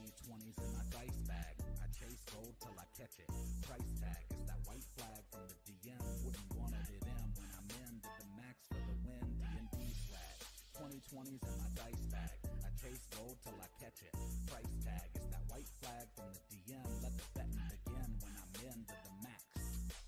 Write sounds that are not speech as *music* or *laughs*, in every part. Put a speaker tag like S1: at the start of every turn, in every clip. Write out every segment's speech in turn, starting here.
S1: 20s in my dice bag. I chase gold till I catch it. Price tag is that white flag from the DM. Wouldn't want it at M when I'm in. Did the max for the win. D&D swag. 2020s in my dice bag. I chase gold till I catch it. Price tag is that white flag from the DM. Let the betting begin when I'm in the max.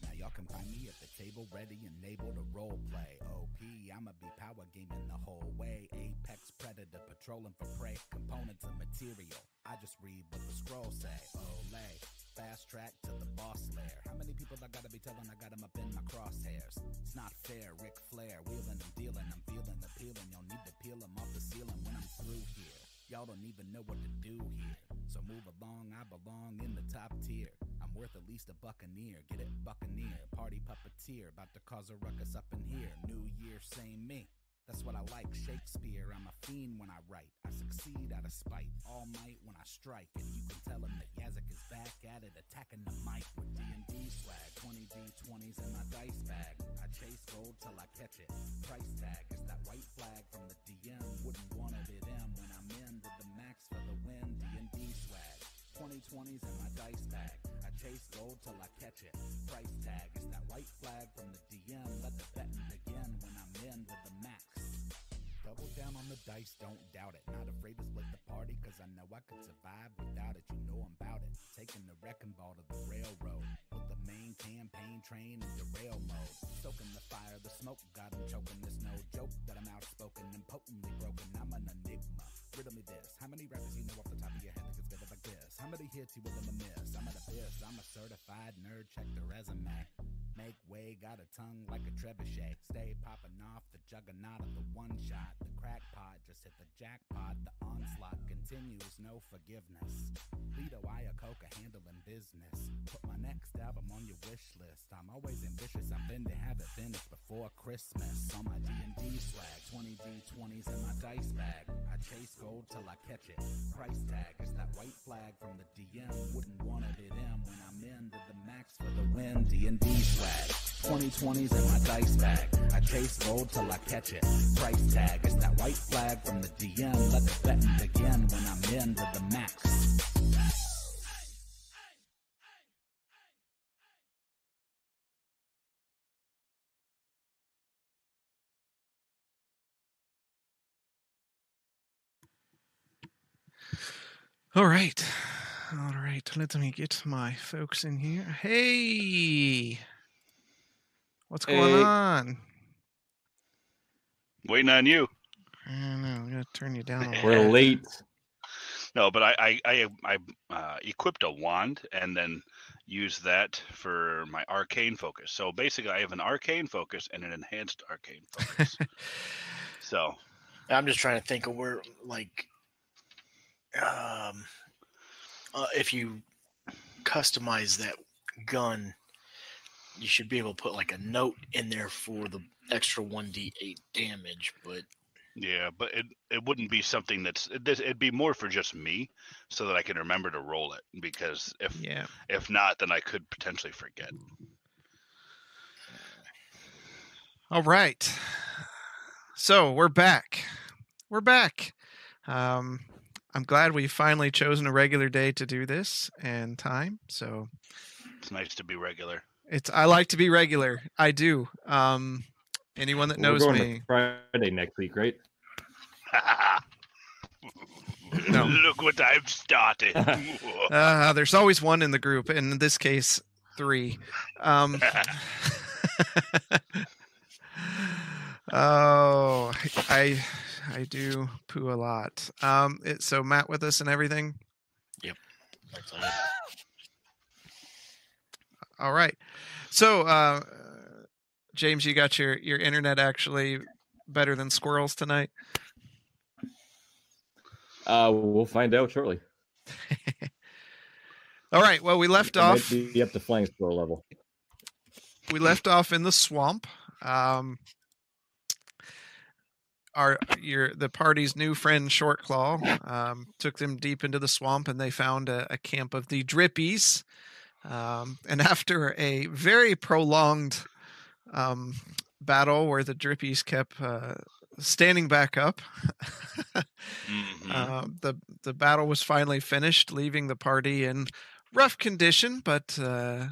S1: Now y'all can find me table ready and able to role play. OP, I'ma be power gaming the whole way. Apex predator patrolling for prey. Components and material. I just read what the scrolls say. Olay. Fast track to the boss lair. How many people I gotta be telling I got 'em up in my crosshairs? It's not fair, Ric Flair. Wheeling and dealing, I'm feeling the peeling. You'll need to peel 'em off the ceiling when I'm through here. Y'all don't even know what to do here. So move along, I belong in the top tier. I'm worth at least a buccaneer. Get it, buccaneer. Party puppeteer. About to cause a ruckus up in here. New year, same me. That's what I like, Shakespeare. I'm a fiend when I write. I succeed out of spite. All might when I strike. And you can tell him that Yazik is back at it, attacking the mic with D&D swag. 20 D20s in my dice bag. I chase gold till I catch it. Price tag is that white flag from the DM. Wouldn't want it at M when I'm in to the max for the win. D&D swag. 2020s in my dice bag. I chase gold till I catch it. Price tag is that white flag from the DM. Let the betting begin when I'm in to the max. Double down on the dice, don't doubt it. Not afraid to split the party, cause I know I could survive without it. You know I'm about it. Taking the wrecking ball to the railroad. Put the main campaign train in derail mode. Stoking the fire, the smoke got him choking. There's no joke that I'm outspoken and potently broken. I'm an enigma. Riddle me this. How many rappers you know off the top of your head that spit it like this? How many hits you willing to miss? I'm an abyss. I'm a certified nerd. Check the resume. Make way, got a tongue like a trebuchet. Stay popping off the juggernaut of the one shot. The crackpot just hit the jackpot. The onslaught continues, no forgiveness. Lito Iacocca handling business. Put my next album on your wish list. I'm always ambitious. I'm been to have it finished before Christmas. On my D&D swag, 20 D20s in my dice bag. I chase gold till I catch it. Price tag is that white flag from the DM. Wouldn't want it at M when I'm in to the max for the win. D&D swag. 2020s in my dice bag. I chase gold till I catch it. Price tag is that white flag from the DM. Let the betting begin when I'm in to the max.
S2: All right. All right. Let me get my folks in here. Hey. What's going
S3: Hey.
S2: on?
S4: Waiting on you.
S2: I don't know. I'm going to turn you down a.
S3: We're late.
S4: No, but I I I, I uh, equipped a wand and then used that for my arcane focus. So basically, I have an arcane focus and an enhanced arcane focus. *laughs* so
S5: I'm just trying to think of where, like, um, uh, if you customize that gun, you should be able to put like a note in there for the extra 1d8 damage. But
S4: yeah, but it it wouldn't be something that's it, it'd be more for just me, so that I can remember to roll it. Because if
S2: Yeah.
S4: if not, then I could potentially forget.
S2: All right. So we're back. We're back. Um, I'm glad we finally chosen a regular day to do this and time. So
S4: It's nice to be regular.
S2: It's I like to be regular. I do. Um, anyone that
S3: We're
S2: knows
S3: going
S2: me,
S3: to Friday next week, right? *laughs* *laughs*
S2: No.
S4: Look what I've started. *laughs*
S2: uh, there's always one in the group, and in this case, three. Um, oh, I I do poo a lot. Um, it, so Matt with us and everything.
S5: Yep. all right.
S2: So, uh, James, you got your your internet actually better than squirrels tonight.
S3: Uh, we'll find out shortly. *laughs*
S2: All right. Well, we left
S3: It might
S2: off.
S3: be up to flying squirrel level.
S2: we left off in the swamp. Um, our your the party's new friend Shortclaw um, took them deep into the swamp, and they found a, a camp of the Drippies. Um, and after a very prolonged um, battle where the Drippies kept uh, standing back up. *laughs*
S4: Mhm.
S2: Uh, the the battle was finally finished, leaving the party in rough condition, but uh,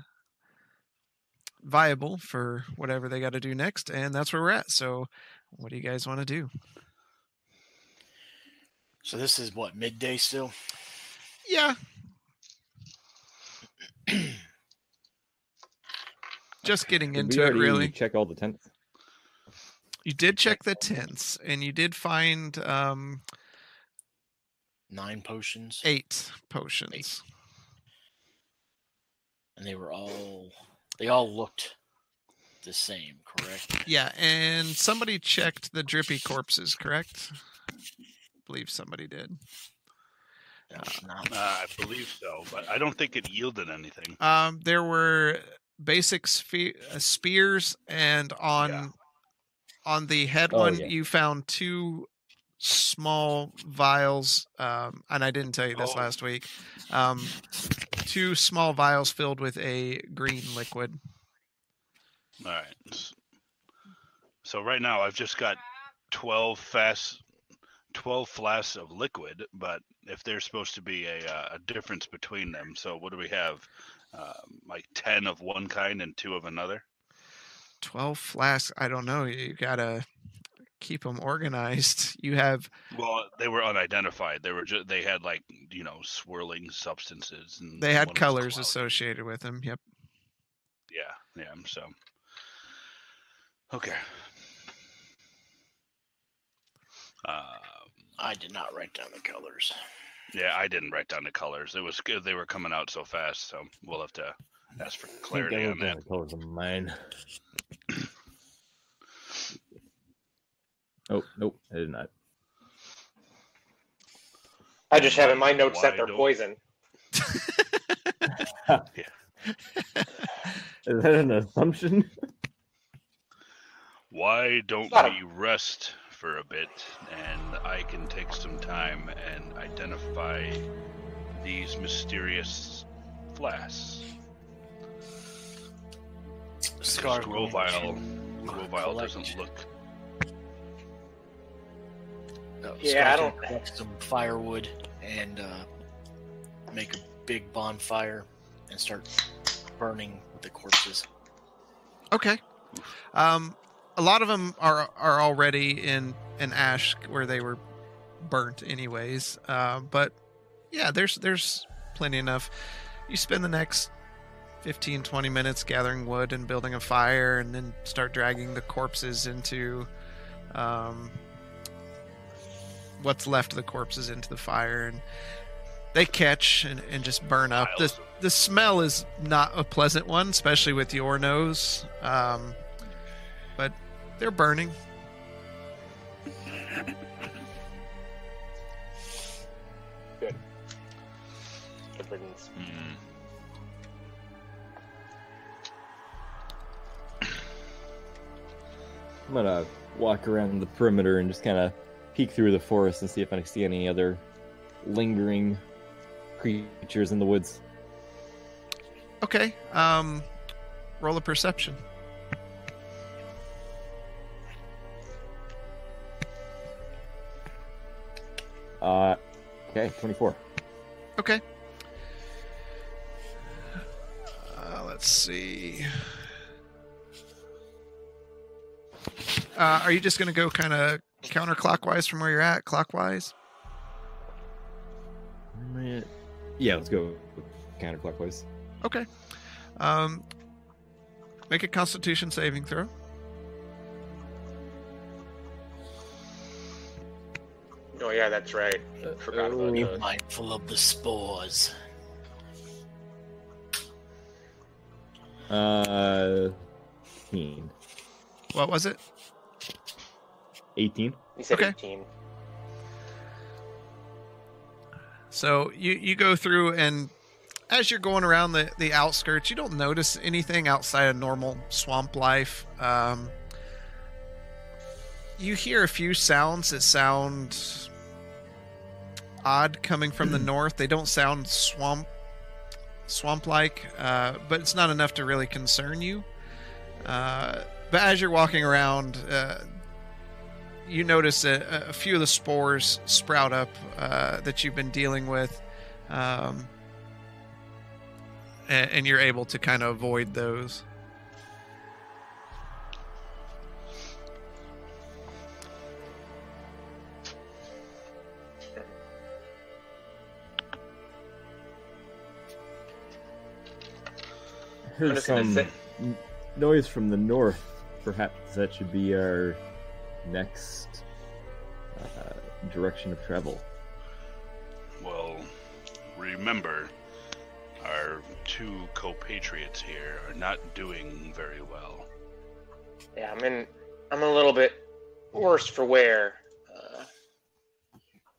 S2: viable for whatever they got to do next. And that's where we're at. So, what do you guys want to do?
S5: So this is what midday still.
S2: Yeah. *clears throat* Just getting into it,
S3: already
S2: really.
S3: Check all the tents.
S2: You did check the tents, and you did find um,
S5: Nine potions,
S2: eight potions.
S5: and they were all they all looked the same, correct?
S2: Yeah, and somebody checked the drippy corpses, correct? I believe somebody did.
S5: That was not-
S4: Uh, I believe so, but I don't think it yielded anything.
S2: Um, there were basic spe- uh, spears, and on
S4: Yeah.
S2: on the head
S3: Oh,
S2: one,
S3: yeah.
S2: you found two small vials. Um, and I didn't tell you this
S4: Oh.
S2: last week. Um, two small vials filled with a green liquid.
S4: All right. So right now I've just got 12 fast 12 flasks of liquid, but if there's supposed to be a, uh, a difference between them, so what do we have? Um, like 10 of one kind and two of another?
S2: 12 flasks. I don't know. You gotta keep them organized. *laughs* You have
S4: Well, they were unidentified. They were just they had like, you know, swirling substances and
S2: they had colors associated with them. Yep.
S4: Yeah, yeah, so Okay. Uh,
S5: I did not write down the colors.
S4: Yeah, I didn't write down the colors. It was good. They were coming out so fast, so we'll have to ask for
S3: I think
S4: clarity
S3: I
S4: on that.
S3: the colors of mine. *clears throat* oh nope, I did not.
S6: I just have in my notes that they're
S4: don't-
S6: poison. *laughs* *laughs* Yeah.
S3: Is that an assumption?
S4: Why don't
S6: Not a-
S4: we rest for a bit and I can take some time and identify these mysterious flasks?
S5: Scar
S4: Grovile,
S5: can
S4: Grovile doesn't look.
S5: uh,
S6: Yeah,
S5: Scar
S6: I don't-
S5: collect some firewood and uh, make a big bonfire and start burning the corpses.
S2: Okay. Um, a lot of them are are already in in ash where they were burnt anyways. Uh, but yeah, there's there's plenty enough. You spend the next 15 20 minutes gathering wood and building a fire and then start dragging the corpses into um, what's left of the corpses into the fire and they catch and, and just burn up the, the smell is not a pleasant one especially with your nose um, but they're burning
S6: Good riddance.
S4: Mm,
S3: I'm gonna walk around the perimeter and just kind of peek through the forest and see if I see any other lingering creatures in the woods.
S2: okay um, roll a perception
S3: Uh, okay, 24.
S2: Okay. Uh, let's see. Uh, are you just going to go kind of counterclockwise from where you're at, clockwise?
S3: Yeah, let's go counterclockwise.
S2: Okay. Um, make a Constitution saving throw.
S6: Yeah, that's right. Forgot about
S5: Be
S6: those.
S5: mindful of the spores.
S3: Uh, 18.
S2: What was it?
S3: 18.
S6: You said
S2: Okay.
S6: 18.
S2: So you you go through and as you're going around the the outskirts, you don't notice anything outside of normal swamp life. Um, you hear a few sounds that sound odd coming from the *clears throat* north. They don't sound swamp swamp like, uh, but it's not enough to really concern you. Uh, but as you're walking around, uh, you notice a, a few of the spores sprout up uh, that you've been dealing with, um, and, and you're able to kind of avoid those.
S3: Heard some
S6: say-
S3: noise from the north. Perhaps that should be our next uh, direction of travel.
S4: Well, remember, our two co-patriots here are not doing very well.
S6: Yeah, I'm in. I'm a little bit worse for wear. Uh,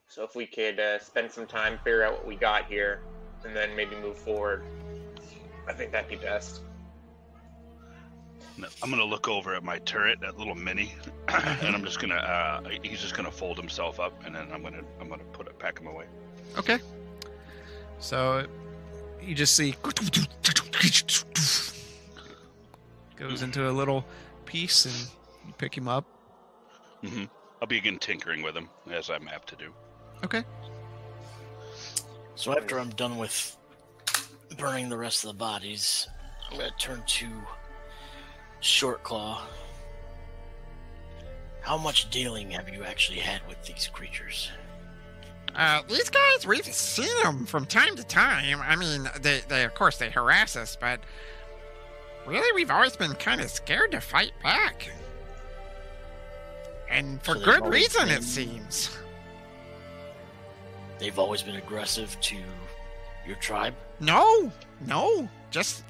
S6: so if we could uh, spend some time, figure out what we got here, and then maybe move forward, I think that'd be best.
S4: I'm gonna look over at my turret, that little mini, *clears throat* and I'm just gonna. Uh, he's just gonna fold himself up, and then I'm gonna. I'm gonna put it pack him away.
S2: Okay. So you just see goes into a little piece, and you pick him up.
S4: Mm-hmm. I'll begin tinkering with him as I'm apt to do.
S2: Okay.
S5: So after I'm done with burning the rest of the bodies, I'm gonna turn to Short Claw. How much dealing have you actually had with these creatures?
S7: Uh, these guys, we've seen them from time to time. I mean, they, they of course, they harass us, but really, we've always been kind of scared to fight back. And for
S5: So
S7: good reason,
S5: been-
S7: it seems.
S5: They've always been aggressive to your tribe.
S7: No, no, just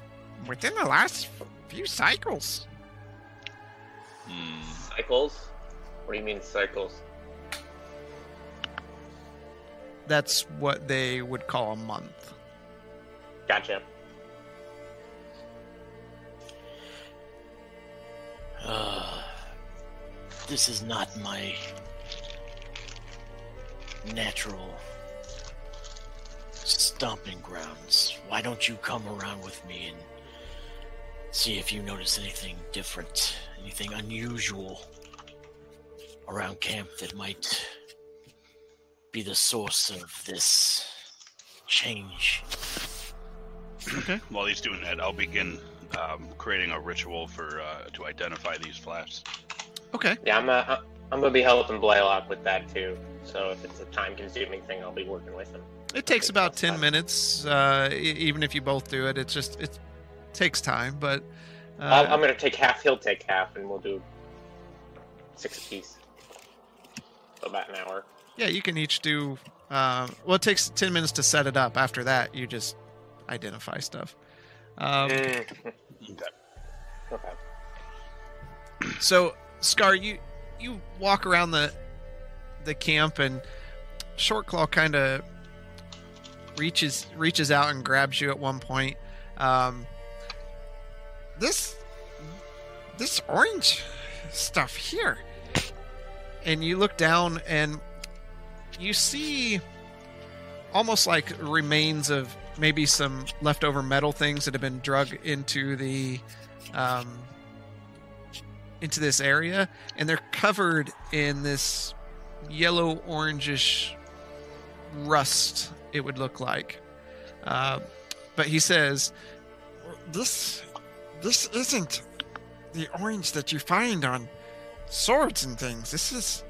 S7: within the last few cycles.
S4: Hmm.
S6: Cycles? What do you mean cycles?
S2: That's what they would call a month.
S6: Gotcha.
S5: Uh, *sighs* this is not my natural stomping grounds. Why don't you come around with me and see if you notice anything different, anything unusual around camp that might be the source of this change? Okay.
S4: While he's doing that, I'll begin um, creating a ritual for uh, to identify these flasks.
S2: Okay.
S6: Yeah, I'm uh, I'm gonna be helping Blaylock with that too. So if it's a time-consuming thing, I'll be working with him.
S2: It takes about 10
S6: fine.
S2: minutes, uh, e- even if you both do it. It's just, it takes time, but. Uh,
S6: I'll, I'm gonna take half. He'll take half, and we'll do six apiece. So about an hour.
S2: yeah, you can each do. Uh, well, it takes 10 minutes to set it up. After that, you just identify stuff. Um,
S6: Mm.
S4: Okay.
S6: Okay.
S2: So, Scar, you you walk around the the camp, and Shortclaw kind of reaches reaches out and grabs you at one point. Um,
S7: This, this orange stuff here.
S2: and you look down, and you see almost like remains of maybe some leftover metal things that have been drug into the um, into this area, and they're covered in this yellow orangish rust. It would look like, uh, but he says,
S7: This, this isn't the orange that you find on swords and things. This is,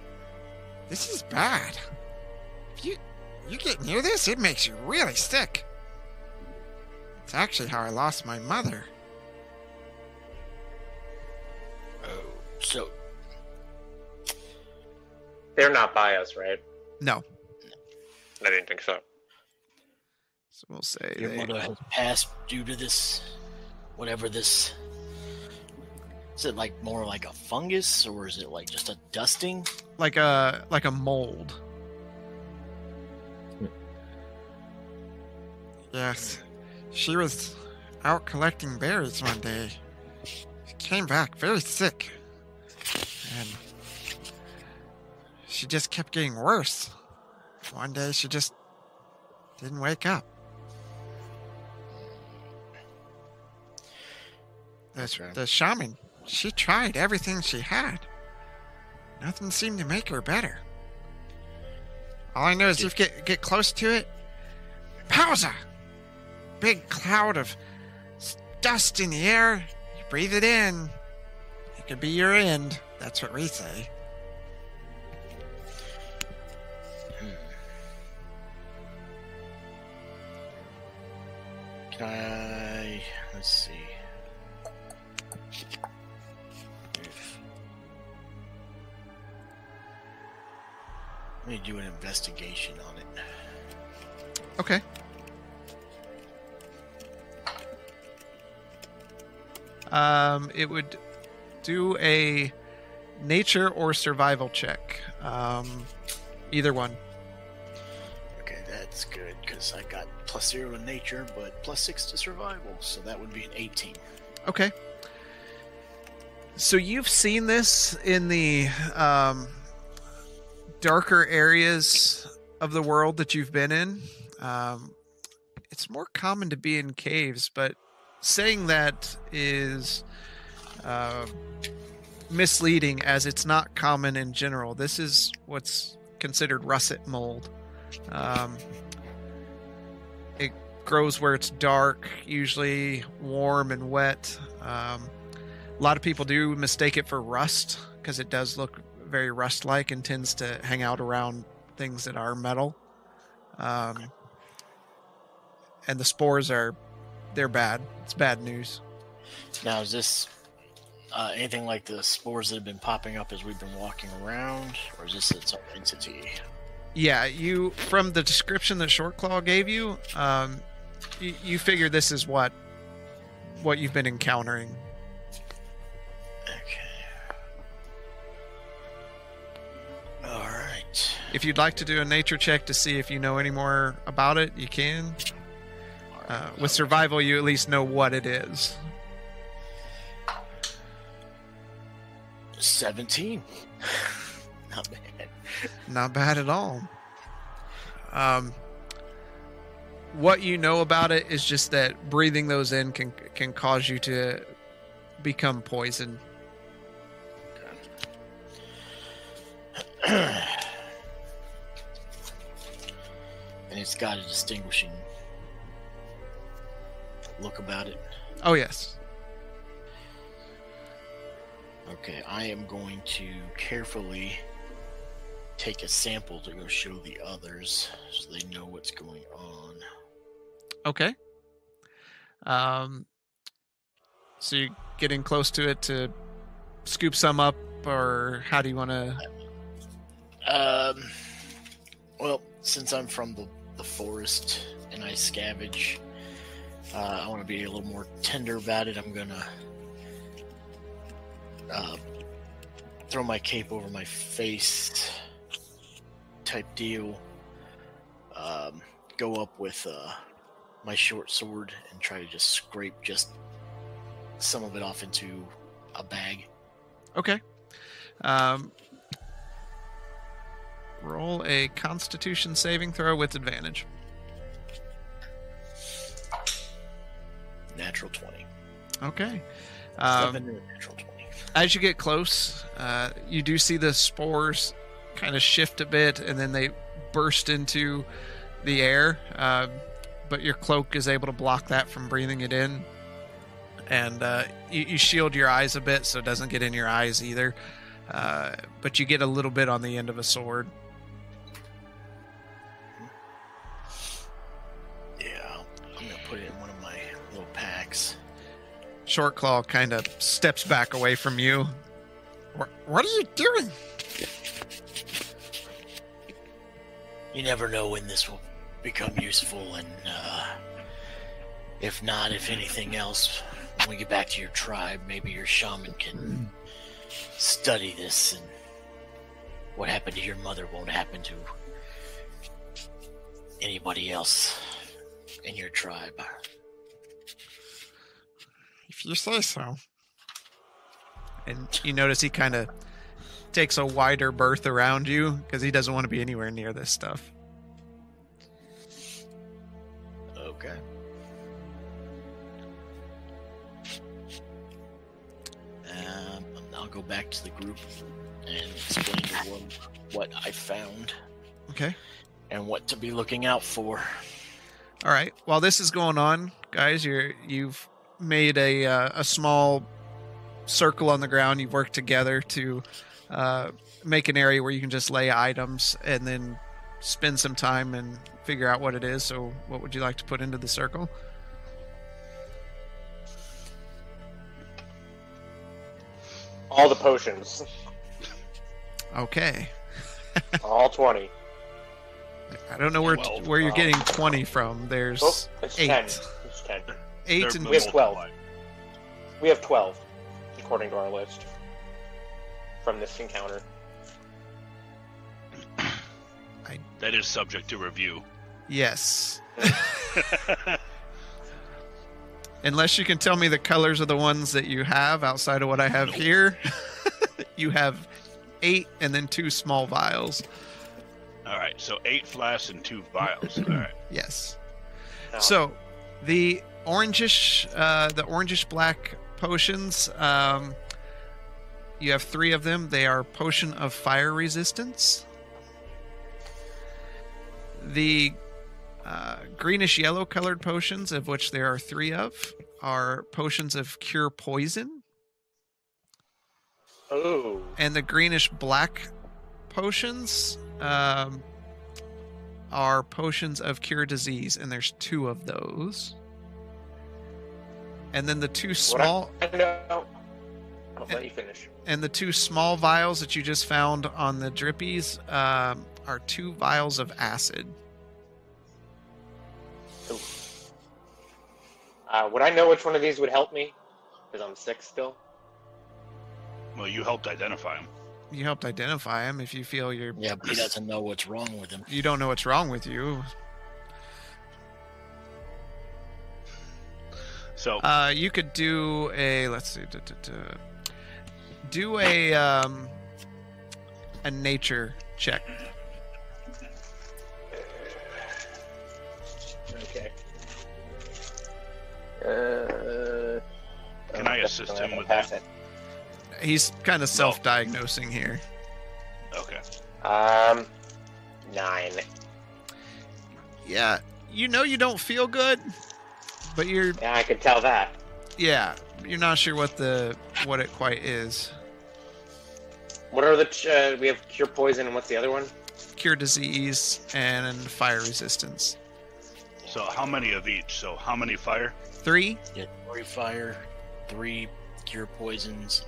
S7: this is bad. If you, you get near this, it makes you really sick. It's actually how I lost my mother.
S5: Oh, so
S6: They're not by us, right?
S2: "No."
S6: I didn't think so.
S2: So we'll say
S5: your
S2: they-
S5: mother has passed due to this, whatever this. Is it like more like a fungus, or is it like just a dusting?
S2: like a like a mold.
S7: Yes. She was out collecting berries one day. She came back very sick. And she just kept getting worse. One day she just didn't wake up. The, the shaman, she tried everything she had. Nothing seemed to make her better. All I know is if you get get close to it, pausa. Big cloud of dust in the air. You breathe it in. It could be your end. That's what we say.
S5: Can I? Let's see. If- Let me do an investigation on it.
S2: Okay. Um, it would do a nature or survival check. Um, either one.
S5: That's good because I got plus zero in nature, but plus six to survival, so that would be an 18.
S2: Okay. So you've seen this in the um, darker areas of the world that you've been in. Um, it's more common to be in caves, but saying that is uh, misleading as it's not common in general. This is what's considered russet mold. Um, grows where it's dark, usually warm and wet. Um, a lot of people do mistake it for rust because it does look very rust like and tends to hang out around things that are metal. Um, and the spores are, they're bad. It's bad news.
S5: Now, is this uh, anything like the spores that have been popping up as we've been walking around, or is this its own entity?
S2: Yeah, you from the description that Shortclaw gave you, um, you, you figure this is what what you've been encountering.
S5: Okay. All right.
S2: If you'd like to do a nature check to see if you know any more about it, you can. Uh, with survival, you at least know what it is.
S5: 17. *laughs* Not bad.
S2: Not bad at all. Um, what you know about it is just that breathing those in can can cause you to become poisoned. *clears throat*
S5: and it's got a distinguishing look about it.
S2: Oh yes.
S5: Okay, I am going to carefully take a sample to go show the others so they know what's going on.
S2: Okay. Um. So you're getting close to it to scoop some up, or how do you want to?
S5: Um, well, since I'm from the, the forest and I scavenge, uh, I want to be a little more tender about it. I'm gonna uh, throw my cape over my face, type deal. Um, go up with uh, my short sword and try to just scrape just some of it off into a bag.
S2: Okay. Um. Roll a Constitution saving throw with advantage.
S5: Natural twenty.
S2: Okay. Um,
S5: Seven and a natural twenty.
S2: as you get close, uh, you do see the spores kind of shift a bit and then they burst into the air. Um, but your cloak is able to block that from breathing it in. And uh, you, you shield your eyes a bit so it doesn't get in your eyes either. Uh, but you get a little bit on the end of a sword.
S5: Yeah, I'm gonna put it in one of my little packs.
S2: Short Claw kind of steps back away from you.
S7: What, what are you doing?
S5: You never know when this will become useful, and uh, if not, if anything else, when we get back to your tribe, maybe your shaman can study this, and what happened to your mother won't happen to anybody else in your tribe.
S7: If you say so.
S2: And you notice he kind of takes a wider berth around you because he doesn't want to be anywhere near this stuff.
S5: I'll go back to the group and explain to him what I found
S2: Okay.
S5: and what to be looking out for.
S2: All right. While this is going on, guys, you're you've made a uh, a small circle on the ground. You've worked together to uh, make an area where you can just lay items and then spend some time and figure out what it is. So, what would you like to put into the circle?
S6: All the potions,
S2: Okay.
S6: all twenty.
S2: I don't know where
S4: Twelve.
S2: where you're
S6: Wow.
S2: getting twenty from. There's
S6: Oh, it's
S2: eight.
S6: ten. It's ten.
S2: eight
S4: They're
S2: and
S6: We have 12.
S4: multiplied.
S6: We have twelve, according to our list, from this encounter.
S4: That is subject to review.
S2: yes. *laughs* *laughs* Unless you can tell me the colors of the ones that you have outside of what I have here, *laughs* you have eight and then two small vials.
S4: All right, so eight flasks and two vials. All right. *clears throat*
S2: Yes. So the orangish, uh, the orangish black potions, um, you have three of them. They are potion of fire resistance. The uh, greenish yellow colored potions, of which there are three of, are potions of cure poison.
S6: oh,
S2: and the greenish black potions um, are potions of cure disease, and there's two of those. And then the two small.
S6: I'll let you finish.
S2: and the two small vials that you just found on the drippies um, are two vials of acid.
S6: Uh, would I know which one of these would help me? Because I'm sick still.
S4: Well, you helped identify him.
S2: You helped identify him. if you feel you're
S5: Yeah, but he doesn't know what's wrong with him.
S2: you don't know what's wrong with you.
S4: So
S2: Uh, you could do a let's see, duh, duh, duh. do a um, a nature check.
S6: Uh,
S4: Can I assist him with
S6: pass
S4: that?
S2: He's kind of self-diagnosing here.
S4: okay.
S6: Um, nine.
S2: Yeah, you know you don't feel good, but you're
S6: Yeah, I could tell that.
S2: yeah you're not sure what the what it quite is.
S6: What are the? Uh, we have cure poison, and what's the other one?
S2: Cure disease and fire resistance.
S4: So how many of each? So how many fire?
S2: Three,
S5: Yeah, three fire, three cure poisons,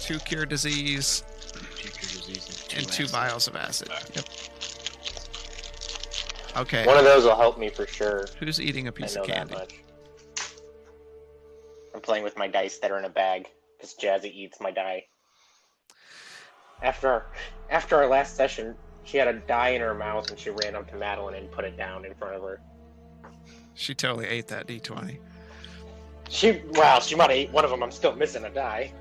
S2: two cure disease,
S5: two cure disease, and two,
S2: and two vials of acid. Yep. Okay.
S6: One of those will help me for sure.
S2: Who's eating a piece
S6: know
S2: of candy?
S6: that much. I'm playing with my dice that are in a bag because Jazzy eats my die. After our, after our last session, she had a die in her mouth and she ran up to Madeline and put it down in front of her.
S2: She totally ate that d20.
S6: She wow, she might have ate one of them. I'm still missing a die.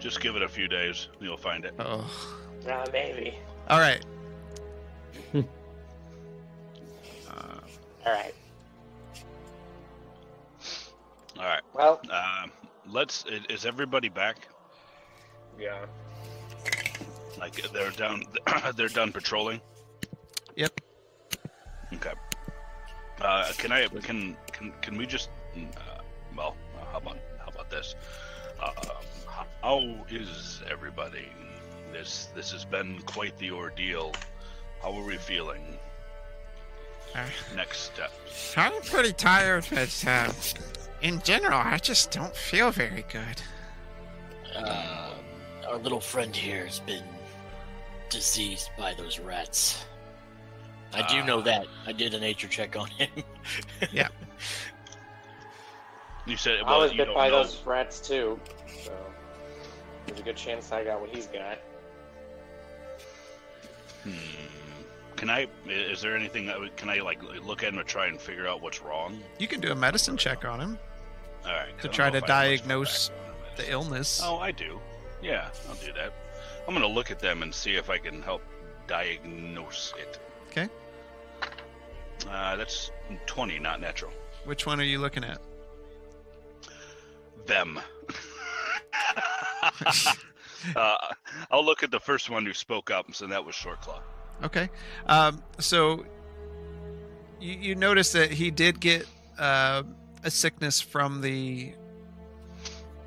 S4: Just give it a few days. You'll find it.
S2: Oh.
S6: Uh, maybe.
S2: All right. uh, *laughs*
S6: All right.
S4: All right.
S6: Well,
S4: Um, let's. Is everybody back?
S6: yeah.
S4: Like they're done. *clears throat* they're done patrolling.
S2: Yep.
S4: Okay. Uh, can I? Can can can we just? Uh, well, uh, how about how about this? Uh, um, how is everybody? This this has been quite the ordeal. How are we feeling?
S7: Uh,
S4: Next step.
S7: I'm pretty tired, but uh, in general, I just don't feel very good.
S5: Uh, our little friend here has been diseased by those rats. I do know
S4: Ah.
S5: that. I did a nature check on him. *laughs* Yeah.
S4: You said
S6: I
S4: well,
S6: was bit by
S4: know.
S6: those rats too, so there's a good chance I got what he's got.
S4: Hmm. Can I? i- Is there anything that would- can I like look at him to try and figure out what's wrong?
S2: you can do a medicine check on him,
S4: All right. 'cause
S2: To try to
S4: if I have much
S2: diagnose the illness.
S4: Oh, I do. Yeah, I'll do that. I'm gonna look at them and see if I can help diagnose it.
S2: Okay.
S4: Uh, that's 20, not natural.
S2: Which one are you looking at?
S4: Them. *laughs* Uh, I'll look at the first one who spoke up, and so that was Shortclaw.
S2: Okay. Um, so you, you notice that he did get uh, a sickness from the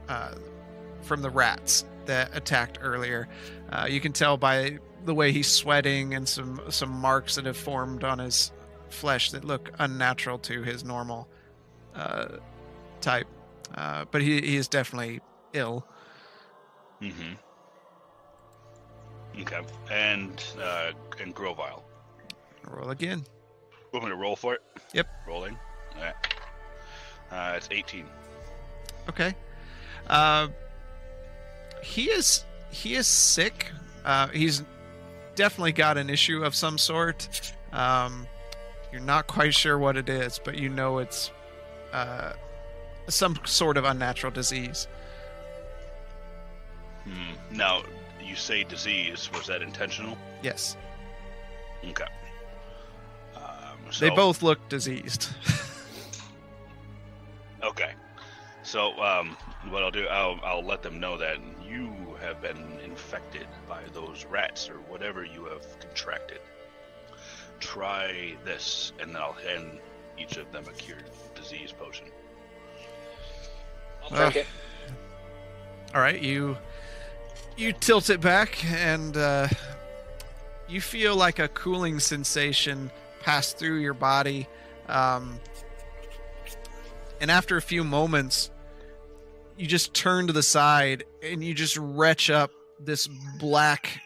S2: uh, from the rats that attacked earlier. Uh, you can tell by the way he's sweating and some some marks that have formed on his flesh that look unnatural to his normal uh, type. Uh, but he, he is definitely ill.
S4: Mm-hmm. Okay. And uh, and Grovile.
S2: Roll again.
S4: Want me to roll for it?
S2: Yep.
S4: Rolling. All right. Uh, it's 18.
S2: Okay. Uh, he is he is sick. Uh, he's definitely got an issue of some sort. Um, you're not quite sure what it is, but you know it's uh, some sort of unnatural disease.
S4: Hmm. Now, you say disease. Was that intentional?
S2: Yes,
S4: Okay. Um,
S2: they both look diseased. *laughs*
S4: Okay. So, um, what I'll do, I'll, I'll let them know that you have been infected by those rats or whatever you have contracted. Try this, and then I'll hand each of them a cured disease potion.
S6: I'll take
S2: Ugh.
S6: it.
S2: All right, you you tilt it back and uh, you feel like a cooling sensation pass through your body. Um, and after a few moments, you just turn to the side and you just retch up this black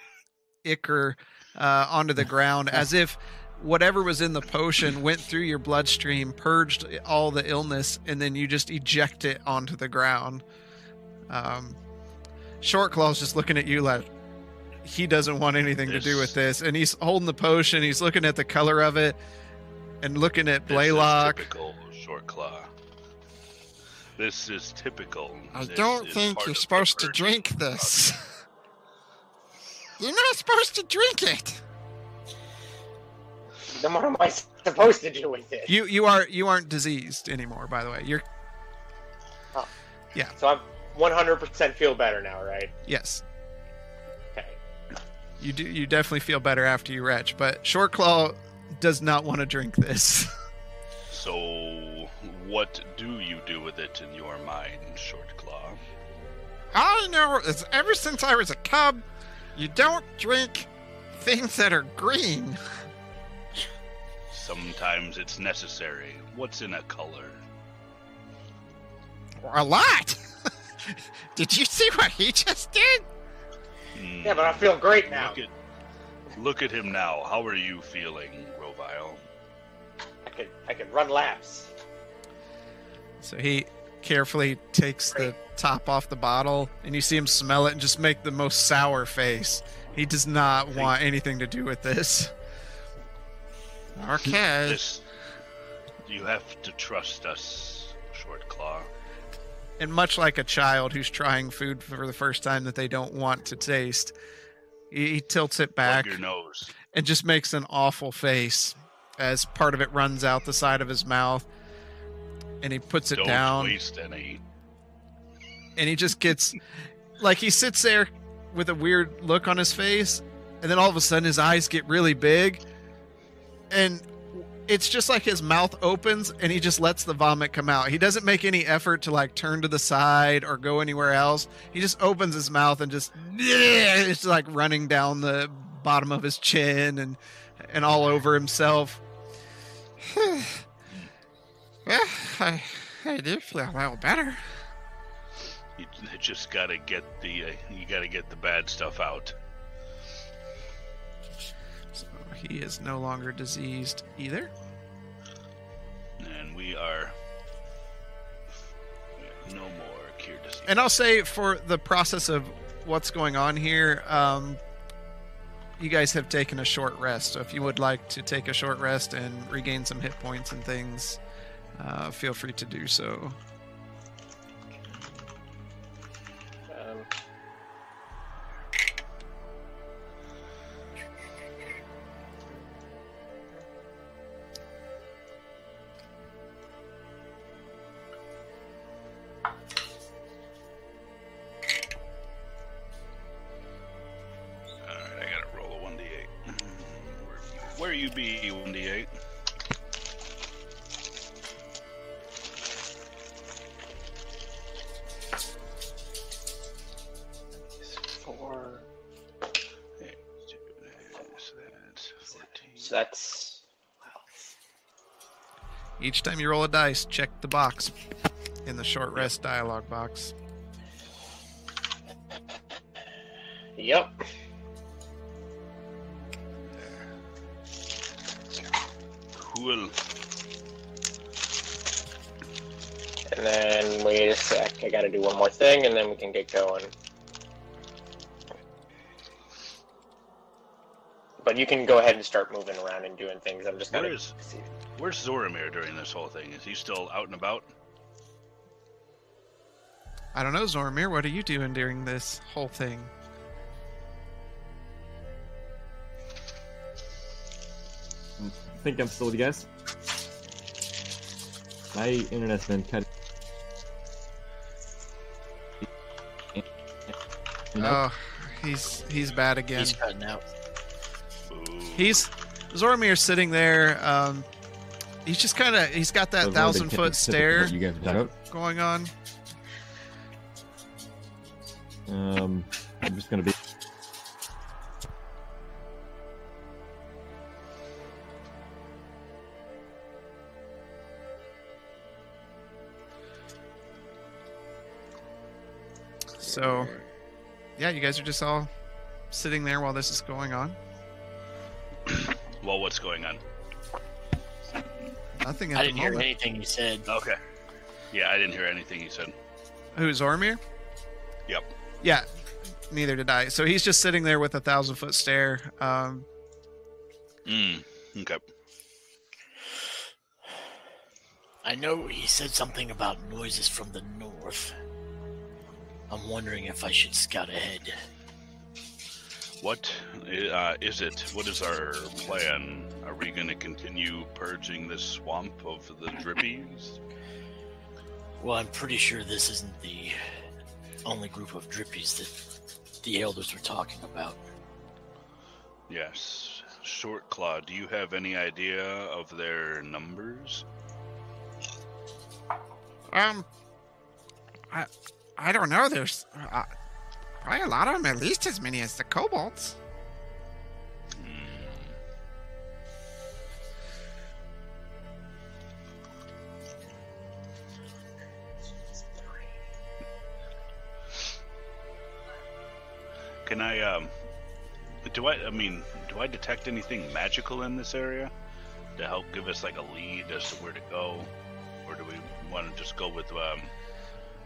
S2: ichor uh, onto the ground as if whatever was in the potion went through your bloodstream, purged all the illness, and then you just eject it onto the ground. Um, Short Claw's just looking at you like he doesn't want anything to do with this, and he's holding the potion. He's looking at the color of it, and looking at
S4: This is
S2: Blaylock.
S4: typical short claw. This is typical.
S7: I
S4: This
S7: don't think you're supposed to drink this. *laughs* You're not supposed to drink it.
S6: Then what am I supposed to do with it?
S2: You you are you aren't diseased anymore. By the way, you're oh. yeah.
S6: So I'm 100% feel better now, right?
S2: yes.
S6: Okay.
S2: You do you definitely feel better after you retch, but Short Claw does not want to drink this. *laughs*
S4: So, what do you do with it in your mind, Short Claw?
S7: All I know is ever since I was a cub, you don't drink things that are green. *laughs*
S4: Sometimes it's necessary. What's in a color?
S7: A lot. *laughs* Did you see what he just did?
S4: Hmm,
S6: Yeah, but I feel great now.
S4: Look at, look at him now. How are you feeling, Grovile?
S6: I could I could run laps.
S2: So he carefully takes the top off the bottle, and you see him smell it and just make the most sour face. He does not want anything to do with this.
S7: Okay.
S4: This, you have to trust us, Short Claw.
S2: And much like a child who's trying food for the first time that they don't want to taste, he, he tilts it back
S4: your nose.
S2: and just makes an awful face as part of it runs out the side of his mouth. And he puts it
S4: Don't
S2: down.
S4: waste any.
S2: and he just gets like he sits there with a weird look on his face and then all of a sudden his eyes get really big and it's just like his mouth opens and he just lets the vomit come out he doesn't make any effort to like turn to the side or go anywhere else he just opens his mouth and just it's like running down the bottom of his chin and and all over himself *sighs*
S7: well, I, I do feel a little better.
S4: You you just gotta get the uh, you gotta get the bad stuff out.
S2: He is no longer diseased either
S4: And we are we are no more cured disease.
S2: and I'll say for the process of what's going on here, um, you guys have taken a short rest. So if you would like to take a short rest and regain some hit points and things, uh, feel free to do so. Each time you roll a dice, check the box in the short rest dialogue box.
S6: yep.
S4: Cool.
S6: And then wait a sec. I got to do one more thing, and then we can get going. But you can go ahead and start moving around and doing things. I'm just gonna
S4: Where is-
S6: see.
S4: Where's Zoramir during this whole thing? Is he still out and about?
S2: I don't know, Zormir, what are you doing during this whole thing?
S3: I think I'm still with you guys. My internet's been cut. You know?
S2: Oh, he's he's bad again.
S5: He's cutting out.
S2: He's Zormir's sitting there. Um, he's just kind of he's got that
S3: I've
S2: thousand
S3: been keeping
S2: foot
S3: specific
S2: stare
S3: what You guys are talking
S2: going on.
S3: Um, I'm just gonna be.
S2: So, yeah, you guys are just all sitting there while this is going on.
S4: Well, what's going on?
S2: Nothing at
S5: I didn't hear
S2: moment.
S5: anything you said.
S4: Okay. Yeah, I didn't hear anything you said.
S2: Who's Zormir?
S4: Yep.
S2: Yeah, neither did I. So he's just sitting there with a thousand foot stare. Um,
S4: Mm. Okay.
S5: I know he said something about noises from the north. I'm wondering if I should scout ahead.
S4: What uh, is it? What is our plan? Are we going to continue purging this swamp of the drippies?
S5: Well, I'm pretty sure this isn't the only group of drippies that the elders were talking about.
S4: Yes. Short Claw, do you have any idea of their numbers?
S7: Um, I, I don't know. There's uh, probably a lot of them, at least as many as the kobolds.
S4: Can I um do I I mean do I detect anything magical in this area to help give us like a lead as to where to go or do we want to just go with um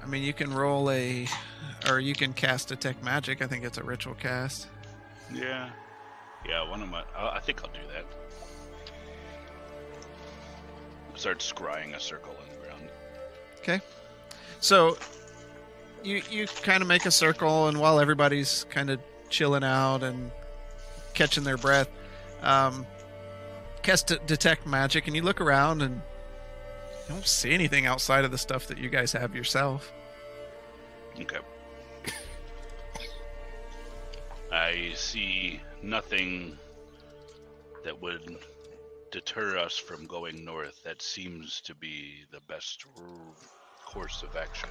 S2: I mean, you can roll a, or you can cast detect magic. I think it's a ritual cast.
S4: yeah yeah one of my I I think I'll do that. Start scrying a circle on the ground.
S2: Okay. So you you kind of make a circle, and while everybody's kind of chilling out and catching their breath, um, cast de- detect magic, and you look around and you don't see anything outside of the stuff that you guys have yourself.
S4: Okay. I see nothing that would deter us from going north. That seems to be the best course of action.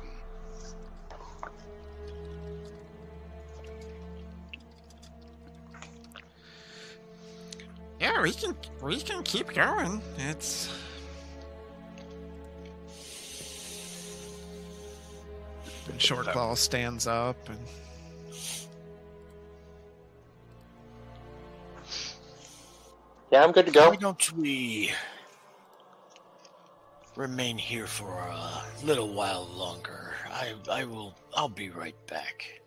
S7: Yeah, we can we can keep going. It's
S2: And Shortclaw stands up and
S6: Yeah, I'm good to go.
S5: Why don't we remain here for a little while longer? I I will I'll be right back.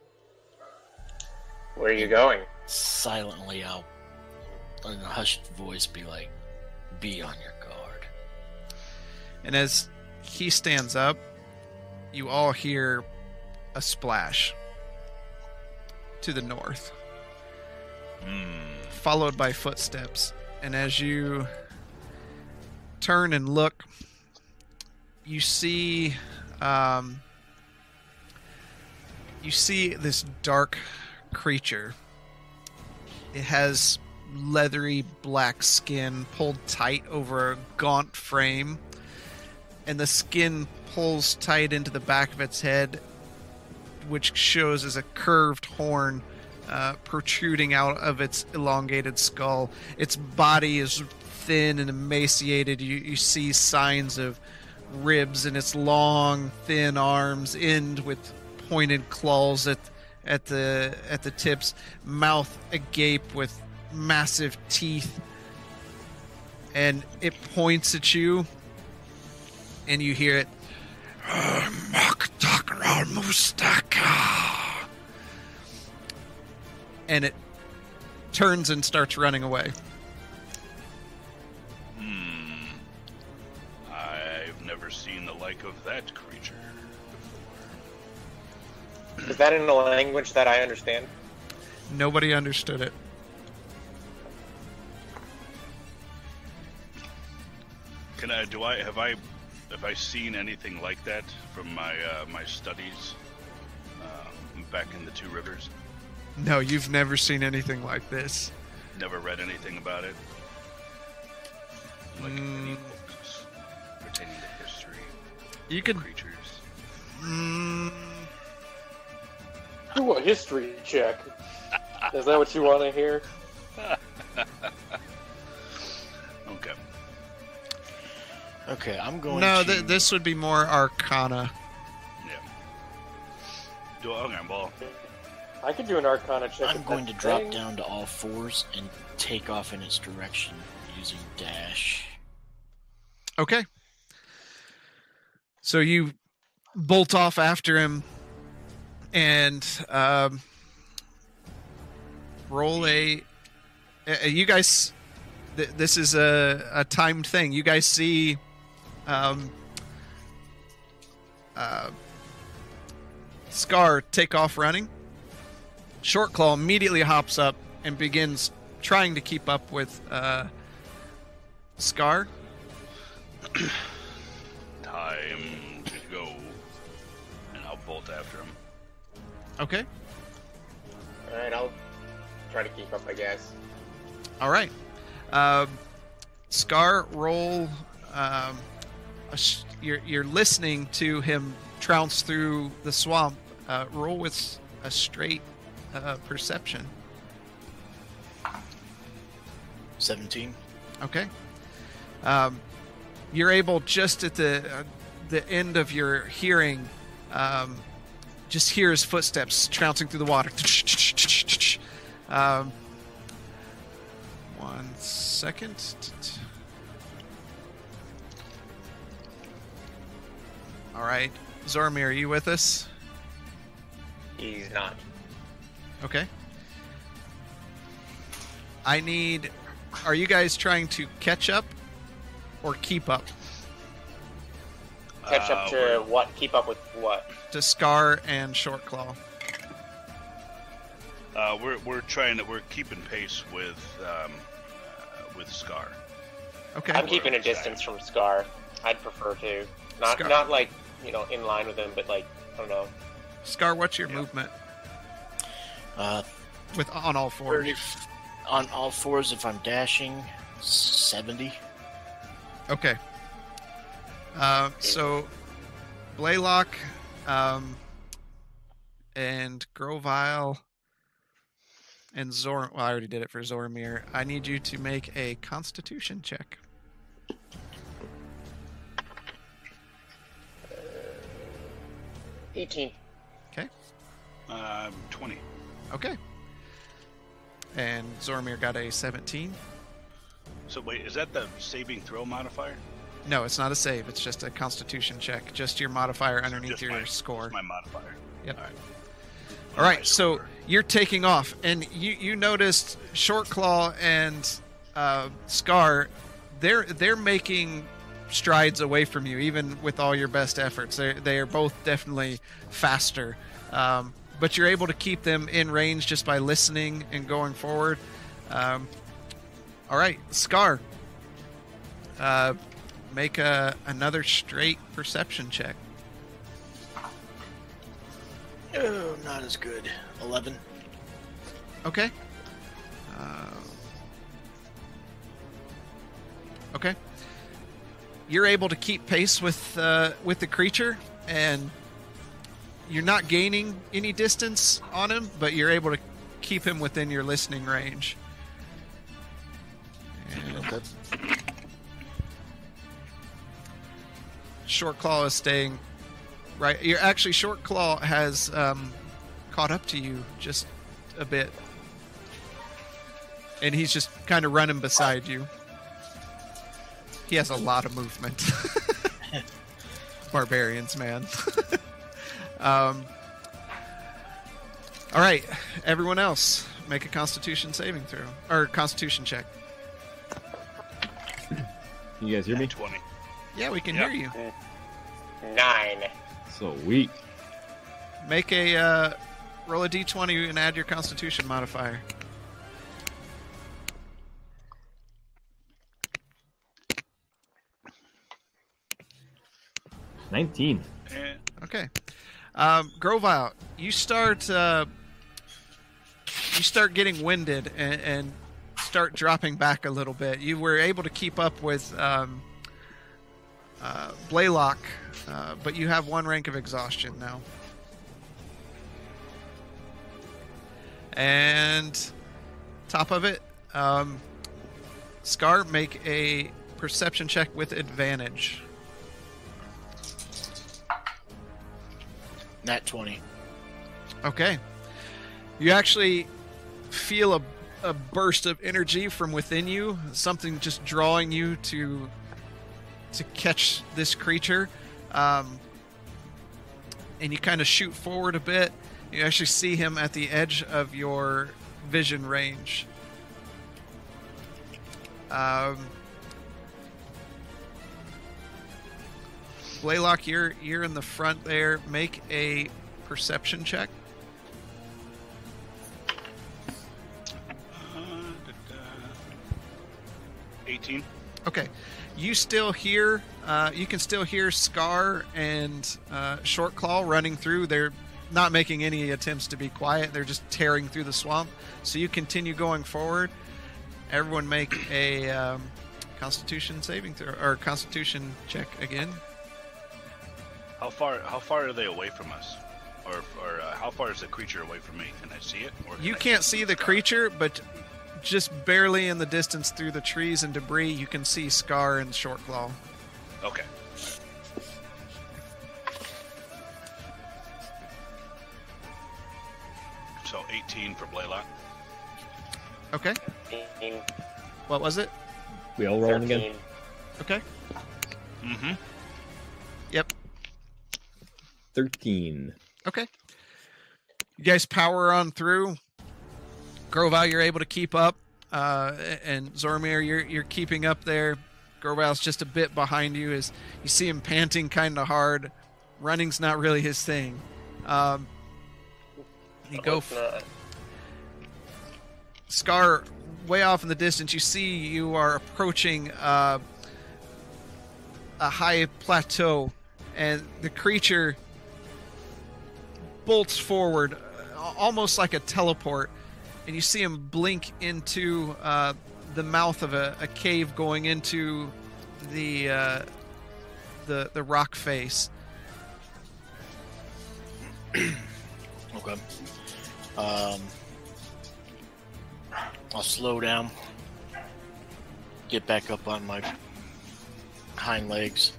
S6: Where are you going?
S5: Silently I'll in a hushed voice be like, be on your guard.
S2: And as he stands up, you all hear a splash to the north,
S4: Hmm.
S2: followed by footsteps. And as you turn and look, you see um, you see this dark creature. It has leathery black skin pulled tight over a gaunt frame, and the skin pulls tight into the back of its head, which shows as a curved horn uh, protruding out of its elongated skull. Its body is thin and emaciated. You, you see signs of ribs and its long, thin arms end with pointed claws at at the at the tips, mouth agape with massive teeth, and it points at you, and you hear it. And it turns and starts running away.
S4: Never seen the like of that creature before.
S6: Is that in a language that I understand?
S2: Nobody understood it.
S4: Can I? Do I? Have I? Have I seen anything like that from my uh, my studies uh, back in the Two Rivers?
S2: No, you've never seen anything like this.
S4: Never read anything about it. Like any
S2: Mm.
S4: books pertaining to history,
S2: You could.
S4: creatures.
S2: Mm,
S6: Do a history check. Is that what you want to hear? *laughs*
S4: Okay.
S5: Okay, I'm going
S2: no,
S5: to.
S2: th- this would be more Arcana.
S4: Yeah. Do okay. Well,
S6: I could do an Arcana check.
S5: I'm going to
S6: that's
S5: drop down to all fours and take off in its direction using dash.
S2: Okay. So you bolt off after him and um, roll a. You guys, th- this is a, a timed thing. You guys see. Um, uh, Scar take off running. Short Claw immediately hops up and begins trying to keep up with uh, Scar.
S4: time
S2: Okay.
S6: All right, I'll try to keep up, I guess.
S2: All right. Um, Scar, roll. Um, a sh- you're, you're listening to him trounce through the swamp. Uh, roll with a straight uh, perception.
S5: 17.
S2: Okay. Um, you're able just at the uh, the end of your hearing, um, just hear his footsteps trouncing through the water. Um, one second. All right, Zormir, are you with us?
S6: He's not.
S2: Okay. I need. Are you guys trying to catch up or keep up
S6: Catch up
S4: Uh,
S6: to
S4: we're-
S6: what? Keep up with what?
S2: to Scar and Short Claw?
S4: Uh, we're we're trying to we're keeping pace with um, uh, with Scar.
S2: Okay.
S6: I'm keeping a distance from Scar. I'd prefer to. Not
S2: Scar.
S6: not like you know in line with him, but like I don't know.
S2: Scar, what's your
S4: Yeah.
S2: movement
S5: Uh,
S2: with on all fours?
S5: 30 on all fours if I'm dashing. 70.
S2: Okay. Uh, so, Blaylock, um, and Grovile, and Zor. Well, I already did it for Zormir. I need you to make a Constitution check.
S6: Eighteen.
S4: Um, Twenty.
S2: Okay. And Zormir got a 17.
S4: So wait, is that the saving throw modifier?
S2: No, it's not a save. It's just a Constitution check. Just your modifier underneath
S4: Just
S2: your
S4: my,
S2: score.
S4: my modifier.
S2: Yep.
S4: All right.
S2: All right, so you're taking off, and you you noticed Short Claw and uh, Scar, they're they're making strides away from you, even with all your best efforts. They they are both definitely faster, um, but you're able to keep them in range just by listening and going forward. Um, all right, Scar, uh, make a another straight perception check.
S5: Oh, not as good. 11.
S2: Okay. Uh, Okay. You're able to keep pace with uh, with the creature, and you're not gaining any distance on him, but you're able to keep him within your listening range. And
S5: Okay.
S2: Short Claw is staying right. You're actually Short Claw has um, caught up to you just a bit, and he's just kind of running beside you. He has a lot of movement. *laughs* Barbarians, man. *laughs* um, all right, everyone else, make a Constitution saving throw or Constitution check.
S3: You guys hear me?
S4: Twenty.
S2: Yeah, we can
S4: Yep.
S2: hear you.
S6: Nine.
S3: So weak.
S2: Make a uh, roll a d20 and add your Constitution modifier.
S3: Nineteen.
S2: Okay. Um, Grovile, you start uh, you start getting winded and, and start dropping back a little bit. You were able to keep up with um, uh, Blaylock, uh, but you have one rank of exhaustion now. And top of it, um, Scar, make a perception check with advantage.
S5: Nat 20.
S2: Okay. You actually feel a, a burst of energy from within you, something just drawing you to to catch this creature. Um, and you kind of shoot forward a bit. You actually see him at the edge of your vision range. Um, Blaylock, you're you're in the front there. Make a perception check.
S4: uh, da, da. eighteen.
S2: Okay, you still hear. Uh, you can still hear Scar and uh, Short Claw running through. They're not making any attempts to be quiet. They're just tearing through the swamp. So you continue going forward. Everyone make a um, Constitution saving throw or Constitution check again.
S4: How far? How far are they away from us? Or, or uh, how far is the creature away from me? Can I see it? Or can
S2: You
S4: I
S2: can't see the creature, but just barely in the distance through the trees and debris, you can see Scar and Short Claw.
S4: Okay. So 18 for Blaylock.
S2: Okay,
S6: 18,
S2: what was it?
S3: We all rolling
S6: 13.
S3: again.
S2: Okay,
S4: Mm-hmm.
S2: yep.
S3: Thirteen.
S2: Okay. You guys power on through. Grovile, you're able to keep up, uh, and Zormir, you're you're keeping up there. Grovile's just a bit behind you as you see him panting kind of hard. Running's not really his thing. Um, you go f- Scar, way off in the distance, you see you are approaching uh, a high plateau, and the creature bolts forward, almost like a teleport, and you see him blink into uh, the mouth of a, a cave going into the uh, the the rock face. *clears throat*
S5: Okay. Um, I'll slow down. Get back up on my hind legs.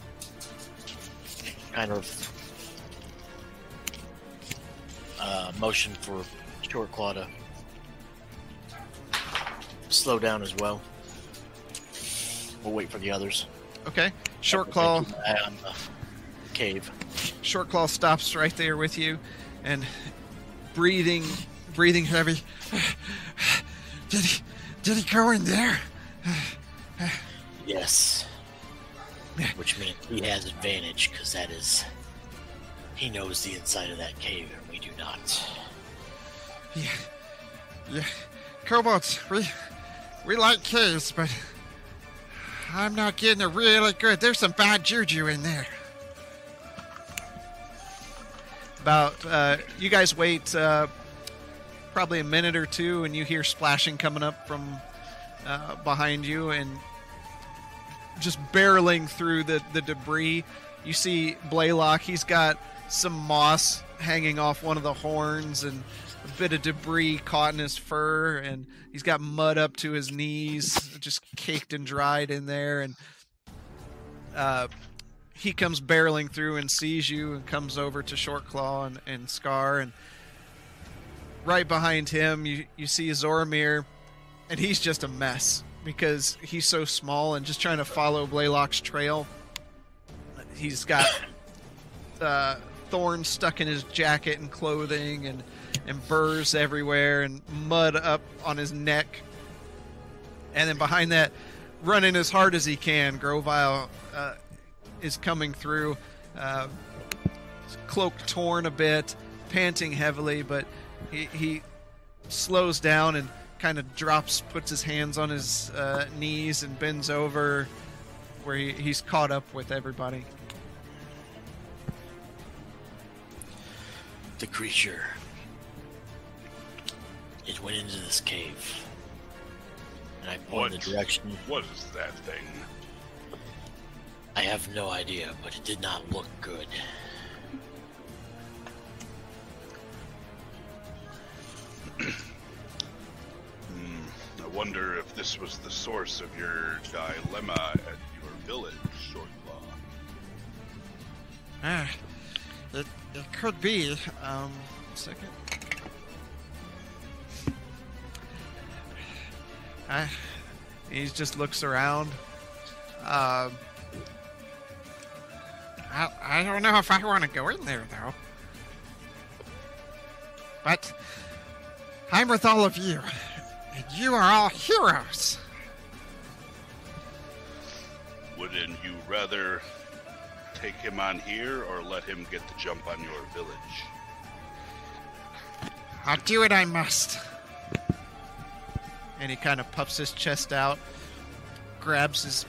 S5: Kind of uh, motion for short claw to slow down as well. We'll wait for the others.
S2: Okay, short claw.
S5: Keep my eye on the cave.
S2: Short Claw stops right there with you, and breathing, breathing heavy. *sighs*
S7: Did he? Did he go in there?
S5: Yes. Which means he has advantage because that is. He knows the inside of that cave and we do not.
S7: Yeah. Yeah. Kobolds, we we like caves, but I'm not getting it really good. There's some bad juju in there.
S2: About uh, you guys wait uh, probably a minute or two, and you hear splashing coming up from uh, behind you, and just barreling through the, the debris. You see Blaylock, he's got some moss hanging off one of the horns and a bit of debris caught in his fur, and he's got mud up to his knees, just caked and dried in there. And uh, he comes barreling through and sees you and comes over to Shortclaw and, and Scar. And right behind him, you, you see Zoramir, and he's just a mess because he's so small and just trying to follow Blaylock's trail. He's got *coughs* uh, thorns stuck in his jacket and clothing, and and burrs everywhere, and mud up on his neck. And then behind that, running as hard as he can, Grovile uh, is coming through, uh, cloak torn a bit, panting heavily, but he, he slows down and kind of drops, puts his hands on his uh, knees, and bends over where he, he's caught up with everybody.
S5: The creature. It went into this cave. And I pointed
S4: What?
S5: the direction.
S4: What is that thing?
S5: I have no idea, but it did not look good.
S4: Hmm, I wonder if this was the source of your dilemma at your village, Shortclaw.
S7: Ah, it, it could be.
S2: Um, second. I, he just looks around. Um,
S7: I, I don't know if I want to go in there, though. But I'm with all of you, and you are all heroes.
S4: Wouldn't you rather take him on here or let him get the jump on your village?
S7: I'll do what I must.
S2: And he kind of puffs his chest out, grabs his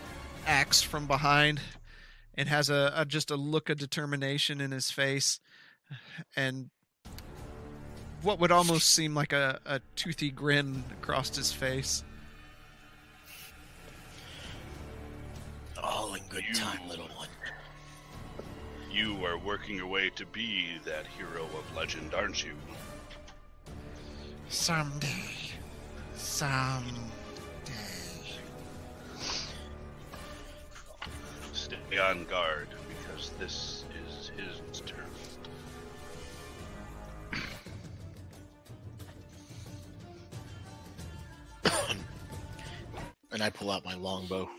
S2: axe from behind, and has a, a just a look of determination in his face, and what would almost seem like a, a toothy grin across his face.
S5: All in good
S4: You-
S5: time, little one.
S4: You are working your way to be that hero of legend, aren't you?
S7: Someday. Someday.
S4: Stay on guard because this is his turn. *coughs*
S5: And I pull out my longbow.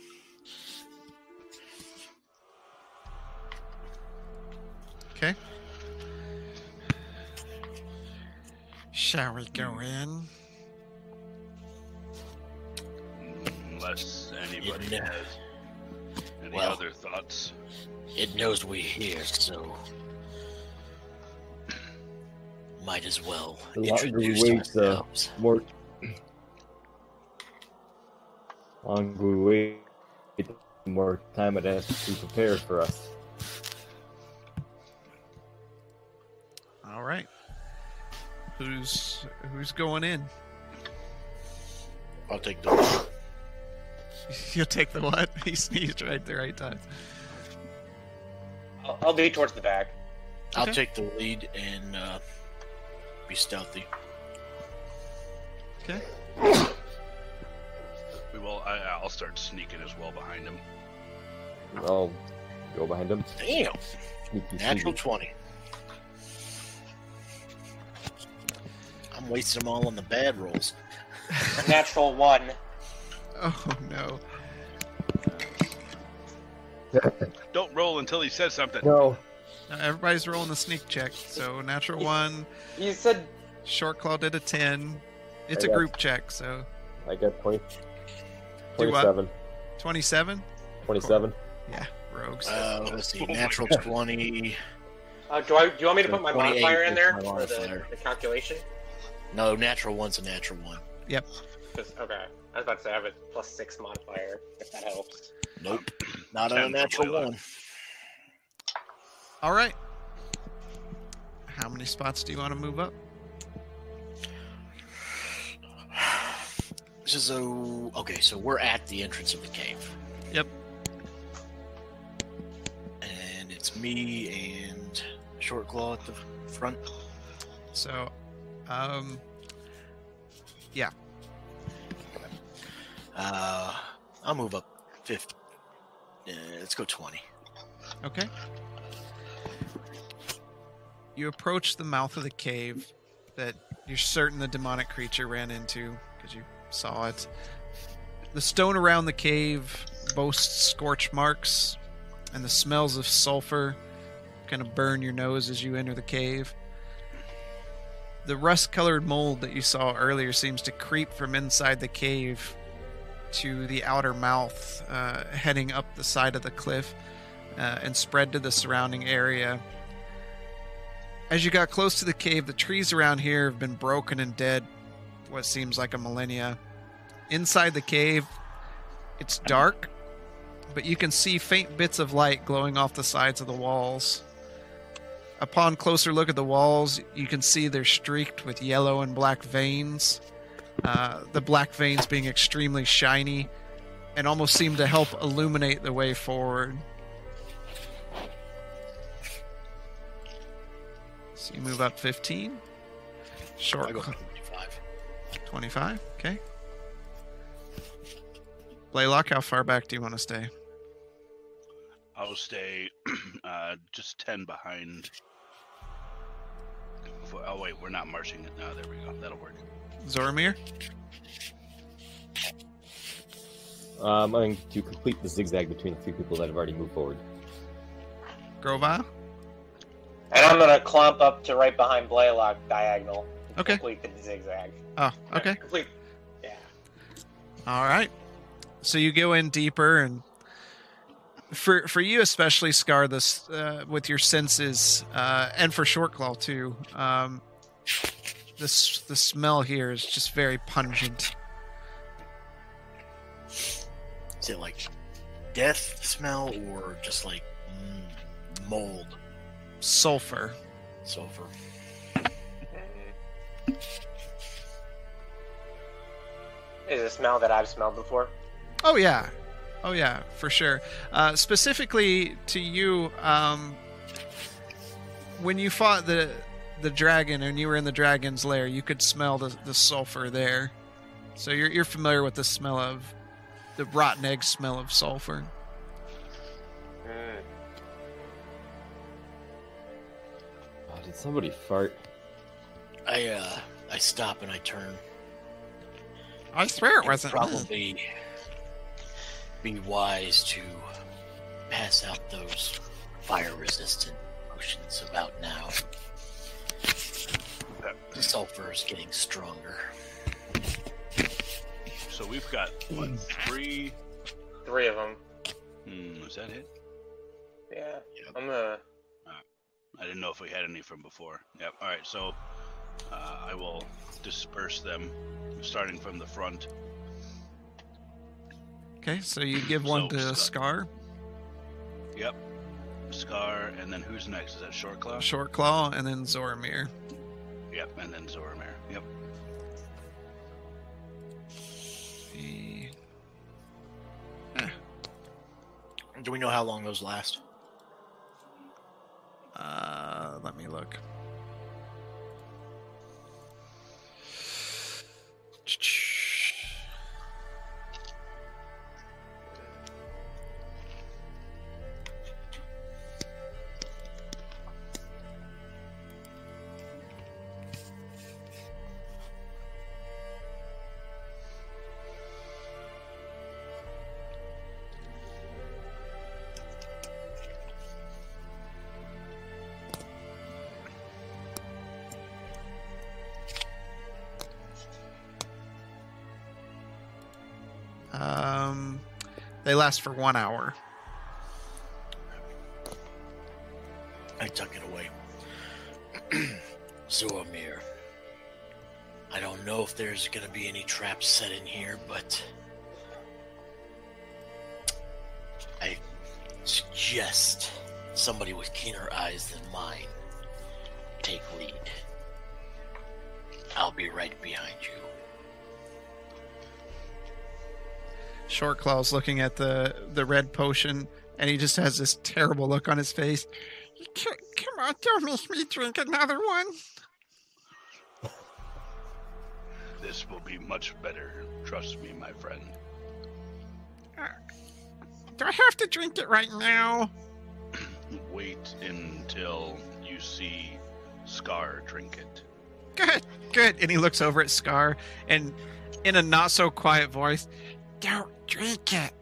S2: Okay.
S7: Shall we go in?
S4: Unless anybody
S5: Yeah.
S4: has any
S5: Well.
S4: other thoughts.
S5: It knows we're here, so might as well
S3: The longer we
S5: introduce
S3: wait, the uh,
S5: ourselves.
S3: more longer we wait, the more time it has to be prepared for us.
S2: All right. Who's who's going in?
S5: I'll take the. *laughs*
S2: You'll take the what? *laughs* He sneezed right at the right time.
S6: I'll, I'll be towards the back.
S5: I'll
S2: Okay.
S5: take the lead and uh, be stealthy.
S2: Okay.
S4: We will. I, I'll start sneaking as well behind him.
S3: I'll go behind him.
S5: Damn,
S3: Sneaky,
S5: natural
S3: sneaky.
S5: twenty. I'm wasting them all on the bad rolls. *laughs*
S6: Natural one.
S2: Oh no. *laughs*
S4: Don't roll until he says something.
S3: No,
S2: Now everybody's rolling the sneak check. So natural one.
S6: You said
S2: Short claw did a ten. It's
S3: I
S2: a
S3: got-
S2: group check, so
S3: I got 20,
S2: Do what?
S3: 27.
S2: twenty-seven.
S3: 27.
S2: Yeah, rogues.
S5: Uh, let's see, *laughs*
S4: Oh
S5: natural twenty.
S6: Uh, do I do you want me to put my
S5: 28
S6: modifier in
S5: is
S6: there
S5: my
S6: for the,
S5: modifier.
S6: the calculation?
S5: No, natural one's a natural one.
S6: 'Cause- okay, I was about to say I have a plus six modifier if that helps.
S5: Nope, *clears throat* not on a natural one.
S2: All right. How many spots do you want to move up?
S5: So okay, so we're at the entrance of the cave.
S2: Yep.
S5: And it's me and Short Claw at the front.
S2: So, um,
S5: Uh, I'll move up 50. Uh, let's go 20.
S2: okay. You approach the mouth of the cave that you're certain the demonic creature ran into because you saw it. The stone around the cave boasts scorch marks, and the smells of sulfur kind of burn your nose as you enter the cave. The rust colored mold that you saw earlier seems to creep from inside the cave to the outer mouth, uh, heading up the side of the cliff uh, and spread to the surrounding area. As you got close to the cave, the trees around here have been broken and dead what seems like a millennia. Inside the cave, it's dark, but you can see faint bits of light glowing off the sides of the walls. Upon closer look at the walls, you can see they're streaked with yellow and black veins. Uh, the black veins being extremely shiny and almost seem to help illuminate the way forward. So you move up 15. Short
S5: I go 25.
S2: 25. Okay. Blaylock, how far back do you want to stay?
S4: I'll stay *clears throat* uh, just 10 behind. Oh, wait, we're not marching. It. No, there we go. That'll work.
S2: Zoramir?
S3: Um, I'm going to complete the zigzag between the three people that have already moved forward.
S2: Grova?
S6: And I'm gonna clump up to right behind Blaylock diagonal.
S2: Okay.
S6: Complete the zigzag.
S2: Oh, okay.
S6: Complete. Yeah.
S2: All right. So you go in deeper, and for for you especially, Scar, this uh, with your senses, uh, and for Shortclaw too. Um, this the smell here is just very pungent.
S5: Is it like death smell or just like mm, mold,
S2: Sulfur.
S5: sulfur?
S6: Is it a smell that I've smelled before?
S2: Oh yeah, oh yeah, for sure. Uh, specifically to you, um, when you fought the the dragon and you were in the dragon's lair, you could smell the, the sulfur there. So you're you're familiar with the smell of the rotten egg smell of sulfur.
S6: Mm.
S3: Oh, did somebody fart?
S5: I uh, I stop and I turn.
S2: I swear it
S5: It'd
S2: wasn't.
S5: probably be wise to pass out those fire resistant potions about now. The sulfur is getting stronger.
S4: So we've got, what, three?
S6: Three of them.
S4: Hmm, is that it?
S6: Yeah.
S5: Yep.
S6: I'm gonna.
S4: I didn't know if we had any from before. Yep. All right. So uh, I will disperse them, starting from the front.
S2: Okay, so you give one
S4: So,
S2: to
S4: Scar-
S2: Scar,
S4: Yep. Scar, and then who's next? Is that Shortclaw?
S2: Shortclaw, and then Zoramir.
S4: Yep, and then Zoramir. Yep.
S2: The-
S5: Do we know how long those last?
S2: Uh, let me look. Um, they last for one hour.
S5: I tuck it away. *clears throat* Zoamir. I don't know if there's gonna be any traps set in here, but I suggest somebody with keener eyes than mine take lead. I'll be right behind you.
S2: Shortclaw's looking at the the red potion and he just has this terrible look on his face.
S7: Come on, don't make me drink another one.
S4: This will be much better. Trust me, my friend.
S7: Uh, do I have to drink it right now? *clears throat*
S4: Wait until you see Scar drink it.
S2: Good, good. And he looks over at Scar, and in a not so quiet voice,
S7: Don't drink it.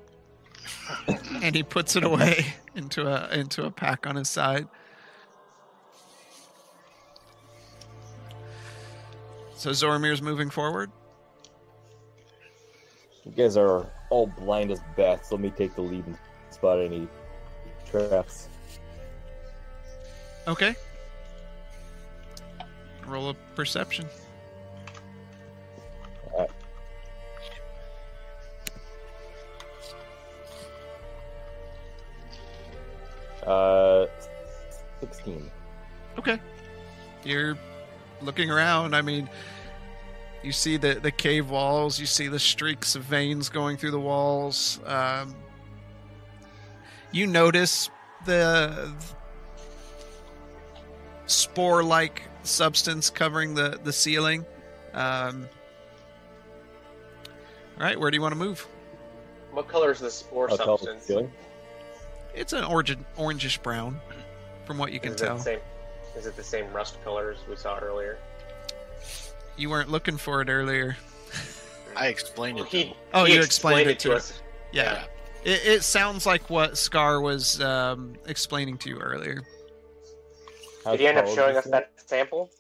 S7: *laughs*
S2: and he puts it away into a into a pack on his side. So Zoramir's moving forward.
S3: You guys are all blind as bats. Let me take the lead and spot any traps.
S2: Okay. Roll a perception.
S3: Uh, 16.
S2: Okay. You're looking around. I mean, you see the the cave walls. You see the streaks of veins going through the walls. Um, you notice the spore-like substance covering the the ceiling. Um, all right, where do you want to move?
S6: What color is the spore
S3: I'll
S6: substance?
S3: Ceiling.
S2: It's an orange, orangish brown, from what you can
S6: is
S2: tell.
S6: same? Is it the same rust colors we saw earlier?
S2: You weren't looking for it earlier.
S5: I explained it. to
S6: He.
S2: Oh,
S6: he
S2: you explained it to
S6: us.
S2: Yeah, It, it sounds like what Scar was um, explaining to you earlier.
S3: How
S6: Did he end up showing us that sample?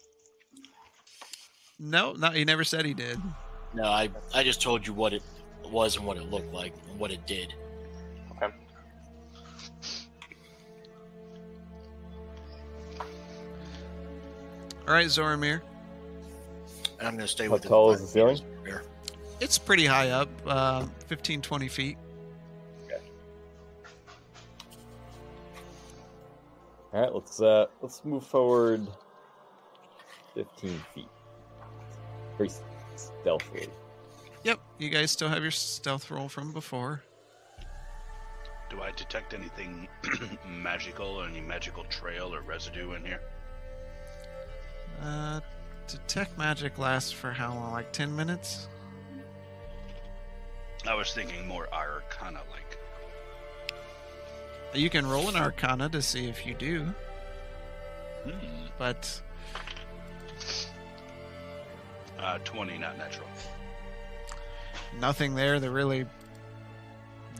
S2: No, no, he never said he did.
S5: No, I I just told you what it was and what it looked like and what it did.
S2: All right, Zoramir.
S5: And I'm going to stay
S3: How
S5: with
S3: tall is the ceiling?
S5: There.
S2: It's pretty high up, uh, 15, 20 feet.
S3: All right, let's uh let's move forward 15 feet. Very stealthily.
S2: Yep, you guys still have your stealth roll from before.
S4: Do I detect anything *clears throat* magical or any magical trail or residue in here?
S2: Uh, detect magic lasts for how long? Like 10 minutes?
S4: I was thinking more arcana like.
S2: You can roll an arcana to see if you do,
S4: Hmm.
S2: but
S4: Uh, 20, not natural.
S2: nothing there to really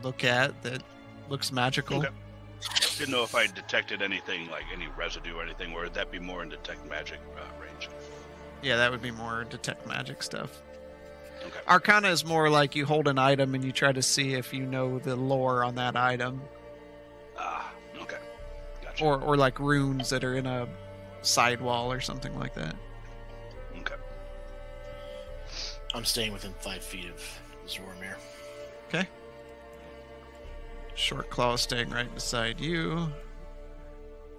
S2: look at that looks magical.
S4: Okay. I didn't know if I detected anything like any residue or anything, or would that be more in detect magic uh, range?
S2: Yeah, that would be more detect magic stuff.
S4: Okay.
S2: Arcana is more like you hold an item and you try to see if you know the lore on that item,
S4: Ah, okay. Gotcha.
S2: or or like runes that are in a sidewall or something like that.
S4: okay.
S5: I'm staying within five feet of Zoramir.
S2: Short claw is staying right beside you.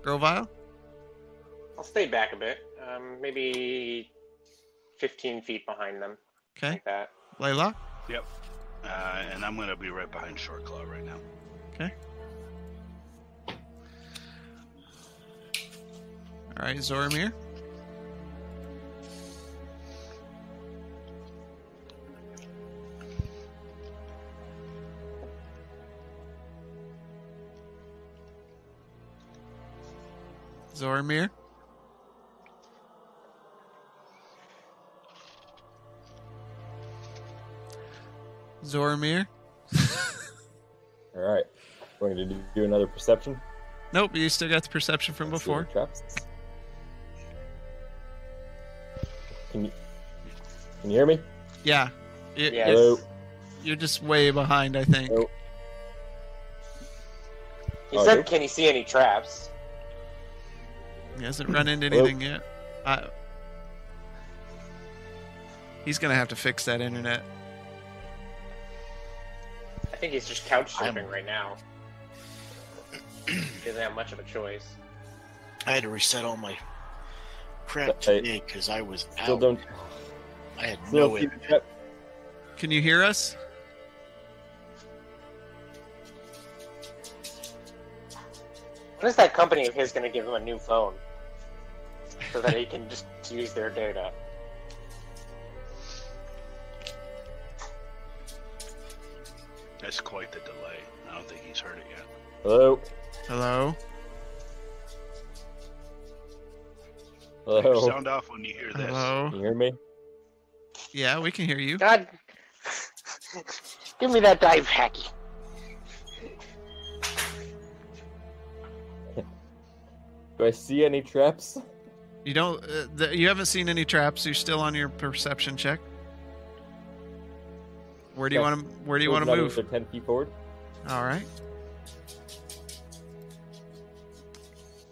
S2: Grovile?
S6: I'll stay back a bit. Um, maybe 15 feet behind them.
S2: Okay.
S6: Like that.
S2: Layla? Yep.
S4: Uh, and I'm gonna be right behind Short Claw right now. Okay.
S2: All right, Zoramir. Zoramir. Zoramir. *laughs*
S3: All right, we're gonna do, do another perception.
S2: Nope, you still got the perception from
S3: Let's
S2: before.
S3: Traps. Can you can you hear me?
S2: Yeah. Y-
S6: Yes.
S3: Hello.
S2: You're just way behind, I think.
S3: Nope.
S6: He
S3: Oh,
S6: said,
S3: nope.
S6: "Can you see any traps?"
S2: He hasn't run into anything yet. I... He's gonna have to fix that internet.
S6: I think he's just couch
S5: I'm-
S6: surfing right now. he doesn't have much of a choice.
S5: I had to reset all my crap today because I was
S3: Still
S5: out.
S3: don't.
S5: I had no
S3: don't see the
S5: internet.
S2: Can you hear us?
S6: When is that company of his going to give him a new phone so that he can just use their data?
S4: That's quite the delay. I don't think he's heard it yet.
S3: Hello.
S2: Hello.
S3: Hello.
S4: Sound off when you hear this.
S2: Hello.
S3: Can you hear me?
S2: Yeah, we can hear you.
S6: God, give me that dive, Hacky. *laughs*
S3: Do I see any traps?
S2: You don't. Uh, th- you haven't seen any traps. You're still on your perception check. Where do you want to? Where do you want to move?
S3: Ten feet forward.
S2: All right.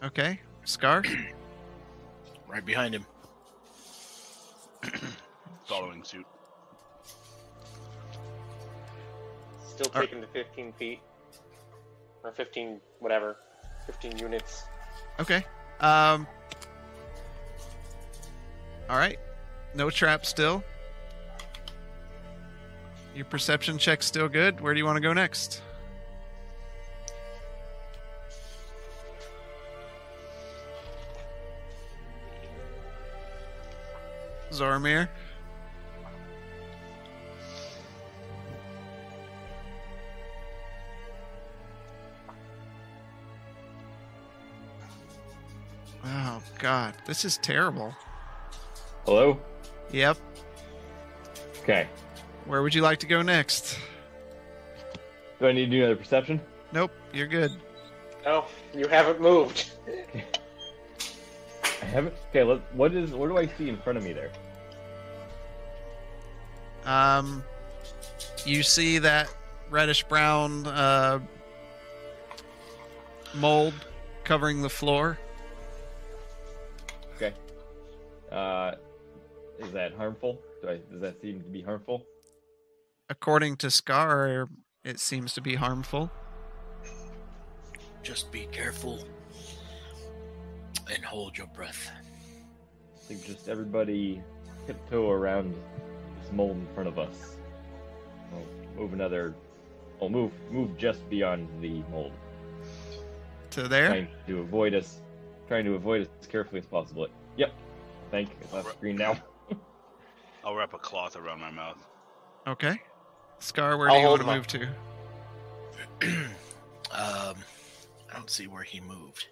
S2: Okay. Scar. *clears throat*
S5: Right behind him. *clears throat*
S4: Following suit.
S6: Still
S2: Are-
S6: taking the 15 feet. Or 15, whatever. 15 units.
S2: Okay. Um. All right. No trap still. Your perception check's still good. Where do you want to go next? Zormir. Oh God, this is terrible.
S3: Hello.
S2: Yep.
S3: Okay.
S2: Where would you like to go next?
S3: Do I need to do another perception?
S2: Nope, you're good.
S6: Oh, you haven't moved. *laughs*
S3: I haven't. Okay. Let, what is? What do I see in front of me there?
S2: Um, you see that reddish brown uh, mold covering the floor.
S3: Okay. Uh, is that harmful? Do I, does that seem to be harmful?
S2: According to Scar, it seems to be harmful.
S5: Just be careful and hold your breath.
S3: I think just everybody tiptoe around this mold in front of us. We'll move another. I'll move move just beyond the mold,
S2: To there.
S3: trying to avoid us, trying to avoid us as carefully as possible. Yep. Thank. It's off screen now.
S4: I'll wrap a cloth around my mouth.
S2: Okay. Scar, where
S6: I'll
S2: do you want to
S6: my-
S2: move to? *clears throat*
S5: um, I don't see where he moved.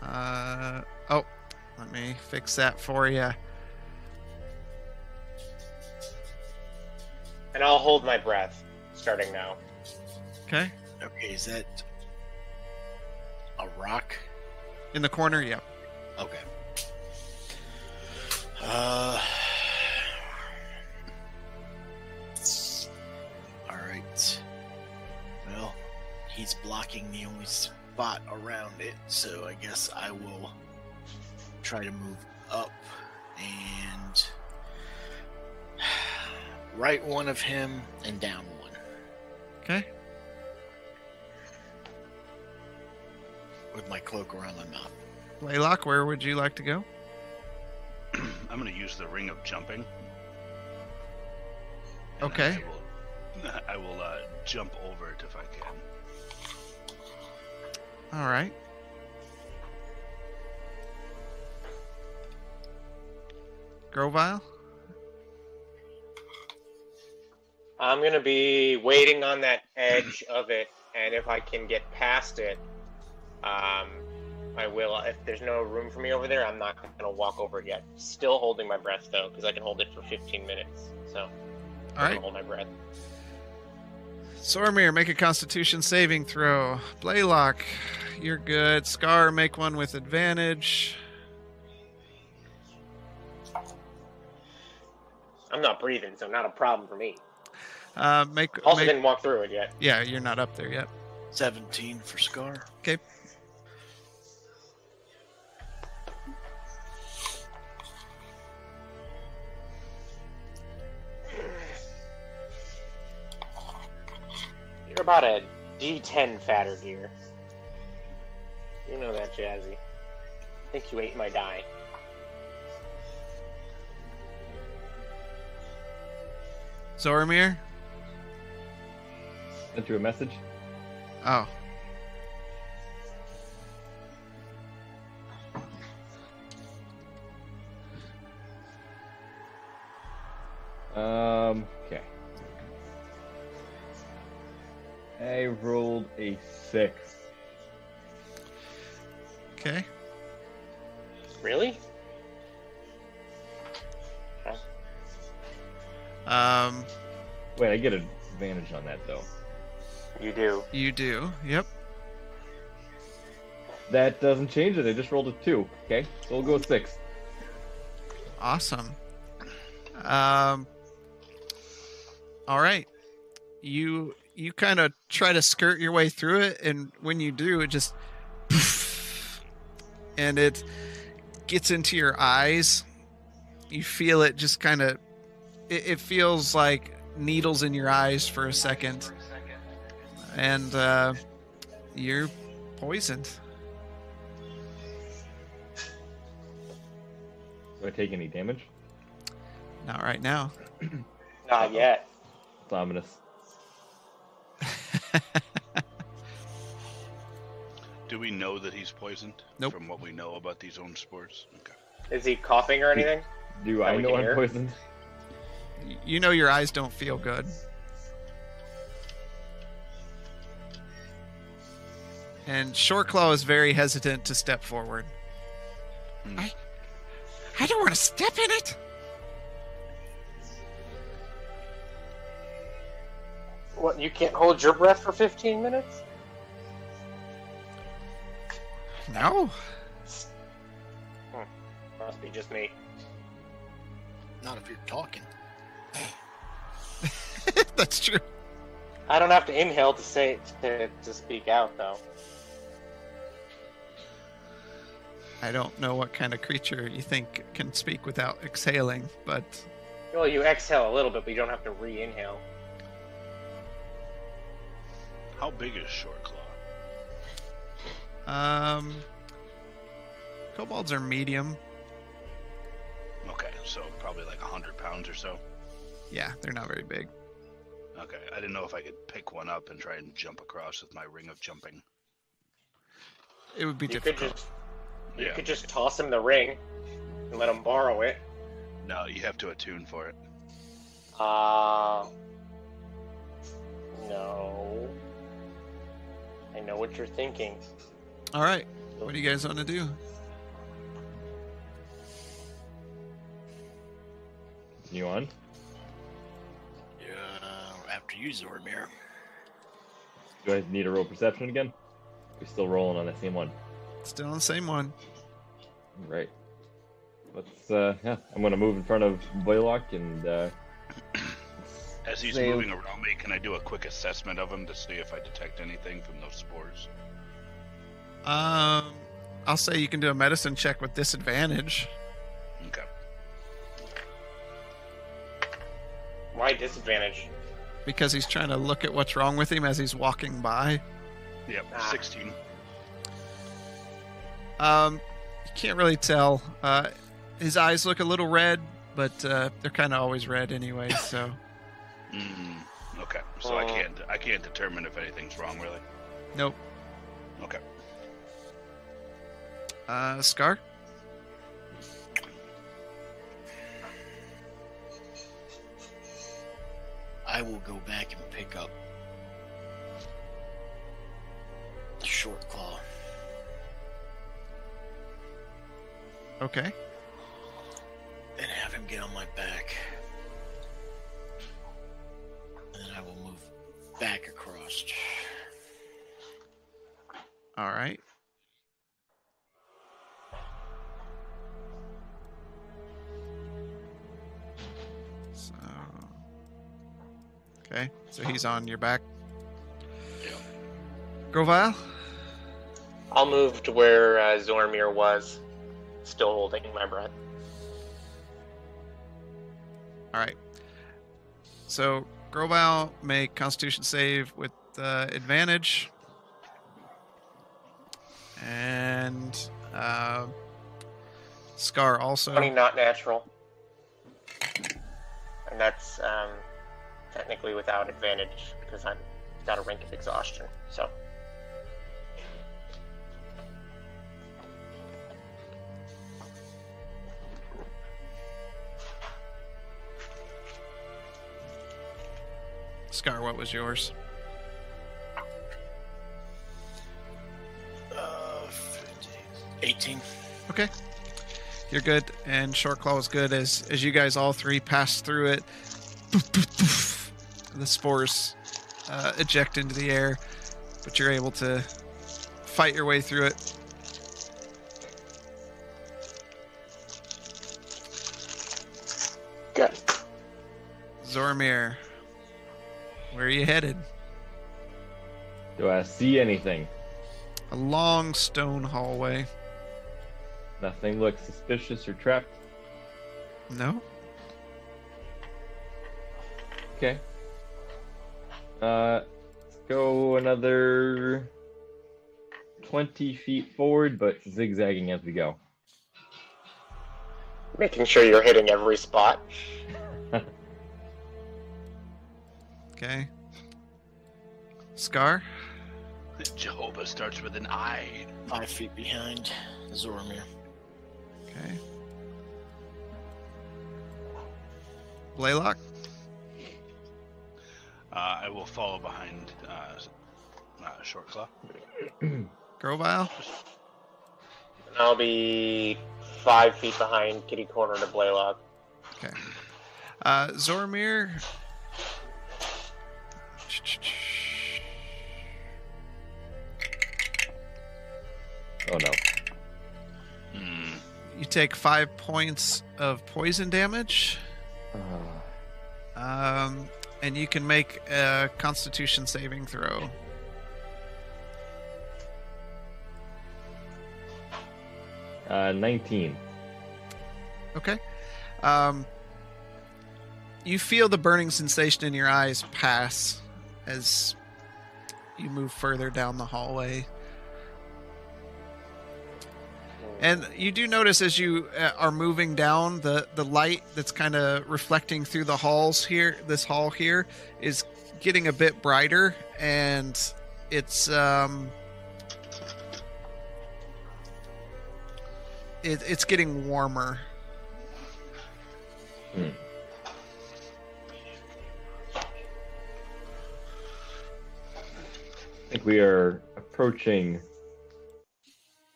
S2: Uh oh, let me fix that for you.
S6: And I'll hold my breath starting now.
S2: Okay.
S5: Okay, is that a rock?
S2: In the corner. Yep.
S5: Okay. Uh. He's blocking the only spot around it, so I guess I will try to move up and *sighs* right one of him and down one.
S2: Okay.
S5: with my cloak around my mouth.
S2: Blaylock, where would you like to go? *clears throat*
S4: I'm going to use the ring of jumping.
S2: Okay.
S4: I will, *laughs* I will uh, jump over it if I can.
S2: All right. Grovile?
S6: I'm gonna be waiting on that edge of it, and if I can get past it, um, I will. If there's no room for me over there, I'm not gonna walk over it yet. Still holding my breath though, because I can hold it for 15 minutes. So
S2: All
S6: I'm
S2: right.
S6: hold my breath.
S2: Zormir, make a constitution saving throw. Blaylock, you're good. Scar, make one with advantage.
S6: I'm not breathing, so not a problem for me.
S2: Uh, make,
S6: Also,
S2: make
S6: didn't walk through it yet.
S2: yeah, you're not up there yet.
S5: 17 for Scar.
S2: Okay.
S6: About a D10 fatter gear. You know that, Jazzy. I think you ate my die.
S2: Zoramir?
S3: Sent you a message?
S2: Oh.
S3: Um, okay. I rolled a six.
S2: Okay.
S6: Really?
S2: Um,
S3: Wait, I get an advantage on that though.
S6: You do.
S2: you do. Yep.
S3: That doesn't change it. I just rolled a two. Okay, so we'll go with six.
S2: Awesome. Um. All right. You you kind of try to skirt your way through it, and when you do, it just *laughs* and it gets into your eyes. You feel it just kind of. It, it feels like needles in your eyes for a second, and uh, you're poisoned.
S3: Do I take any damage?
S2: Not right now.
S6: Not yet.
S3: It's ominous.
S4: Do we know that he's poisoned?
S2: Nope.
S4: From what we know about these own sports. Okay.
S6: Is he coughing or anything?
S3: Do I know I'm
S6: hear?
S3: poisoned?
S2: you know your eyes don't feel good. And Short Claw is very hesitant to step forward. Hmm.
S7: I, I don't want to step in it.
S6: What? You can't hold your breath for 15 minutes?
S7: No. Hmm.
S6: Must be just me.
S5: Not if you're talking. *laughs*
S2: That's true.
S6: I don't have to inhale to say to, to speak out though.
S2: I don't know what kind of creature you think can speak without exhaling, but
S6: Well, you exhale a little bit, but you don't have to re-inhale.
S4: How big is Shortclaw?
S2: um kobolds are medium.
S4: Okay, so probably like 100 pounds or so.
S2: Yeah, they're not very big.
S4: Okay, I didn't know if I could pick one up and try and jump across with my ring of jumping.
S2: It would be
S6: You could
S2: difficult.
S6: just you
S4: Yeah.
S6: could just toss him the ring and let him borrow it.
S4: No, you have to attune for it.
S6: Uh no. I know what you're thinking.
S2: All right. What do you guys want to do?
S3: You on?
S5: Yeah, after you, Zormir.
S3: Do I need to roll perception again? We're still rolling on that same one.
S2: Still on the same one.
S3: Right. Let's uh yeah, I'm gonna move in front of Blaylock and uh
S4: As he's
S3: Say-
S4: moving around me, can I do a quick assessment of him to see if I detect anything from those spores?
S2: Um I'll say you can do a medicine check with disadvantage.
S4: Okay.
S6: Why disadvantage?
S2: because he's trying to look at what's wrong with him as he's walking by.
S4: Yep,
S6: Ah.
S4: 16.
S2: Um, you can't really tell. Uh, his eyes look a little red, but uh, they're kind of always red anyway. So
S4: Mm, okay, so I
S6: Uh.
S4: can't I can't determine if anything's wrong really.
S2: nope.
S4: Okay.
S2: Uh, Scar.
S5: I will go back and pick up the Short Claw.
S2: Okay.
S5: and have him get on my back. And then I will move back across.
S2: All right. So. Okay, so he's on your back.
S4: Yeah.
S2: Grovile.
S6: I'll move to where uh, Zormir was, still holding my breath.
S2: All right. So Grobau make Constitution save with uh, advantage, and uh, Scar also.
S6: Twenty not natural, and that's um, technically without advantage because I'm got a rank of exhaustion. So
S2: Scar, what was yours?
S5: Uh, 18.
S2: Okay. You're good, and Short Claw was good as as you guys all three pass through it. Poof, poof, poof. The spores uh, eject into the air, but you're able to fight your way through it.
S6: Good.
S2: Zormir, where are you headed?
S3: Do I see anything?
S2: A long stone hallway.
S3: Nothing looks suspicious or trapped.
S2: No?
S3: Okay. Uh, let's go another 20 feet forward, but zigzagging as we go.
S6: Making sure you're hitting every spot.
S2: Okay. Scar?
S4: Jehovah starts with an I.
S5: Five feet behind Zoramir.
S2: Okay. Blaylock?
S4: Uh, I will follow behind uh, s- uh, Short Claw. *clears throat*
S2: Grovile?
S6: And I'll be five feet behind kitty corner to Blaylock.
S2: Okay. Uh, Zormir.
S3: Oh no.
S2: You take five points of poison damage,
S3: Uh,
S2: um, and you can make a Constitution saving throw.
S3: uh, 19.
S2: Okay. Um, you feel the burning sensation in your eyes pass as you move further down the hallway. And you do notice as you uh, are moving down, the, the light that's kind of reflecting through the halls here, this hall here, is getting a bit brighter, and it's um, it, it's getting warmer.
S3: I think we are approaching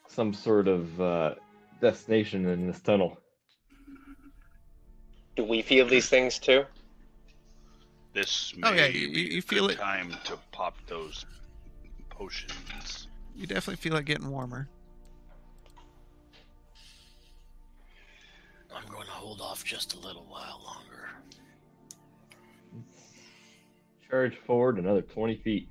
S3: some sort of uh, destination in this tunnel.
S6: Do we feel these things too?
S4: This
S2: Oh,
S4: may
S2: yeah, you- you
S4: a
S2: feel
S4: good
S2: it.
S4: time to pop those potions.
S2: You definitely feel it getting warmer.
S5: I'm going to hold off just a little while longer.
S3: Charge forward another 20 feet.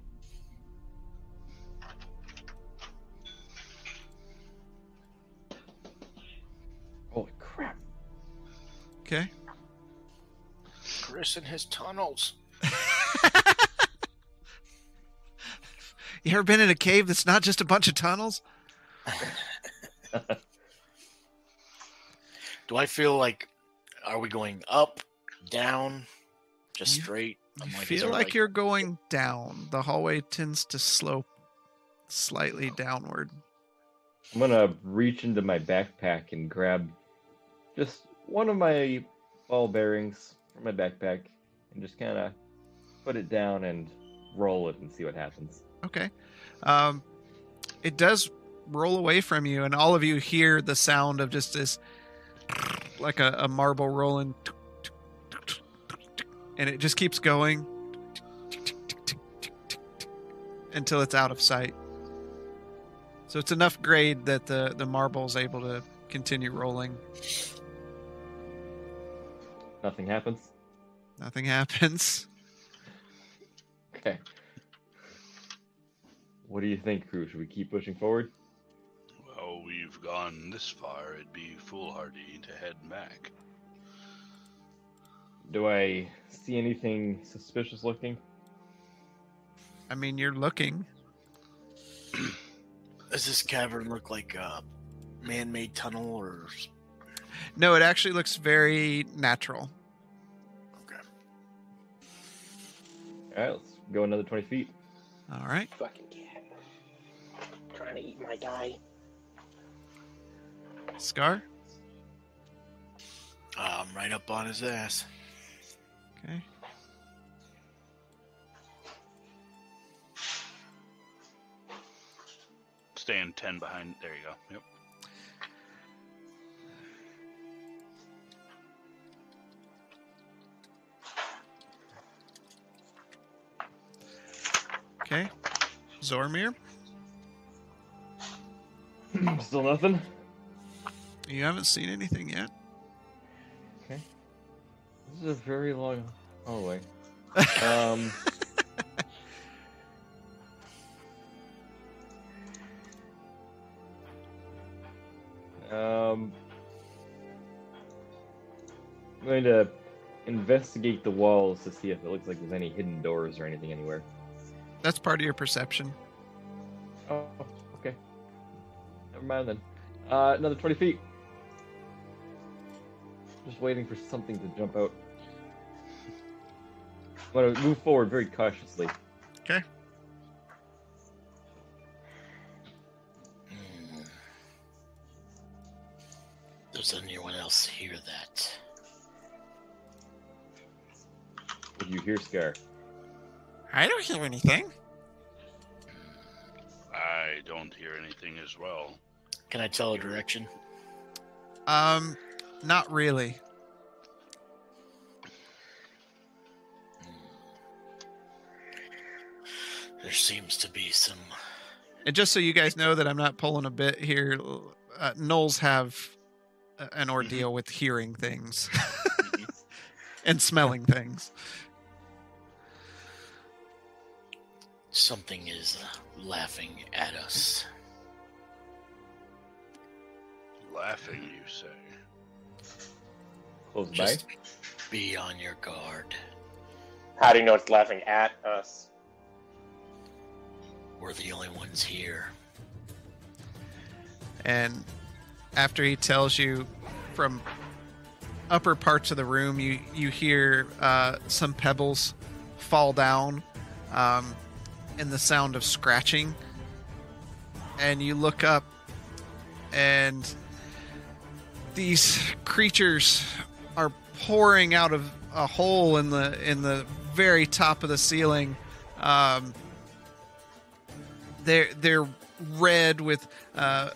S2: Okay.
S5: Chris and his tunnels. *laughs*
S2: You ever been in a cave that's not just a bunch of tunnels? *laughs*
S5: Do I feel like, are we going up, down, just
S2: You-
S5: straight? I'm like,
S2: feel
S5: there,
S2: like, you're going down. The hallway tends to slope slightly oh. downward.
S3: I'm gonna reach into my backpack and grab just one of my ball bearings from my backpack and just kind of put it down and roll it and see what happens.
S2: Okay. Um, it does roll away from you, and all of you hear the sound of just this, like a, a marble rolling, and it just keeps going until it's out of sight. So it's enough grade that the the marble is able to continue rolling.
S3: Nothing happens.
S2: Nothing happens. *laughs*
S3: Okay. What do you think, crew? Should we keep pushing forward?
S4: Well, we've gone this far. It'd be foolhardy to head back.
S3: Do I see anything suspicious looking?
S2: I mean, you're looking. *clears throat*
S5: Does this cavern look like a man-made tunnel or?
S2: No, it actually looks very natural.
S5: Okay.
S3: All right, let's go another 20 feet.
S2: All right.
S6: Fucking cat. Trying to eat my guy.
S2: Scar?
S5: I'm right up on his ass.
S2: Okay.
S4: Staying 10 behind. There you go. Yep.
S2: Zormir,
S3: Still nothing.
S2: you haven't seen anything yet. Okay.
S3: This is a very long hallway. *laughs* Um. um. I'm going to investigate the walls to see if it looks like there's any hidden doors or anything anywhere.
S2: That's part of your perception.
S3: Oh, okay. Never mind then. Uh, another 20 feet. Just waiting for something to jump out. I'm gonna move forward very cautiously.
S2: Okay.
S5: Hmm. Does anyone else hear that?
S3: What do you hear, Scar?
S7: I don't hear anything.
S4: I don't hear anything as well.
S5: Can I tell a direction?
S2: Um, not really.
S5: There seems to be some.
S2: And just so you guys know that I'm not pulling a bit here, uh, Knowles have an ordeal with hearing things *laughs* and smelling things.
S5: Something is uh, laughing at us.
S4: Laughing, you say?
S3: Close by.
S5: Just be on your guard.
S6: How do you know it's laughing at us?
S5: We're the only ones here.
S2: And after he tells you from upper parts of the room, you you hear uh, some pebbles fall down, um, and the sound of scratching. And you look up, and these creatures are pouring out of a hole in the in the very top of the ceiling. Um, they're they're red with uh,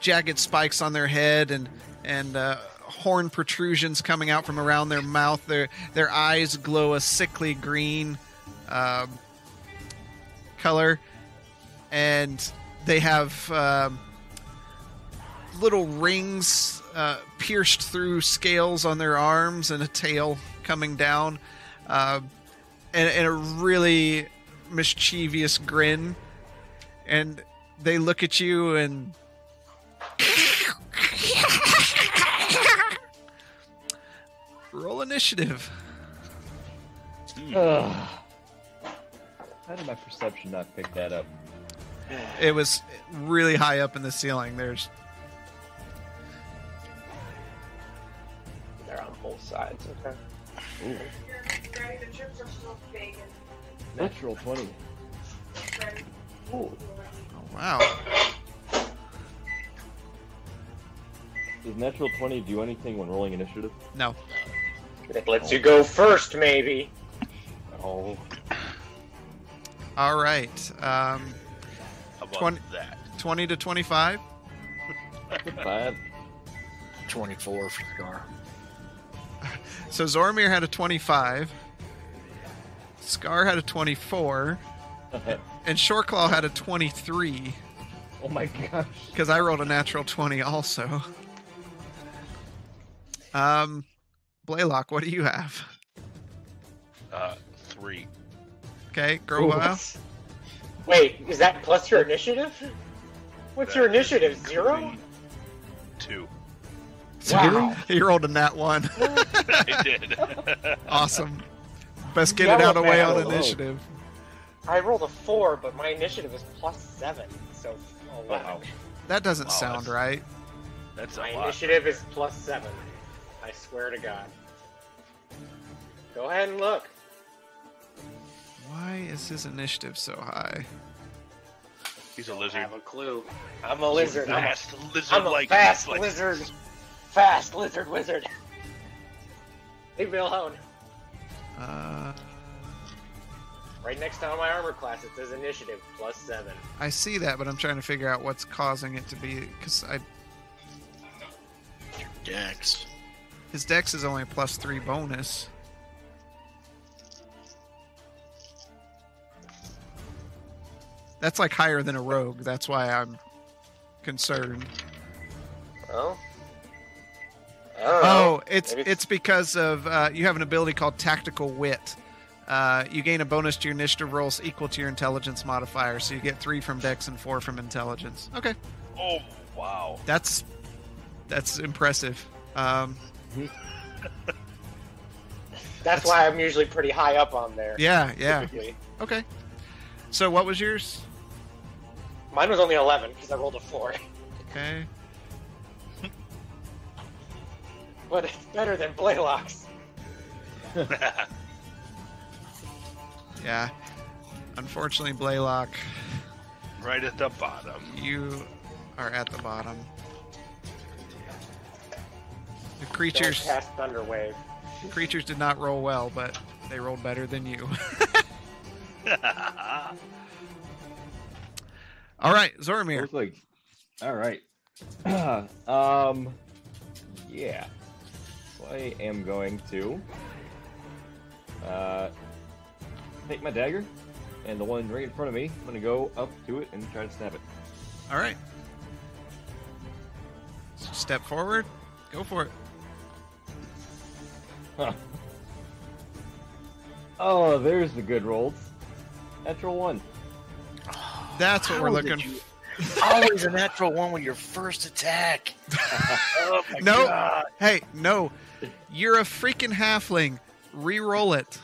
S2: jagged spikes on their head and and uh, horn protrusions coming out from around their mouth. Their their eyes glow a sickly green um, color, and they have um, little rings uh, pierced through scales on their arms and a tail coming down, uh, and, and a really mischievous grin. And they look at you and *laughs* roll initiative.
S3: Ugh. How did my perception not pick that up?
S2: It was really high up in the ceiling. There's
S6: They're on both sides. Okay.
S3: Ooh,
S8: Ready, the chips are still bacon.
S3: natural 20.
S6: Ooh.
S2: oh, wow.
S3: Does natural 20 do anything when rolling initiative?
S2: No,
S6: It lets you go first, maybe.
S3: Oh.
S2: All right. Um,
S4: How about
S2: Twenty-
S4: that?
S2: twenty to twenty-five.
S3: Bad.
S5: 24 for Scar. *laughs*
S2: So Zormir had a twenty-five. Scar had a twenty-four, *laughs* and Short Claw had a twenty-three.
S3: oh my gosh.
S2: because I rolled a natural 20 also. Um, Blaylock, what do you have?
S4: Uh, three.
S2: Okay, Grovile.
S6: Wait, is that plus your initiative? What's your initiative? Zero?
S4: including Two.
S6: Wow. *laughs*
S2: he rolled a nat one. *laughs*
S4: I did. *laughs*
S2: awesome. Best get
S6: Yeah,
S2: it out of the way on
S3: hello.
S2: initiative.
S6: I rolled a four, but my initiative is plus seven. So, oh wow.
S3: Wow.
S2: That doesn't
S4: Wow,
S2: sound
S4: that's-
S2: right.
S4: That's a
S6: My
S4: lot.
S6: initiative is plus seven. I swear to God. Go ahead and look.
S2: Why is his initiative so high?
S4: He's a
S6: I
S4: lizard.
S6: I have a clue. I'm a lizard. I'm a,
S4: Fast lizard
S6: I'm a
S4: like
S6: fast
S4: like-
S6: lizard. Fast lizard wizard. Leave me alone.
S2: Uh,
S6: Right next to my armor class, it says initiative plus seven.
S2: I see that, but I'm trying to figure out what's causing it to be because I Your
S5: Dex.
S2: his dex is only a plus three bonus. That's like higher than a rogue. That's why I'm concerned.
S6: Oh. I don't know.
S2: Oh, it's
S6: Maybe-
S2: it's because of uh, you have an ability called Tactical Wit. Uh, you gain a bonus to your initiative rolls equal to your intelligence modifier, so you get three from Dex and four from intelligence. Okay,
S4: Oh wow.
S2: that's that's impressive. Um, *laughs*
S6: That's why I'm usually pretty high up on there.
S2: yeah, yeah.
S6: typically.
S2: Okay. So what was yours?
S6: Mine was only 11 because I rolled a 4.
S2: Okay. *laughs*
S6: But it's better than Blaylock's. *laughs*
S2: Yeah. Unfortunately, Blaylock,
S4: right at the bottom.
S2: you are at the bottom. The
S6: Don't cast Thunderwave.
S2: creatures did not roll well, but they rolled better than you. *laughs* All right, Zoramir.
S3: Looks like. All right. *clears throat* um. Yeah. So I am going to uh take my dagger, and the one right in front of me. I'm gonna go up to it and try to stab it.
S2: All right. Step forward. Go for it.
S3: Huh. Oh, there's the good rolls. Natural one.
S2: That's what
S5: How
S2: we're looking
S5: you- Always a natural one with your first attack. *laughs* oh
S2: No.
S5: god.
S2: Hey, no. You're a freaking halfling. Re-roll it.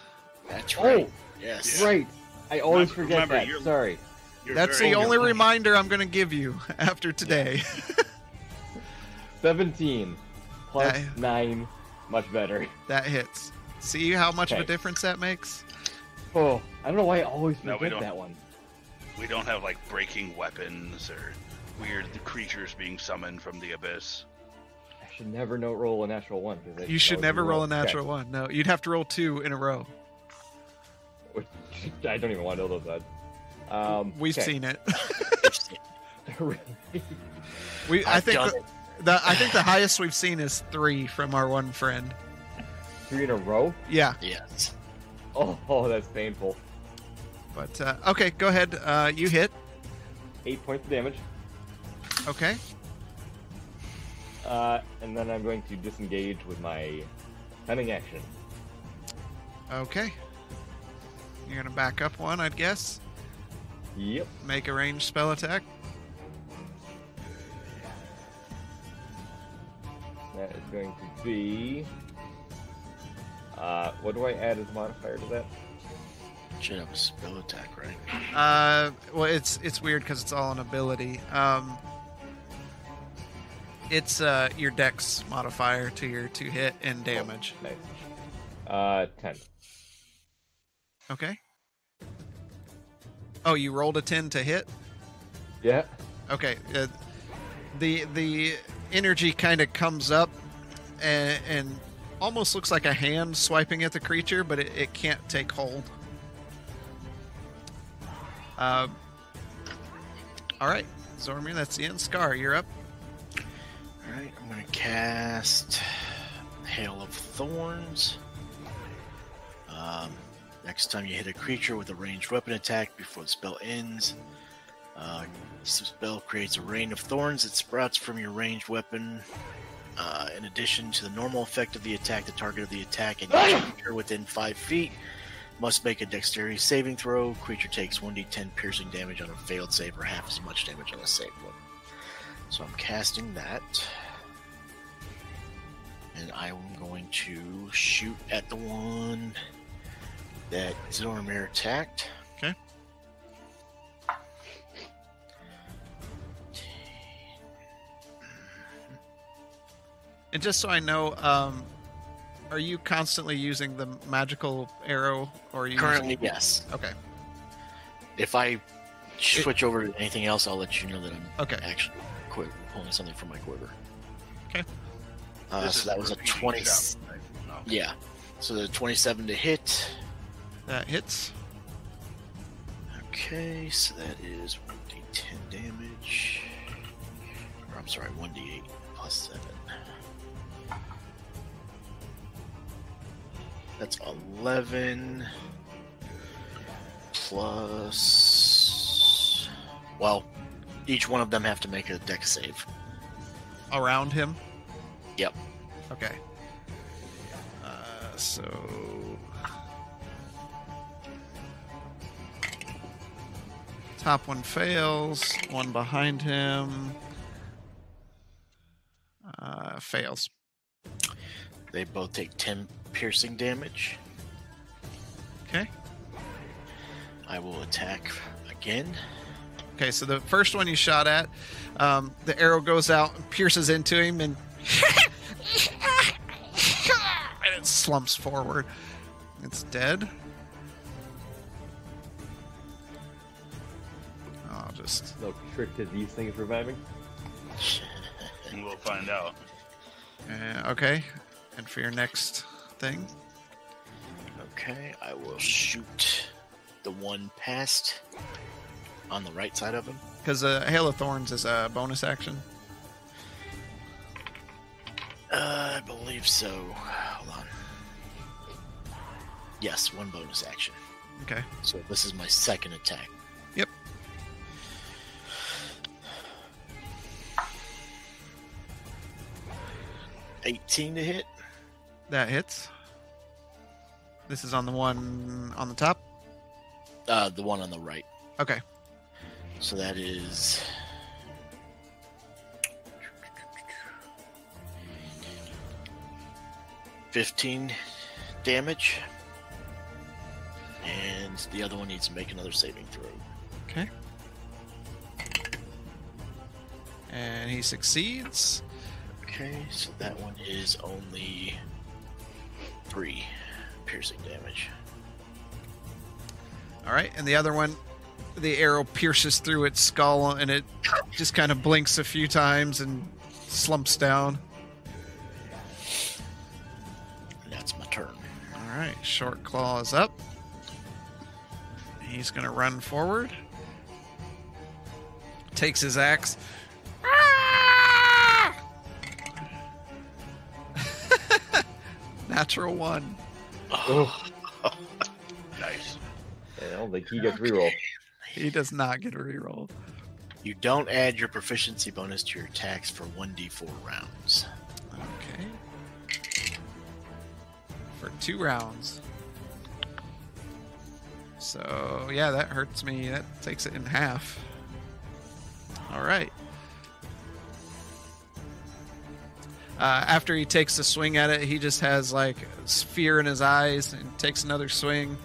S5: That's
S3: Oh.
S5: Yes.
S3: right. I always
S4: Remember-
S3: forget
S4: remember,
S3: that.
S4: you're-
S3: Sorry.
S4: You're
S2: That's the only
S4: good.
S2: reminder I'm going to give you *laughs* after today. *laughs*
S3: 17 plus
S2: That-
S3: 9. Much better.
S2: that hits. See how much of a difference that makes?
S3: Oh, I don't know why I always
S4: No,
S3: forget
S4: don't.
S3: that one.
S4: We don't have like breaking weapons or weird creatures being summoned from the abyss.
S3: I should never know roll a natural one. 'cause I-
S2: You should never
S3: be
S2: roll a
S3: wrong.
S2: natural one. No, you'd have to roll two in a row. *laughs*
S3: I don't even want to know those odds. Um,
S2: We've
S3: okay.
S2: seen it. *laughs* *laughs* We, I
S5: I've
S2: think the,
S5: it.
S2: the I think the highest we've seen is three from our one friend.
S3: Three in a row?
S2: Yeah,
S5: Yes.
S3: Oh, oh that's painful.
S2: But uh, okay, go ahead. Uh, you hit.
S3: Eight points of damage.
S2: Okay.
S3: Uh, and then I'm going to disengage with my cunning action.
S2: Okay. You're gonna back up one, I'd guess.
S3: Yep.
S2: Make a ranged spell attack.
S3: That is going to be. Uh, what do I add as a modifier to that?
S5: Should have a spell attack, right?
S2: Uh, well, it's it's weird because it's all an ability. Um, it's uh your dex modifier to your two hit and damage.
S3: Nice. Uh, ten.
S2: Okay. Oh, you rolled a ten to hit.
S3: Yeah.
S2: Okay. Uh, the the energy kind of comes up and, and almost looks like a hand swiping at the creature, but it, it can't take hold. Uh, all right, Zormir, that's the end. Scar, you're up.
S5: All right. I'm gonna cast Hail of Thorns. Um, next time you hit a creature with a ranged weapon attack before the spell ends, uh, the spell creates a rain of thorns that sprouts from your ranged weapon. Uh, in addition to the normal effect of the attack, the target of the attack and creature within five feet must make a dexterity saving throw. Creature takes 1d10 piercing damage on a failed save or half as much damage on a saved one. So I'm casting that. And I'm going to shoot at the one that Zoramir attacked.
S2: Okay. And just so I know, um, are you constantly using the magical arrow, or are you
S5: Currently,
S2: using...
S5: yes.
S2: Okay.
S5: If I switch over to anything else, I'll let you know that I'm
S2: Okay.
S5: actually quit pulling something from my quiver.
S2: Okay.
S5: Uh, so that was a 20.
S4: sound. No.
S5: Yeah. So the 27 to hit.
S2: That hits.
S5: Okay, so that is 1d10 damage. Or I'm sorry, 1d8 plus 7. That's 11 plus. Well, each one of them have to make a deck save.
S2: Around him?
S5: Yep.
S2: Okay. Uh, so. Top one fails. One behind him uh, fails.
S5: They both take 10 piercing damage.
S2: Okay.
S5: I will attack again.
S2: Okay, so the first one you shot at, um, the arrow goes out and pierces into him, and *laughs* and it slumps forward. It's dead. I'll just
S3: No trick to these things reviving.
S4: And *laughs* we'll find out.
S2: uh, okay. And for your next thing,
S5: Okay, I will shoot the one past on the right side of him.
S2: because uh, Hail of Thorns is a bonus action.
S5: Uh, I believe so. Hold on. Yes, one bonus action.
S2: Okay.
S5: So this is my second attack.
S2: Yep.
S5: Eighteen to hit.
S2: That hits. This is on the one on the top.
S5: Uh, the one on the right.
S2: Okay.
S5: So that is. Fifteen damage. And the other one needs to make another saving throw.
S2: Okay. And he succeeds.
S5: Okay, so that one is only three piercing damage.
S2: All right, and the other one, the arrow pierces through its skull, and it just kind of blinks a few times and slumps down.
S5: And that's my turn.
S2: All right, short claw is up. He's gonna run forward. Takes his axe. Ah! Natural one.
S3: Oh, *laughs*
S4: Nice.
S3: I don't think he gets reroll.
S2: He does not get a reroll.
S5: You don't add your proficiency bonus to your attacks for 1d4 rounds.
S2: Okay. For two rounds. So, yeah, that hurts me. That takes it in half. All right. Uh, after he takes a swing at it, he just has like fear in his eyes and takes another swing.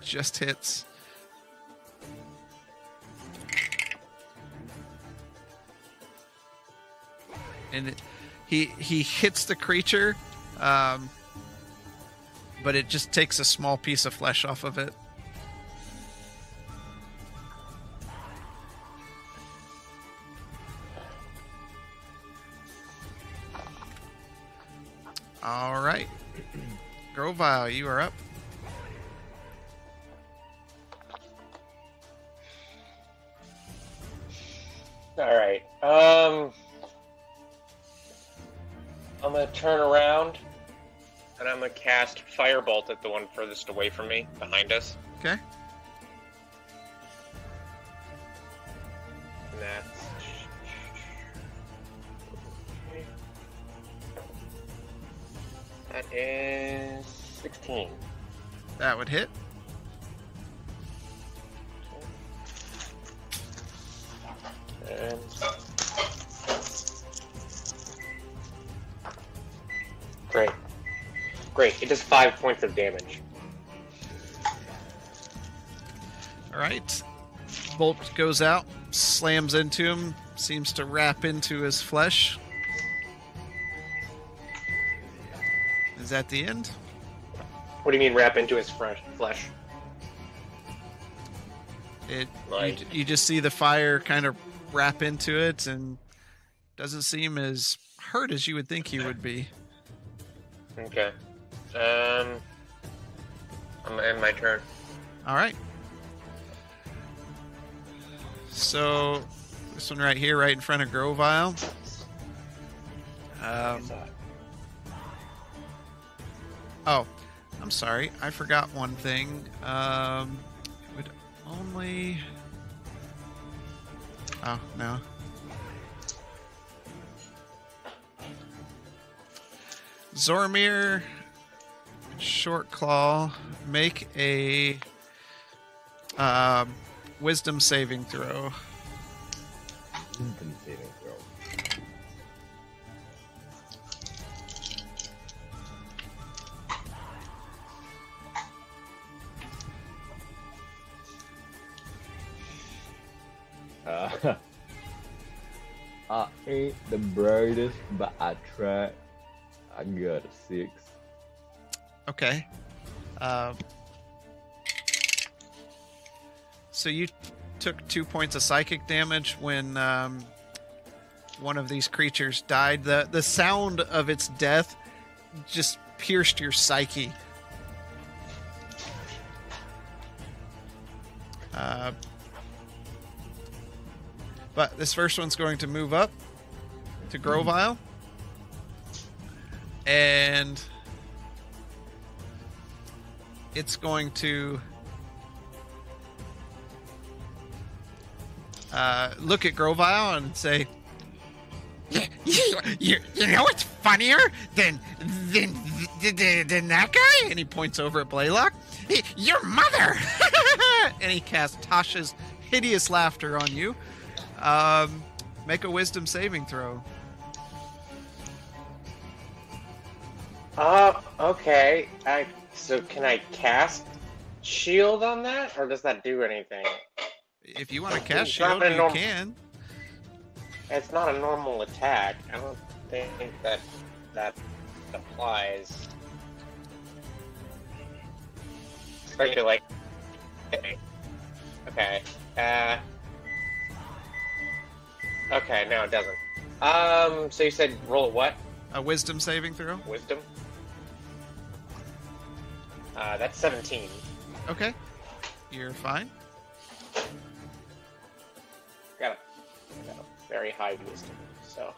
S2: Just hits. and it, he he hits the creature, um, but it just takes a small piece of flesh off of it. All right, *clears throat* Grovile, you are up.
S6: All right. Um, I'm gonna turn around, and I'm gonna cast Firebolt at the one furthest away from me, behind us.
S2: Okay.
S6: And that's. That is 16.
S2: That would hit.
S6: And great, great. It does five points of damage.
S2: All right. Bolt goes out, slams into him, seems to wrap into his flesh. Is that the end?
S6: What do you mean wrap into his flesh?
S2: It you, you just see the fire kind of wrap into it and doesn't seem as hurt as you would think he would be.
S6: Okay. Um. I'm gonna end my turn.
S2: All right. So this one right here, right in front of Grovile. Um, oh, I'm sorry. I forgot one thing. Um, it would only. Oh no. Zormir, Short Claw, make a um, Wisdom saving throw.
S3: Wisdom saving ain't the brightest, but I try. I got a six.
S2: Okay. Um, so you took two points of psychic damage when um, one of these creatures died. the The sound of its death just pierced your psyche. Uh, but this first one's going to move up to Grovile. And it's going to uh, look at Grovile and say,
S7: You, you, you know what's funnier than than than, than that guy?
S2: and he points over at Blaylock,
S7: Your mother. *laughs*
S2: and he casts Tasha's hideous laughter on you. Um, make a wisdom saving throw.
S6: Uh, okay. I so can I cast shield on that, or does that do anything?
S2: If you want to cast
S6: It's
S2: shield, you
S6: norm-
S2: can.
S6: It's not a normal attack. I don't think that that applies. Especially like. Okay. Okay. Uh. Okay. No, it doesn't. Um. So you said roll what?
S2: A wisdom saving throw.
S6: Wisdom. Uh, that's seventeen.
S2: Okay, you're fine.
S6: Got a, got a very high wisdom. So.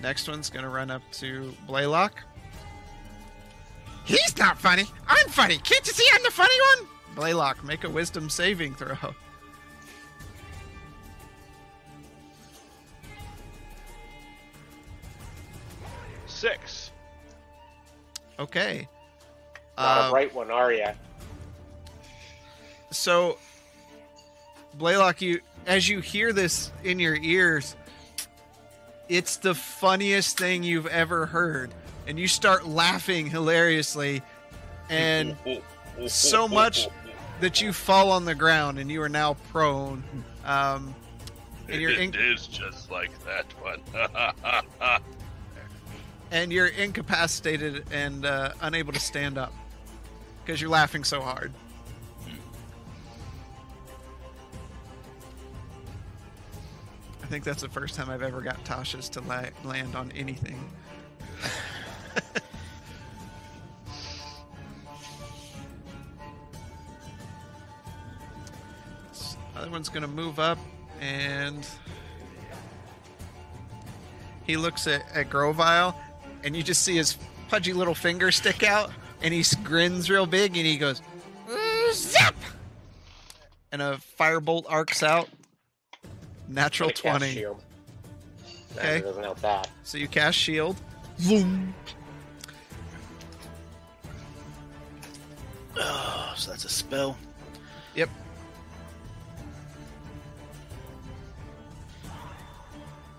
S2: Next one's gonna run up to Blaylock.
S7: He's not funny. I'm funny. Can't you see I'm the funny one?
S2: Blaylock, make a wisdom saving throw.
S4: Six.
S2: Okay.
S6: Not
S2: Uh,
S6: a bright one, are you?
S2: so Blaylock, you as you hear this in your ears, it's the funniest thing you've ever heard, and you start laughing hilariously, and so much that you fall on the ground, and you are now prone. Um, and you're in,
S4: It is just like that one. *laughs*
S2: and you're incapacitated and uh, unable to stand up because you're laughing so hard. I think that's the first time I've ever got Tasha's to la- land on anything. *laughs* Other one's gonna move up and he looks at, at Grovile and you just see his pudgy little finger stick out and he grins real big and he goes "Uh, zap and a firebolt arcs out natural
S6: Gonna cast
S2: 20
S6: Shield.
S2: Okay.
S6: doesn't help that.
S2: so you cast shield Vroom.
S5: Oh, so that's a spell.
S2: Yep.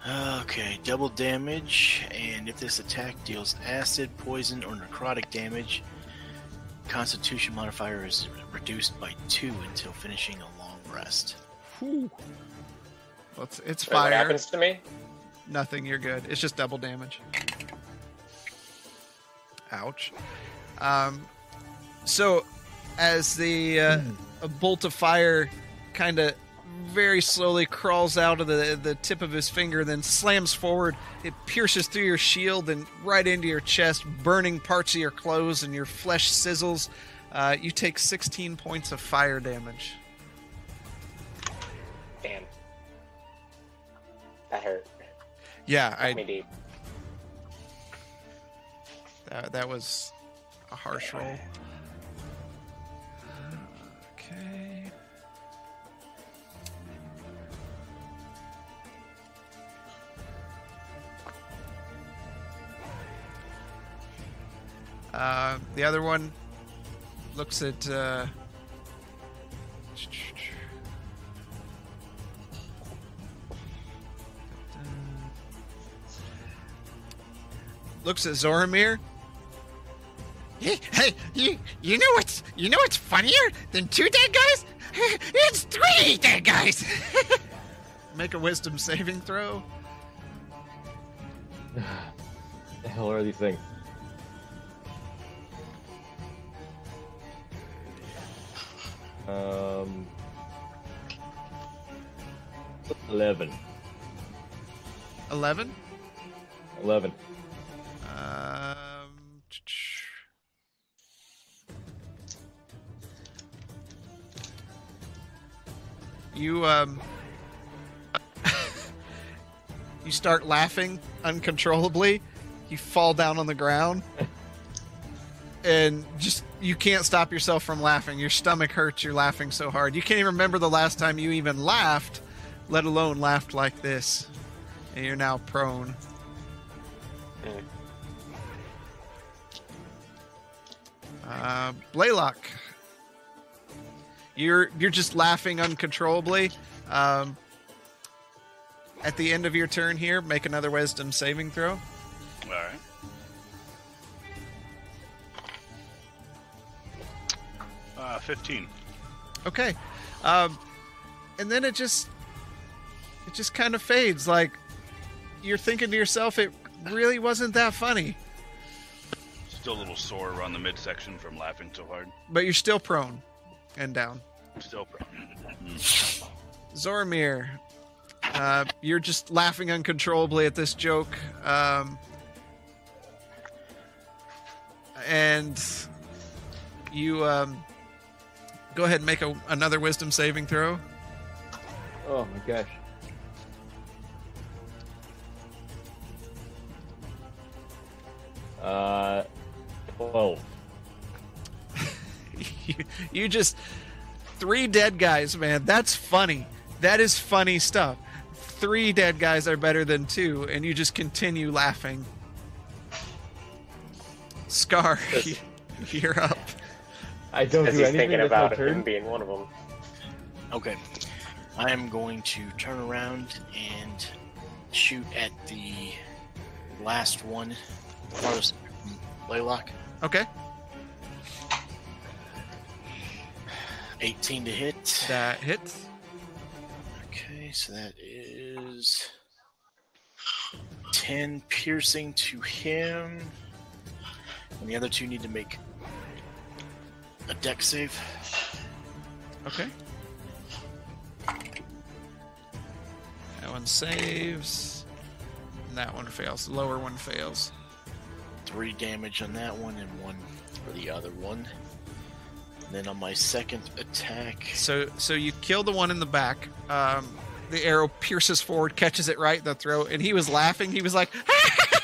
S5: Okay, double damage, and if this attack deals acid, poison, or necrotic damage, Constitution modifier is reduced by two until finishing a long rest.
S2: Whew. Well, it's, it's
S6: Wait, What happens to me?
S2: nothing you're good it's just double damage ouch um so as the uh, a bolt of fire kind of very slowly crawls out of the the tip of his finger, then slams forward. It pierces through your shield and right into your chest, burning parts of your clothes, and your flesh sizzles. Uh, you take 16 points of fire damage.
S6: Damn. That hurt.
S2: Yeah,
S6: Cut
S2: I
S6: me deep.
S2: that, that was a harsh roll. Uh, the other one looks at. Uh, looks at Zoramir.
S7: Hey, hey, you, you know what's, you know what's funnier than two dead guys? *laughs* It's three dead guys. *laughs*
S2: Make a wisdom saving throw. *sighs*
S3: the hell are these things? Um, eleven.
S2: 11.
S3: Eleven.
S2: Um, you um, *laughs* you start laughing uncontrollably. You fall down on the ground, *laughs* and just you can't stop yourself from laughing. Your stomach hurts. You're laughing so hard. You can't even remember the last time you even laughed, let alone laughed like this. And you're now prone. Uh, Blaylock, you're you're just laughing uncontrollably. Um, at the end of your turn here, make another Wisdom saving throw.
S4: All right. 15.
S2: Okay, um, and then it just it just kind of fades. Like you're thinking to yourself, it really wasn't that funny,
S4: Still a little sore around the midsection from laughing so hard.
S2: but you're still prone and down.
S4: Still pro- *laughs*
S2: Zoramir, uh, you're just laughing uncontrollably at this joke. Um, and you um, go ahead and make a, another wisdom saving throw.
S3: Oh my gosh. Uh, twelve.
S2: you, *laughs* you just three dead guys, man. That's funny. That is funny stuff. Three dead guys are better than two, and you just continue laughing. Scar, *laughs* you're up.
S3: I don't
S6: As
S3: do
S6: he's
S3: anything.
S6: thinking
S3: That's my
S6: about him
S3: turn.
S6: being one of them.
S5: Okay. I am going to turn around and shoot at the last one. Farthest from Blaylock.
S2: Okay,
S5: 18 to hit.
S2: that hits.
S5: Okay, so that is 10 piercing to him. And the other two need to make a Dex save.
S2: Okay. That one saves. And that one fails. The lower one fails.
S5: Three damage on that one and one for the other one. And then on my second attack,
S2: So so you kill the one in the back. Um, the arrow *laughs* pierces forward, catches it right in the throat, and he was laughing. He was like, *laughs*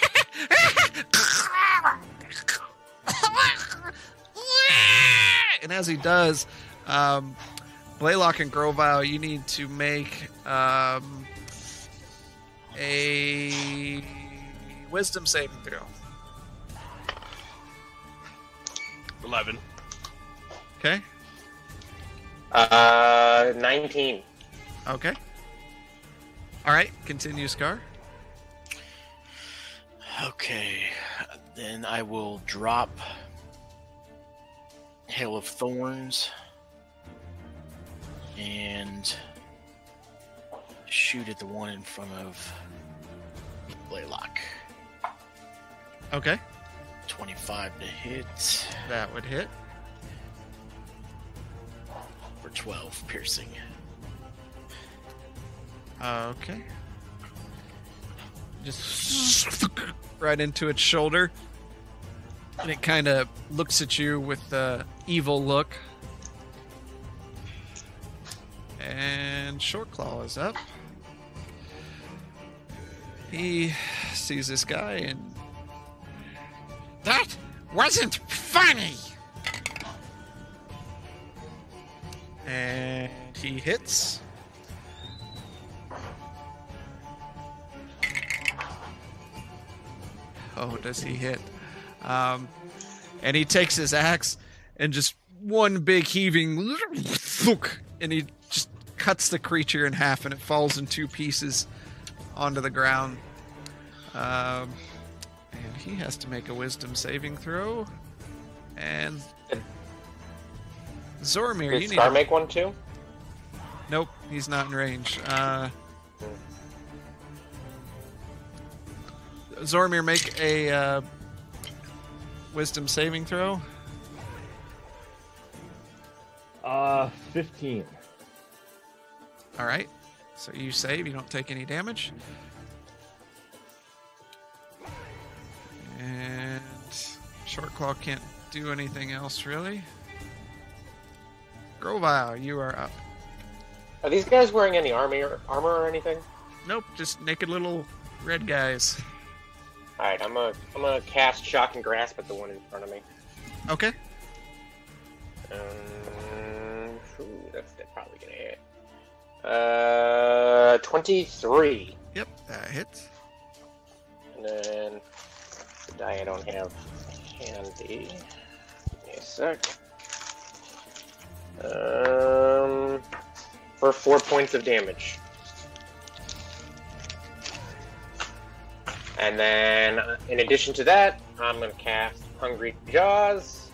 S2: and as he does, um, Blaylock and Grovile, you need to make um, a wisdom saving throw.
S4: 11.
S2: Okay.
S6: Uh, 19.
S2: Okay. All right. Continue, Scar.
S5: okay, then I will drop Hail of Thorns and shoot at the one in front of Blaylock.
S2: Okay.
S5: 25 to hit
S2: That would hit.
S5: for 12 piercing.
S2: Okay. Just right into its shoulder. And it kind of looks at you with the evil look. And Short Claw is up. He sees this guy and
S7: That wasn't funny.
S2: and he hits. Oh, does he hit? Um, and he takes his axe and just one big heaving, and he just cuts the creature in half, and it falls in two pieces onto the ground. Um, and he has to make a wisdom saving throw. And Zormir,
S6: Did
S2: you need to
S6: make one too?
S2: Nope, he's not in range. Uh, Zormir, make a uh, wisdom saving throw.
S3: Uh, 15.
S2: All right. So you save, you don't take any damage. And Short Claw can't do anything else really. Grovile, you are up.
S6: Are these guys wearing any armor, armor or anything?
S2: Nope, just naked little red guys.
S6: All right, I'm gonna I'm gonna cast shocking grasp at the one in front of me.
S2: Okay.
S6: Um, ooh, that's that's probably gonna hit. Uh, twenty-three,
S2: Yep, that hits.
S6: and then the die I don't have handy. Give me a sec. Um, for four points of damage. And then, uh, in addition to that, I'm going to cast Hungry Jaws.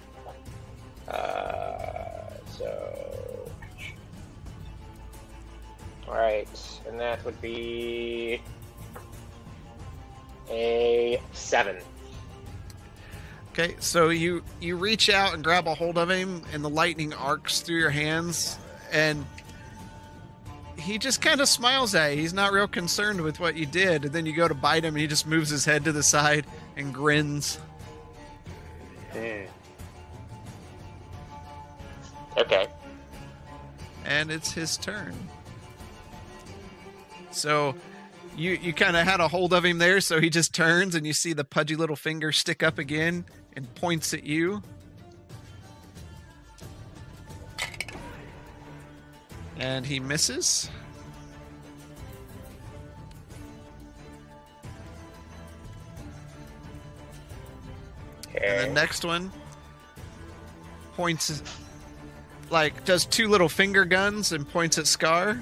S6: Uh, so. Alright, and that would be. A 7.
S2: Okay, so you you reach out and grab a hold of him, and the lightning arcs through your hands, and he just kind of smiles at you. He's not real concerned with what you did. And then you go to bite him, and he just moves his head to the side and grins. Hmm.
S6: Okay.
S2: and it's his turn. So you you kind of had a hold of him there, so he just turns and you see the pudgy little finger stick up again and points at you. And he misses. And the next one points like does two little finger guns and points at Scar.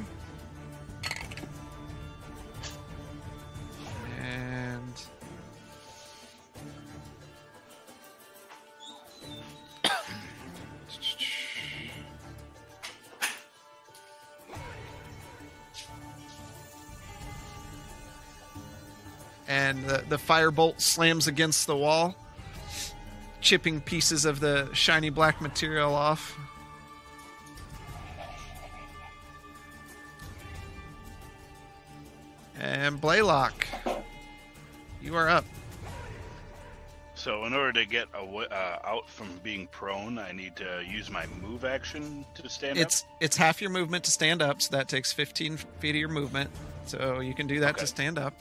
S2: And the, the firebolt slams against the wall, chipping pieces of the shiny black material off. And Blaylock, you are up.
S4: So in order to get awa uh, out from being prone, I need to use my move action to stand up.
S2: It's it's half your movement to stand up, so that takes 15 feet of your movement. So you can do that
S4: Okay.
S2: to stand up.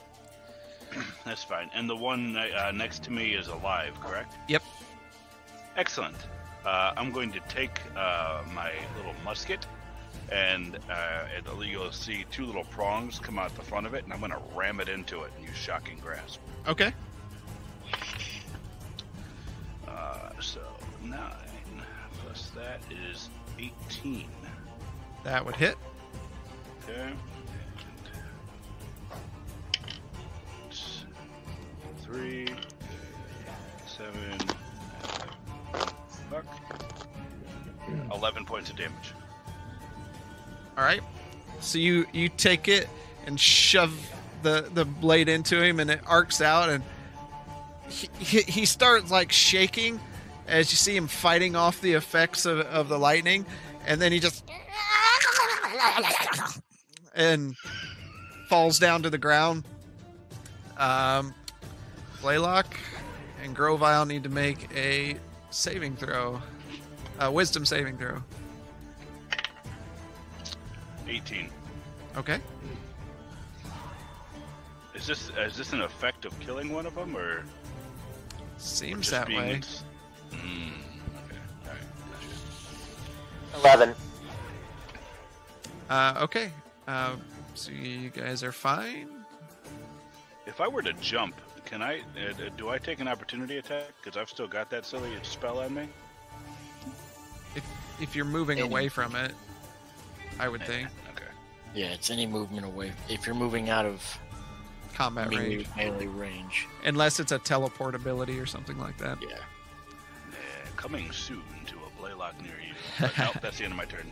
S2: *clears throat*
S4: That's fine. And the one uh, next to me is alive, correct?
S2: Yep.
S4: Excellent. Uh, I'm going to take uh, my little musket, and uh, it'll, you'll see two little prongs come out the front of it, and I'm going to ram it into it and use shocking grasp.
S2: Okay.
S4: Uh, so nine plus that is 18.
S2: That would hit.
S4: Okay. Three, seven, buck. Eleven points of damage.
S2: All right. So you you take it and shove the the blade into him, and it arcs out, and he he, he starts like shaking as you see him fighting off the effects of, of the lightning, and then he just and falls down to the ground. Um, Blaylock and Grovile need to make a saving throw, a wisdom saving throw.
S4: 18.
S2: Okay.
S4: Is this is this an effect of killing one of them or
S2: Seems
S4: just
S2: that way.
S4: ins- Mm, okay. All right.
S6: Eleven.
S2: Uh, okay. Uh, so you guys are fine.
S4: If I were to jump, can I? Uh, uh, do I take an opportunity attack? Because I've still got that silly spell on me.
S2: If if you're moving
S5: Any-
S2: away from it, I would think
S4: Okay.
S5: Yeah, it's any movement away. If you're moving out of
S2: combat
S5: melee,
S2: range,
S5: melee range,
S2: unless it's a teleport ability or something like that.
S5: yeah.
S4: Yeah, coming soon to a Blaylock near you. But nope, *laughs* that's the end of my turn.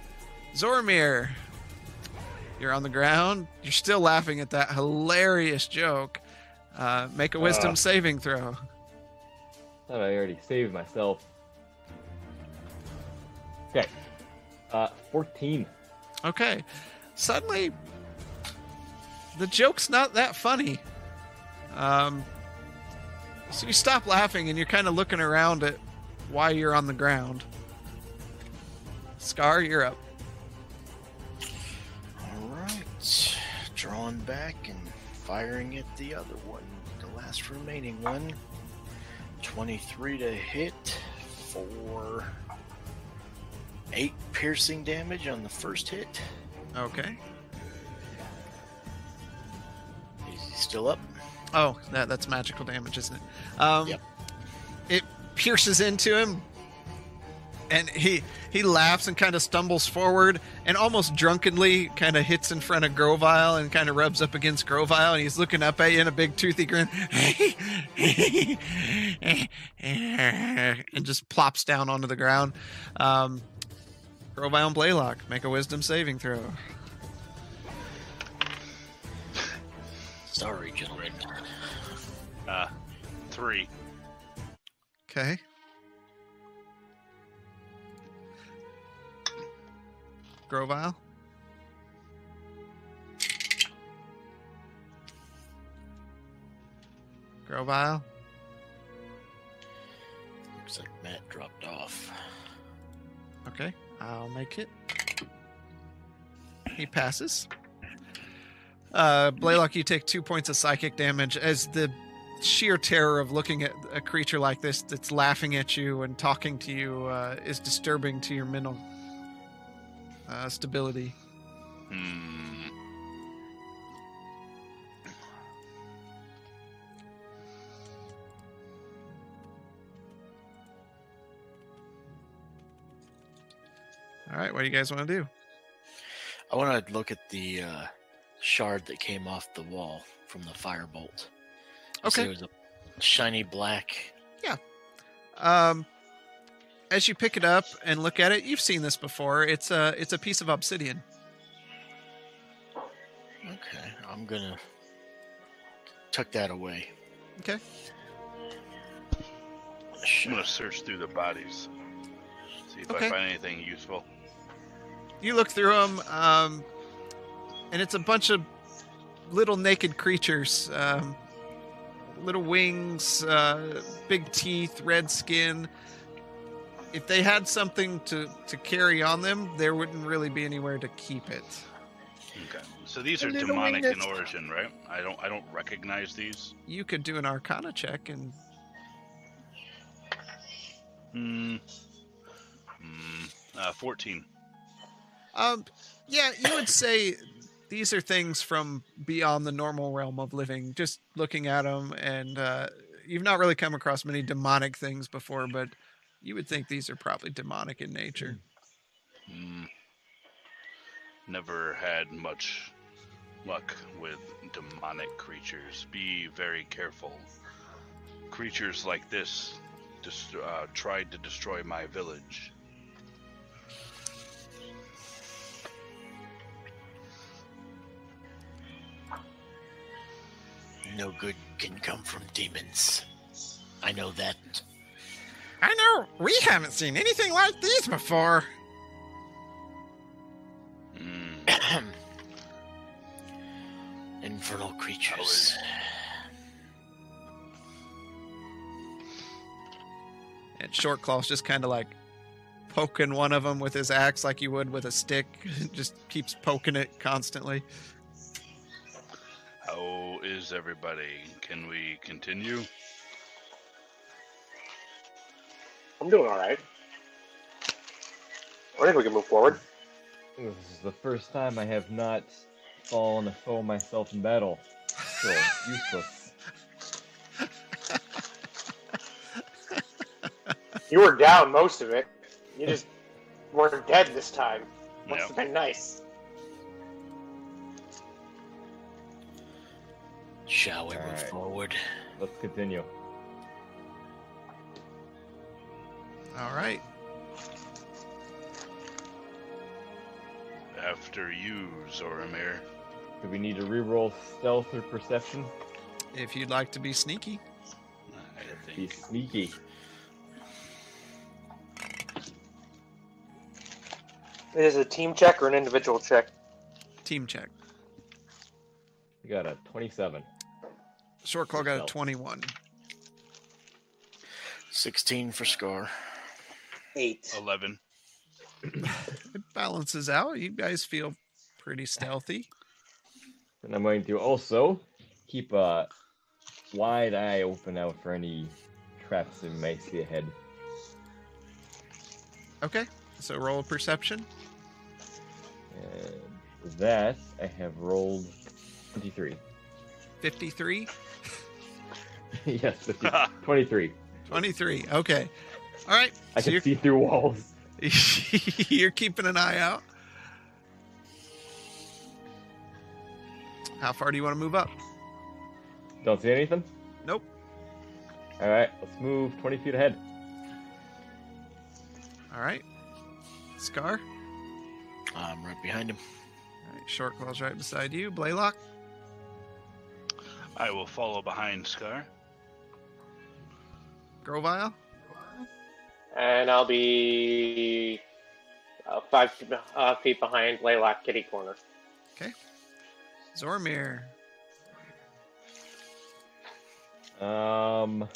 S2: Zormir, you're on the ground. You're still laughing at that hilarious joke. Uh, make a wisdom
S3: Ah.
S2: saving throw.
S3: Thought I already saved myself. Okay. Uh, 14.
S2: Okay. Suddenly, the joke's not that funny. Um, so you stop laughing and you're kind of looking around at why you're on the ground. Scar, you're up.
S5: All right. Drawing back and firing at the other one, the last remaining one. 23 to hit for 8 piercing damage on the first hit.
S2: Okay.
S5: Is he still up?
S2: Oh, that, that's magical damage, isn't it? Um,
S5: Yep.
S2: It pierces into him, and he he laughs and kind of stumbles forward, and almost drunkenly kind of hits in front of Grovile and kind of rubs up against Grovile, and he's looking up at you in a big toothy grin, and just plops down onto the ground. Um, Grovile and Blaylock make a Wisdom saving throw.
S5: Sorry, gentlemen.
S4: Uh, three.
S2: Okay. Grovile. Grovile.
S5: Looks like Matt dropped off.
S2: Okay, I'll make it. He passes. Uh, Blaylock, you take two points of psychic damage as the sheer terror of looking at a creature like this that's laughing at you and talking to you uh, is disturbing to your mental uh, stability.
S4: Hmm.
S2: All right, what do you guys want to do?
S5: I want to look at the uh, shard that came off the wall from the firebolt.
S2: Okay.
S5: It was a shiny black. Yeah.
S2: Um, as you pick it up and look at it, you've seen this before. It's a it's a piece of obsidian.
S5: Okay, I'm gonna tuck that away.
S2: Okay.
S4: I'm gonna search through the bodies, see if
S2: Okay.
S4: I find anything useful.
S2: You look through them, um, and it's a bunch of little naked creatures. Um, little wings, uh, big teeth, red skin. If they had something to, to carry on them, there wouldn't really be anywhere to keep it.
S4: Okay. So these
S5: A
S4: are demonic in origin, right? I don't I don't recognize these.
S2: You could do an Arcana check, and
S4: Hmm. Hmm. Uh, fourteen.
S2: um, yeah, you would say these are things from beyond the normal realm of living. Just looking at them, and uh, you've not really come across many demonic things before, but you would think these are probably demonic in nature.
S4: Hmm. Never had much luck with demonic creatures. Be very careful. Creatures like this just uh, tried to destroy my village.
S5: No good can come from demons. I know that.
S7: I know, we haven't seen anything like these before.
S4: Hmm. *clears throat*
S5: Infernal creatures.
S2: And Short Claw's just kind of like poking one of them with his axe like you would with a stick. *laughs* just keeps poking it constantly.
S4: How is everybody? Can we continue?
S6: I'm doing all right. I think we can move forward.
S3: This is the first time I have not fallen a foe myself in battle. So useless. *laughs*
S6: You were down most of it. You just weren't dead this time. Must
S4: Yep.
S6: have been nice.
S5: Shall we move
S3: Alright.
S5: forward?
S3: Let's continue.
S2: All right.
S4: After you, Zoramir.
S3: Do we need to reroll stealth or perception?
S2: If you'd like to be sneaky,
S4: I
S3: Be sneaky.
S6: Is it a team check or an individual check?
S2: team check.
S3: You got a 27.
S2: Short Claw got a 21.
S5: 16 for Scar.
S6: Eight.
S4: 11.
S2: It balances out. You guys feel pretty stealthy.
S3: And I'm going to also keep a wide eye open out for any traps that we might see ahead.
S2: Okay. So roll a perception.
S3: And for that, I have rolled 23.
S2: 53. *laughs*
S3: yes, 50, *laughs* 23.
S2: 23. Okay. All right.
S3: I
S2: so
S3: can
S2: you're,
S3: see through walls. *laughs* *laughs*
S2: you're keeping an eye out. How far do you want to move up?
S3: Don't see anything?
S2: Nope.
S3: All right, let's move 20 feet ahead.
S2: All right. Scar.
S5: I'm right behind him.
S2: All right. Short Claw's right beside you. Blaylock.
S4: I will follow behind Scar.
S2: Grovile.
S6: And I'll be uh, five feet, uh, feet behind Blaylock Kitty Corner. Okay.
S2: Zormir.
S3: Um,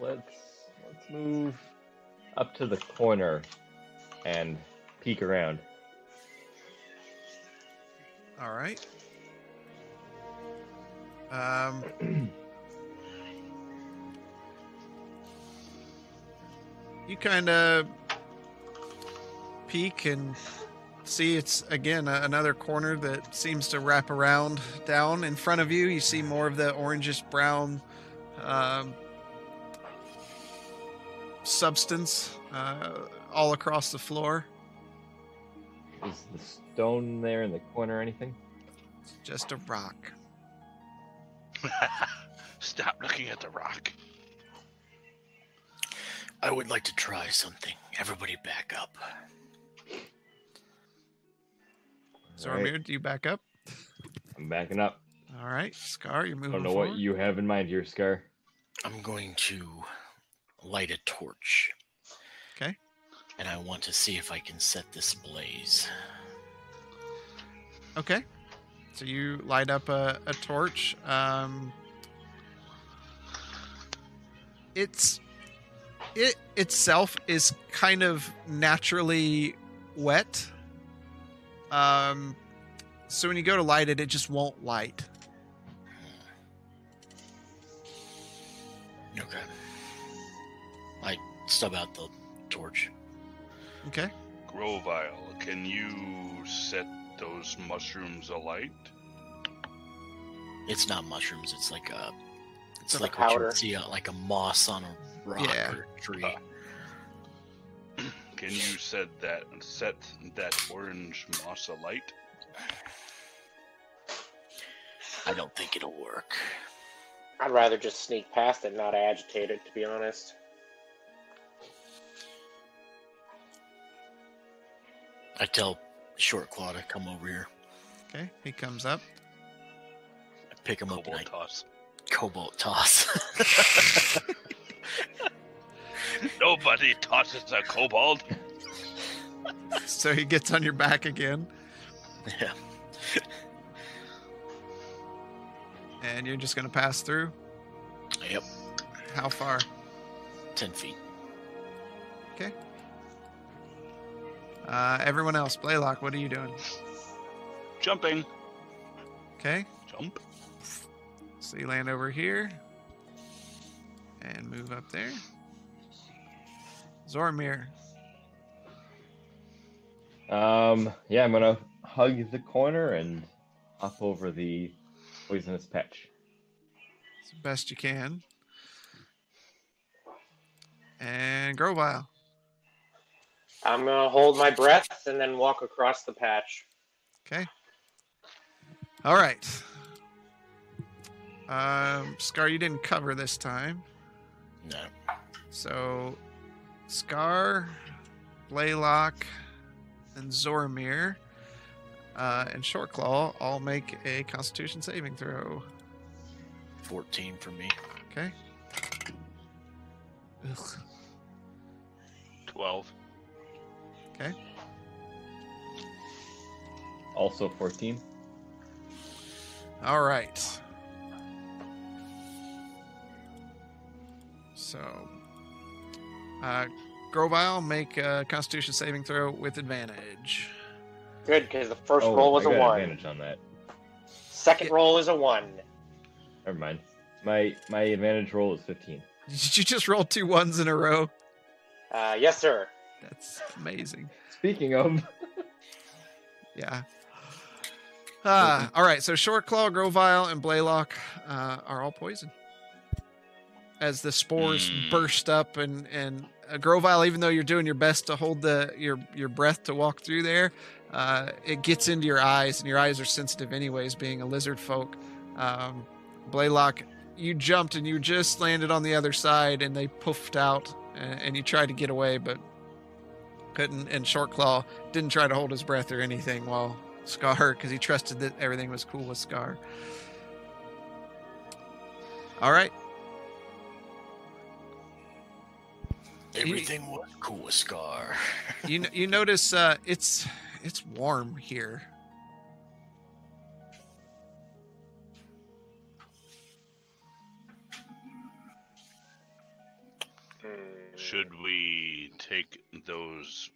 S3: let's let's move up to the corner and peek around.
S2: All right. Um, *clears throat* you kind of peek and see it's again a- another corner that seems to wrap around down in front of you. You see more of the orangish brown um, substance uh, all across the floor.
S3: Is the stone there in the corner or anything?
S2: It's just a rock. *laughs*
S4: Stop looking at the rock.
S5: I would like to try something. Everybody back up.
S2: So,
S3: All right,
S2: Amir, do you back up?
S3: I'm backing up.
S2: All right, Scar, you're moving.
S3: I don't know
S2: forward.
S3: what you have in mind here, Scar.
S5: I'm going to light a torch.
S2: Okay.
S5: And I want to see if I can set this blaze.
S2: Okay. So you light up a, a torch. Um, it's it itself is kind of naturally wet. Um, so when you go to light it, it just won't light.
S5: Okay. I stub out the torch.
S2: Okay.
S4: Grovile, can you set those mushrooms alight?
S5: It's not mushrooms. It's like a. It's
S6: Like a
S5: like what you
S6: powder.
S5: would see uh, like a moss on a rock
S2: Yeah.
S5: or tree.
S4: Uh, Can you set that set that orange moss alight?
S5: I don't think it'll work.
S6: I'd rather just sneak past it, not agitate it, to be honest.
S5: I tell Short Claw to come over here.
S2: Okay. He comes up.
S5: I pick him up and
S4: Kobold
S5: I
S4: toss.
S5: kobold toss. *laughs* *laughs*
S4: Nobody tosses a kobold.
S2: So he gets on your back again.
S5: yeah.
S2: And you're just going to pass through?
S5: Yep,
S2: How far?
S5: ten feet. Okay.
S2: Uh, everyone else, Blaylock, what are you doing?
S4: Jumping.
S2: Okay.
S4: Jump.
S2: So you land over here and move up there. Zormir.
S3: Um, yeah, I'm gonna hug the corner and hop over the poisonous patch.
S2: as best you can. And Grovile.
S6: I'm gonna hold my breath and then walk across the patch.
S2: Okay. All right. Um, Scar, you didn't cover this time.
S5: No.
S2: So, Scar, Blaylock, and Zormir, uh, and Short Claw all make a Constitution saving throw.
S5: 14 for me.
S2: Okay. Ugh.
S4: 12.
S2: Okay.
S3: Also 14.
S2: All right. So, uh, Grovile, make a Constitution saving throw with advantage.
S6: Good, because the first
S3: oh,
S6: roll was
S3: I
S6: a
S3: got
S6: one.
S3: advantage on that.
S6: Second roll is a one.
S3: Never mind. My my advantage roll is 15.
S2: Did you just roll two ones in a row?
S6: Uh, yes, sir.
S2: That's amazing.
S3: Speaking of,
S2: Yeah. Uh, all right, so Short Claw, Grovile, and Blaylock uh, are all poisoned. As the spores
S4: Hmm.
S2: burst up, and and uh, even though you're doing your best to hold the your your breath to walk through there, uh, it gets into your eyes, and your eyes are sensitive anyways, being a lizard folk. Um, Blaylock, you jumped and you just landed on the other side, and they poofed out, and, and you tried to get away, but couldn't. And Short Claw didn't try to hold his breath or anything while Scar, because he trusted that everything was cool with Scar. All right,
S5: Everything was cool with Scar. *laughs*
S2: you n- you notice uh, it's it's warm here.
S4: Should we take those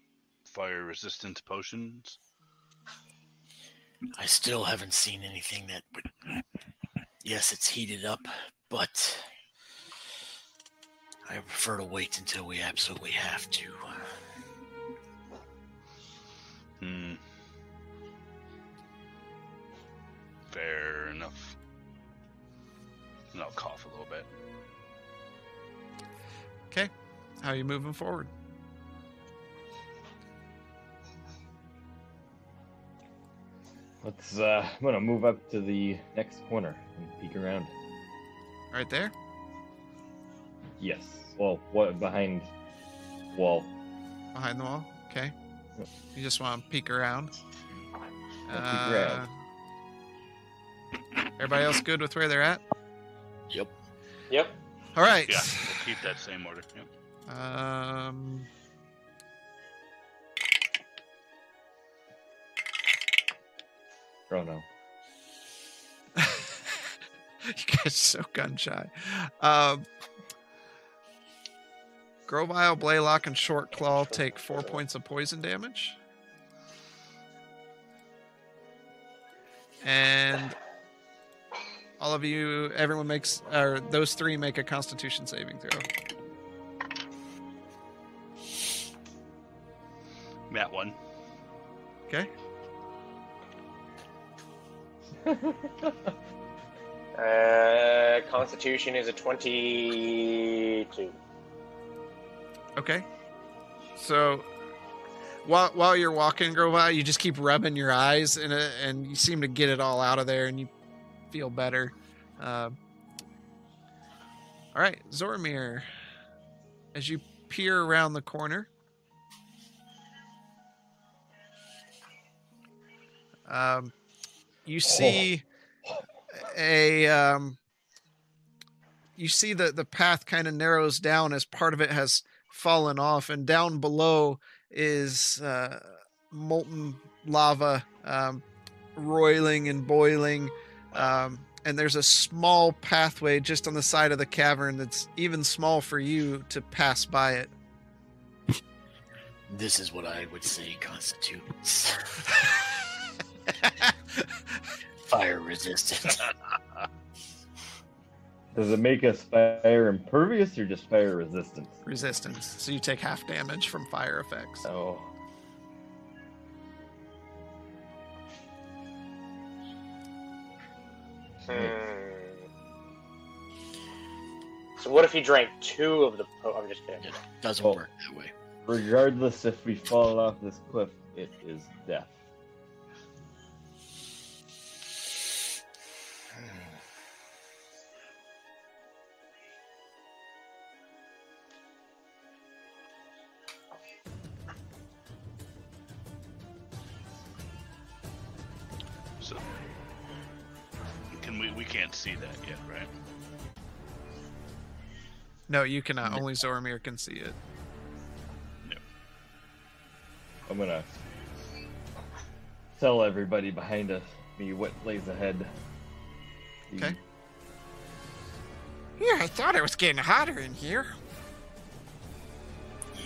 S4: fire resistant potions?
S5: I still haven't seen anything that would. Yes, it's heated up, but I prefer to wait until we absolutely have to.
S4: Hmm. Fair enough. And I'll cough a little bit.
S2: Okay, how are you moving forward?
S3: let's. Uh, I'm gonna move up to the next corner and peek around.
S2: Right there.
S3: Yes. Well, what behind wall?
S2: behind the wall. Okay. You just want to peek around.
S3: I'll peek around.
S2: Uh, everybody else good with where they're at?
S5: Yep.
S6: Yep.
S2: All right.
S4: Yeah, we'll keep that same order. Yep.
S2: Um.
S3: Oh no. *laughs*
S2: you guys are so gun shy. Um, Grovile, Blaylock, and Short Claw take four points of poison damage. And all of you, everyone makes, or those three make a Constitution saving throw.
S4: Matt one.
S2: Okay. *laughs*
S6: Uh, Constitution is a 22.
S2: Okay. So while while you're walking, Grovile, you just keep rubbing your eyes and uh, and you seem to get it all out of there, and you feel better. Um all right, Zormir, as you peer around the corner, um, you see a um, you see the the path kind of narrows down as part of it has fallen off, and down below is uh, molten lava um, roiling and boiling. Um, and there's a small pathway just on the side of the cavern that's even small for you to pass by it.
S5: This is what I would say constitutes *laughs* fire resistant. *laughs*
S3: Does it make us fire impervious or just fire resistance?
S2: Resistance. So you take half damage from fire effects.
S3: Oh.
S6: Hmm. So what if he drank two of the? Po- I'm just kidding.
S5: It doesn't
S3: Well-
S5: work that way.
S3: Regardless if we fall off this cliff, it is death.
S4: See that yet, right?
S2: No, you cannot. Uh, only Zoramir can see it.
S3: I'm gonna tell everybody behind us me what lays ahead. The-
S2: Okay.
S7: Yeah, I thought it was getting hotter in here.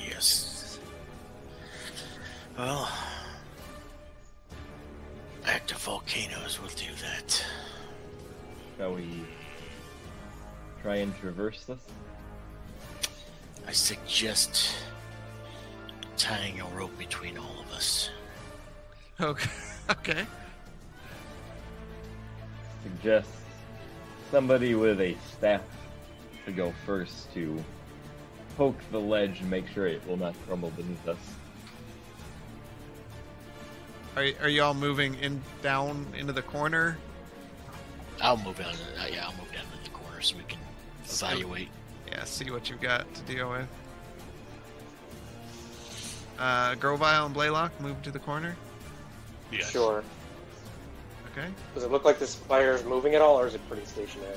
S5: Yes. Well, active volcanoes will do that.
S3: Shall we try and traverse this?
S5: I suggest tying a rope between all of us.
S2: Okay. *laughs* Okay.
S3: Suggest somebody with a staff to go first to poke the ledge and make sure it will not crumble beneath us.
S2: Are are you all moving in down into the corner?
S5: I'll move down. Uh, yeah, I'll move down to the corner so we can evaluate.
S2: Yeah. See what you've got to deal with. Uh, Grovile and Blaylock move to the corner.
S4: Yes.
S6: Sure.
S2: Okay.
S6: Does it look like this fire is moving at all, or is it pretty stationary?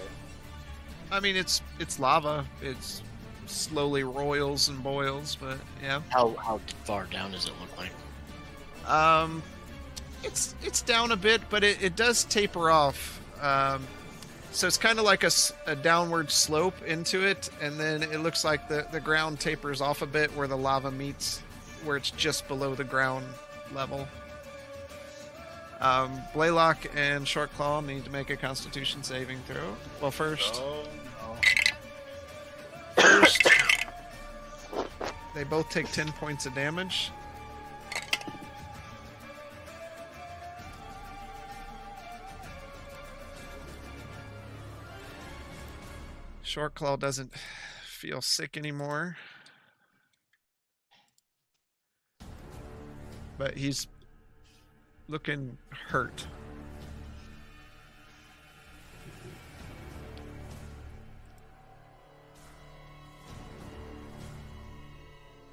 S2: I mean, it's it's lava. It's slowly roils and boils, but yeah.
S5: How how far down does it look like?
S2: Um, it's it's down a bit, but it, it does taper off. Um, so it's kind of like a downward slope into it, and then it looks like the, the ground tapers off a bit where the lava meets, where it's just below the ground level. Um, Blaylock and Shortclaw need to make a Constitution saving throw. Well, first,
S4: Oh
S2: first, *coughs* they both take ten points of damage. Shortclaw doesn't feel sick anymore. But he's looking hurt.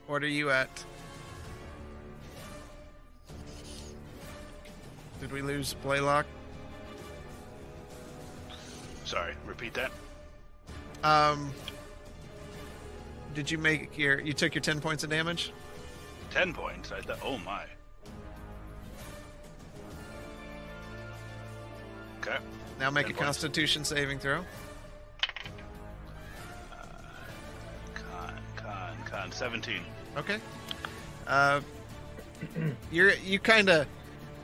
S2: What are you at? Did we lose Blaylock?
S4: Sorry. Repeat that.
S2: Um, did you make your? You took your ten points of damage.
S4: Ten points. I thought. Oh my. Okay.
S2: Now make
S4: 10
S2: a
S4: points.
S2: Constitution saving throw.
S4: Con, con, con. Seventeen.
S2: Okay. Uh, you're you kind of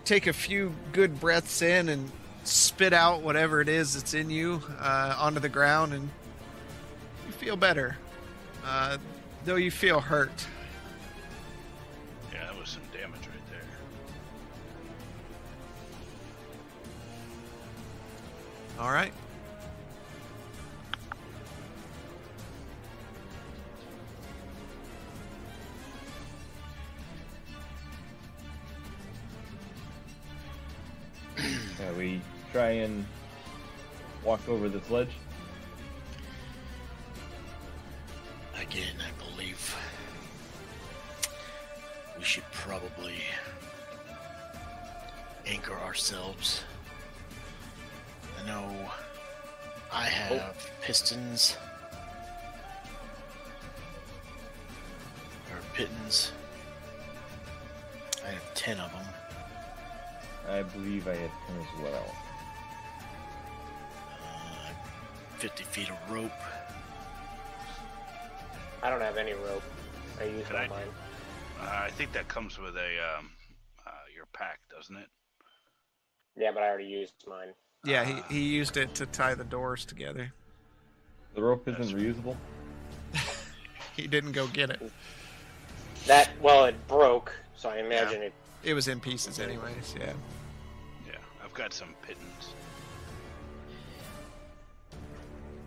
S2: take a few good breaths in and spit out whatever it is that's in you uh, onto the ground, and feel better. Uh, though you feel hurt.
S4: Yeah, that was some damage right there.
S2: All right.
S3: Shall *clears throat* we try and walk over this ledge?
S5: Again, I believe we should probably anchor ourselves. I know I oh. have pistons or pitons. I have ten of them.
S3: I believe I had ten as well.
S5: Uh, 50 feet of rope.
S6: I don't have any rope. I use
S4: Can
S6: all
S4: I-
S6: mine.
S4: Uh, I think that comes with a um, uh, your pack, doesn't it?
S6: Yeah, but I already used mine.
S2: Yeah, he, he used it to tie the doors together.
S3: The rope isn't
S4: right.
S3: reusable. *laughs*
S2: He didn't go get it.
S6: That well, it broke, so I imagine it.
S2: It was in pieces, anyways. Yeah.
S4: Yeah, I've got some pitons.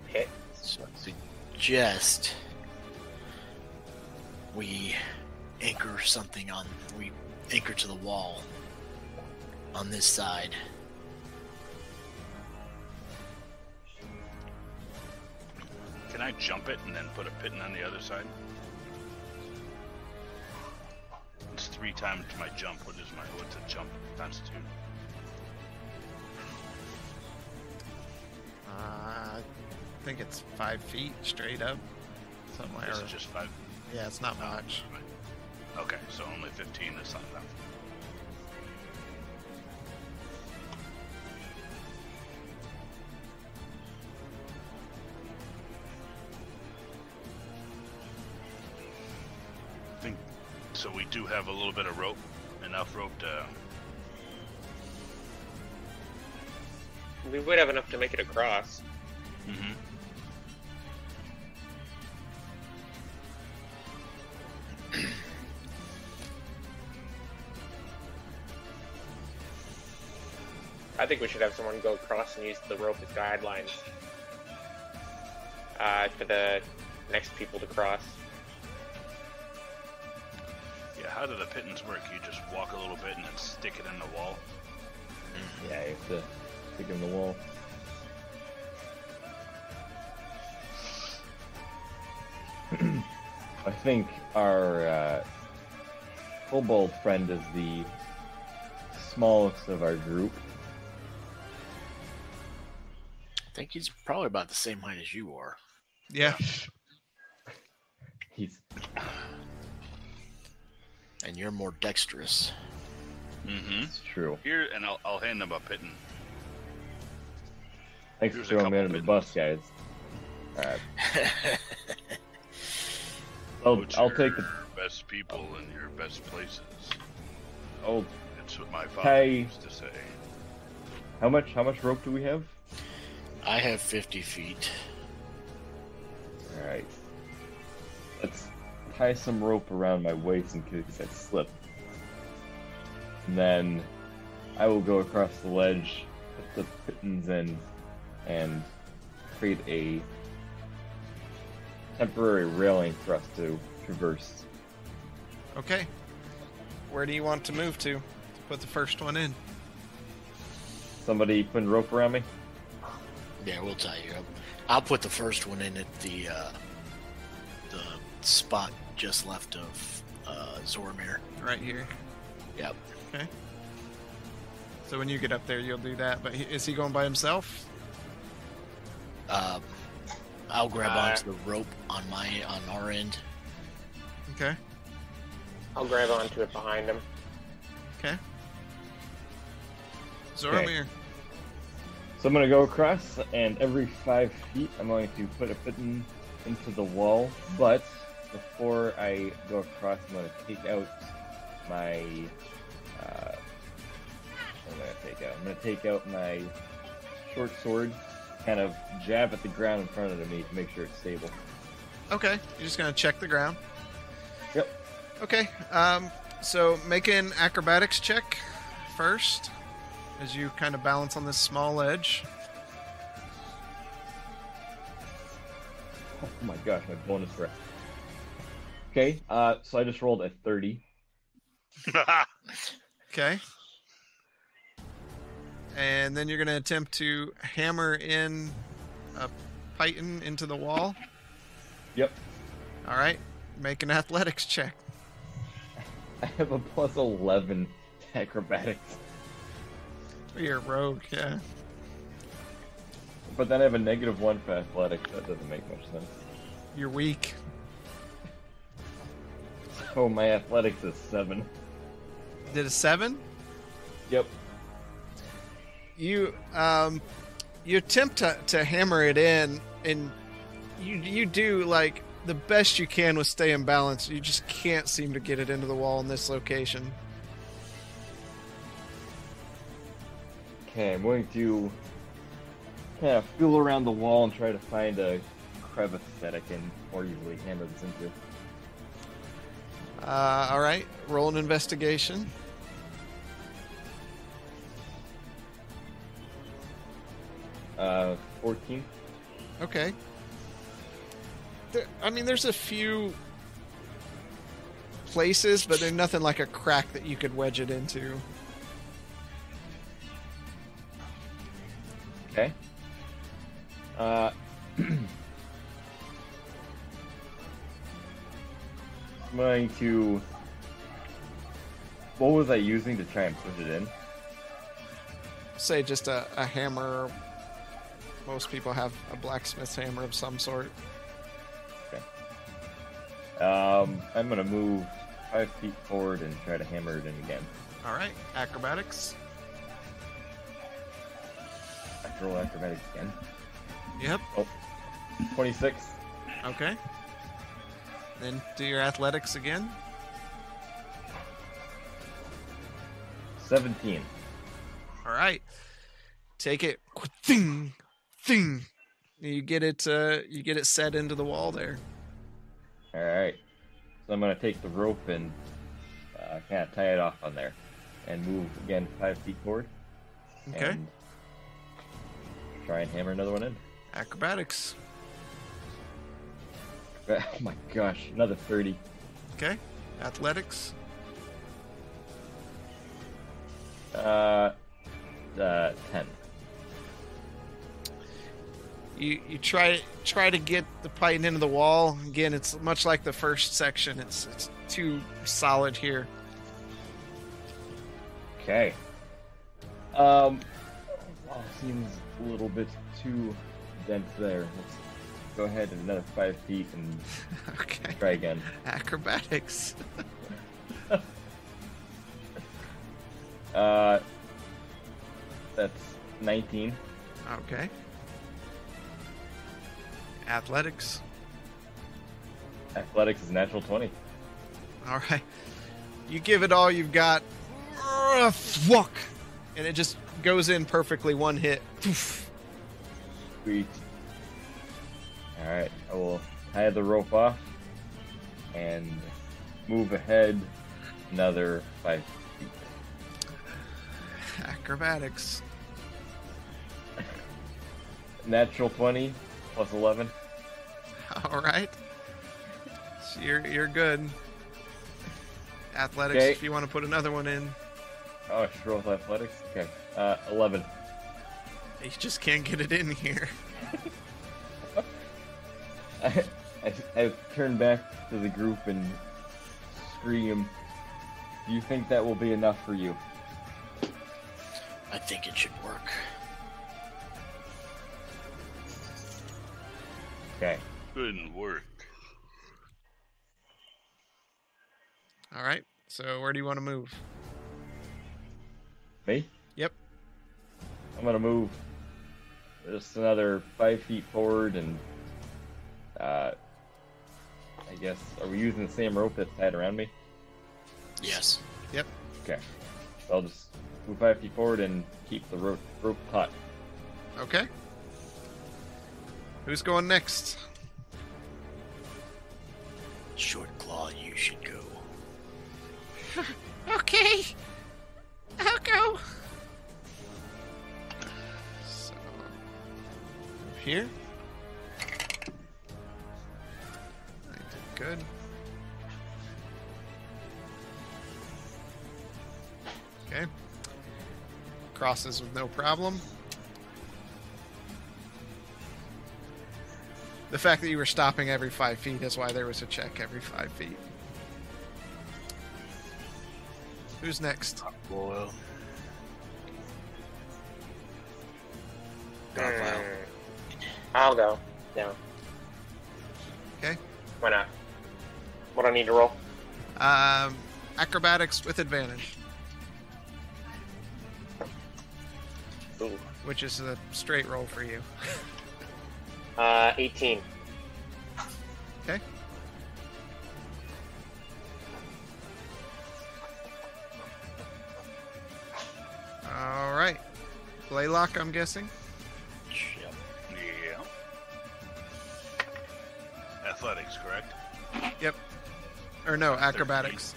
S6: hit.
S5: So I suggest we anchor something on. We anchor to the wall on this side.
S4: Can I jump it and then put a piton on the other side? It's three times my jump. What is my what's a jump constitute?
S2: Uh, I think it's five feet straight up. Something like
S4: This
S2: that.
S4: is just five.
S2: Yeah, it's not much.
S4: Okay, so only fifteen. That's not enough. I think so. We do have a little bit of rope, enough rope to.
S6: We would have enough to make it across.
S4: hmm
S6: I think we should have someone go across and use the rope as guidelines uh, for the next people to cross.
S4: Yeah. How do the pitons work? You just walk a little bit and then stick it in the wall.
S3: Yeah, you have to stick it in the wall. *clears throat* I think our uh, kobold friend is the smallest of our group.
S5: Think he's probably about the same height as you are.
S2: Yeah.
S3: He's
S5: And you're more dexterous.
S4: Mm-hmm.
S3: it's true.
S4: Here, and I'll, I'll hand him a piton.
S3: Thanks
S4: Here's
S3: for throwing me
S4: couple
S3: under the bus, guys. Alright, *laughs* I'll, I'll take the.
S4: best people in your best places.
S3: Oh,
S4: That's what my father
S3: Hey.
S4: used to say.
S3: how much? How much rope do we have?
S5: I have 50 feet.
S3: All right. Let's tie some rope around my waist in case I slip. And then I will go across the ledge, put the pitons in, and create a temporary railing for us to traverse.
S2: Okay. Where do you want to move to? to put the first one in.
S3: Somebody putting rope around me?
S5: Yeah, we'll tie you up. I'll put the first one in at the uh, the spot just left of uh, Zormir.
S2: Right here.
S5: Yep. Okay.
S2: So when you get up there, you'll do that. But he, is he going by himself?
S5: Um, I'll grab
S6: Uh,
S5: onto the rope on my on our end.
S2: Okay.
S6: I'll grab onto it behind him.
S2: Okay. Zoramir.
S3: So I'm gonna go across, and every five feet, I'm going to put a piton into the wall. But before I go across, I'm gonna take out my. Uh, what am gonna take out? I'm gonna take out my short sword, kind of jab at the ground in front of me to make sure it's stable.
S2: Okay. You're just gonna check the ground.
S3: Yep.
S2: Okay. Um. So make an acrobatics check first, as you kind of balance on this small edge.
S3: Oh my gosh, my bonus breath. Okay, uh, so I just rolled a 30. *laughs*
S2: Okay. And then you're gonna attempt to hammer in a piton into the wall.
S3: Yep.
S2: All right. Make an athletics check. *laughs*
S3: I have a plus 11 to acrobatics.
S2: You're a rogue, yeah.
S3: But then I have a negative one for athletics. That doesn't make much sense.
S2: You're weak. *laughs*
S3: Oh, my athletics is seven.
S2: Did a seven?
S3: Yep.
S2: You um you attempt to, to hammer it in, and you you do like the best you can with staying balanced. You just can't seem to get it into the wall in this location.
S3: Okay, I'm going to kind of feel around the wall and try to find a crevice that I can more easily hammer this into.
S2: Uh, all right, roll an investigation.
S3: Uh, 14.
S2: Okay. There, I mean, there's a few places, but there's nothing like a crack that you could wedge it into.
S3: Okay. Uh, *clears throat* I'm going to. What was I using to try and push it in?
S2: Say just a, a hammer. Most people have a blacksmith's hammer of some sort. Okay.
S3: Um, I'm gonna move five feet forward and try to hammer it in again.
S2: All right, acrobatics.
S3: Roll acrobatics again.
S2: Yep.
S3: Oh, 26.
S2: Okay. Then do your athletics again.
S3: 17.
S2: All right. Take it. Thing, thing. You get it. Uh, you get it set into the wall there.
S3: All right. So I'm gonna take the rope and uh, kind of tie it off on there, and move again five feet forward.
S2: Okay.
S3: And try and hammer another one in.
S2: Acrobatics. *laughs*
S3: Oh my gosh, another 30.
S2: Okay. Athletics.
S3: Uh, uh, 10.
S2: You you try try to get the piton into the wall. Again, it's much like the first section. It's it's too solid here.
S3: Okay. Um, wow, seems a little bit too dense there. Let's go ahead and another five feet and *laughs*
S2: Okay.
S3: try again.
S2: Acrobatics. *laughs* *laughs*
S3: Uh, that's 19.
S2: Okay. Athletics.
S3: Athletics is natural 20.
S2: All right. You give it all you've got. Fuck. And it just goes in perfectly one hit. Poof.
S3: Sweet. Alright, I will tie the rope off and move ahead another five feet.
S2: Acrobatics.
S3: Natural 20 plus 11. *laughs*
S2: All right. So you're you're good. Athletics.
S3: Okay.
S2: If you want to put another one in,
S3: Oh, roll with athletics? Okay. Uh, 11.
S2: He just can't get it in here. *laughs*
S3: I, I, I turn back to the group and scream, Do you think that will be enough for you?
S5: I think it should work.
S3: Okay.
S4: Good work.
S2: All right. So where do you want to move?
S3: Me?
S2: Yep.
S3: I'm gonna move just another five feet forward and uh I guess are we using the same rope that's tied around me?
S5: Yes. Yep.
S3: Okay. So I'll just move five feet forward and keep the rope rope taut.
S2: Okay. Who's going next?
S5: Short claw, you should go. *laughs*
S2: Okay. I'll go. Here. I did good. Okay. Crosses with no problem. The fact that you were stopping every five feet is why there was a check every five feet. Who's next?
S5: Well,
S6: Mm, I'll go. Yeah.
S2: Okay.
S6: Why not? What do I need to roll?
S2: Um, acrobatics with advantage.
S6: Ooh.
S2: which is a straight roll for you.
S6: Uh, 18.
S2: Okay. All right. Blaylock, I'm guessing.
S4: Athletics, correct? Yep.
S2: Or no, acrobatics.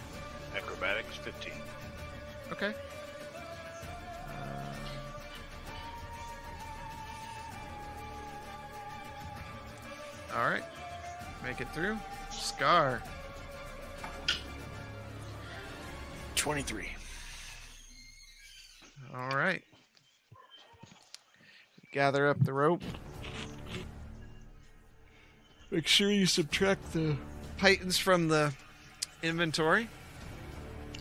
S4: Acrobatics, 15.
S2: Okay. Uh, all right. Make it through. Scar.
S5: 23.
S2: All right. Gather up the rope. Make sure you subtract the Titans from the inventory.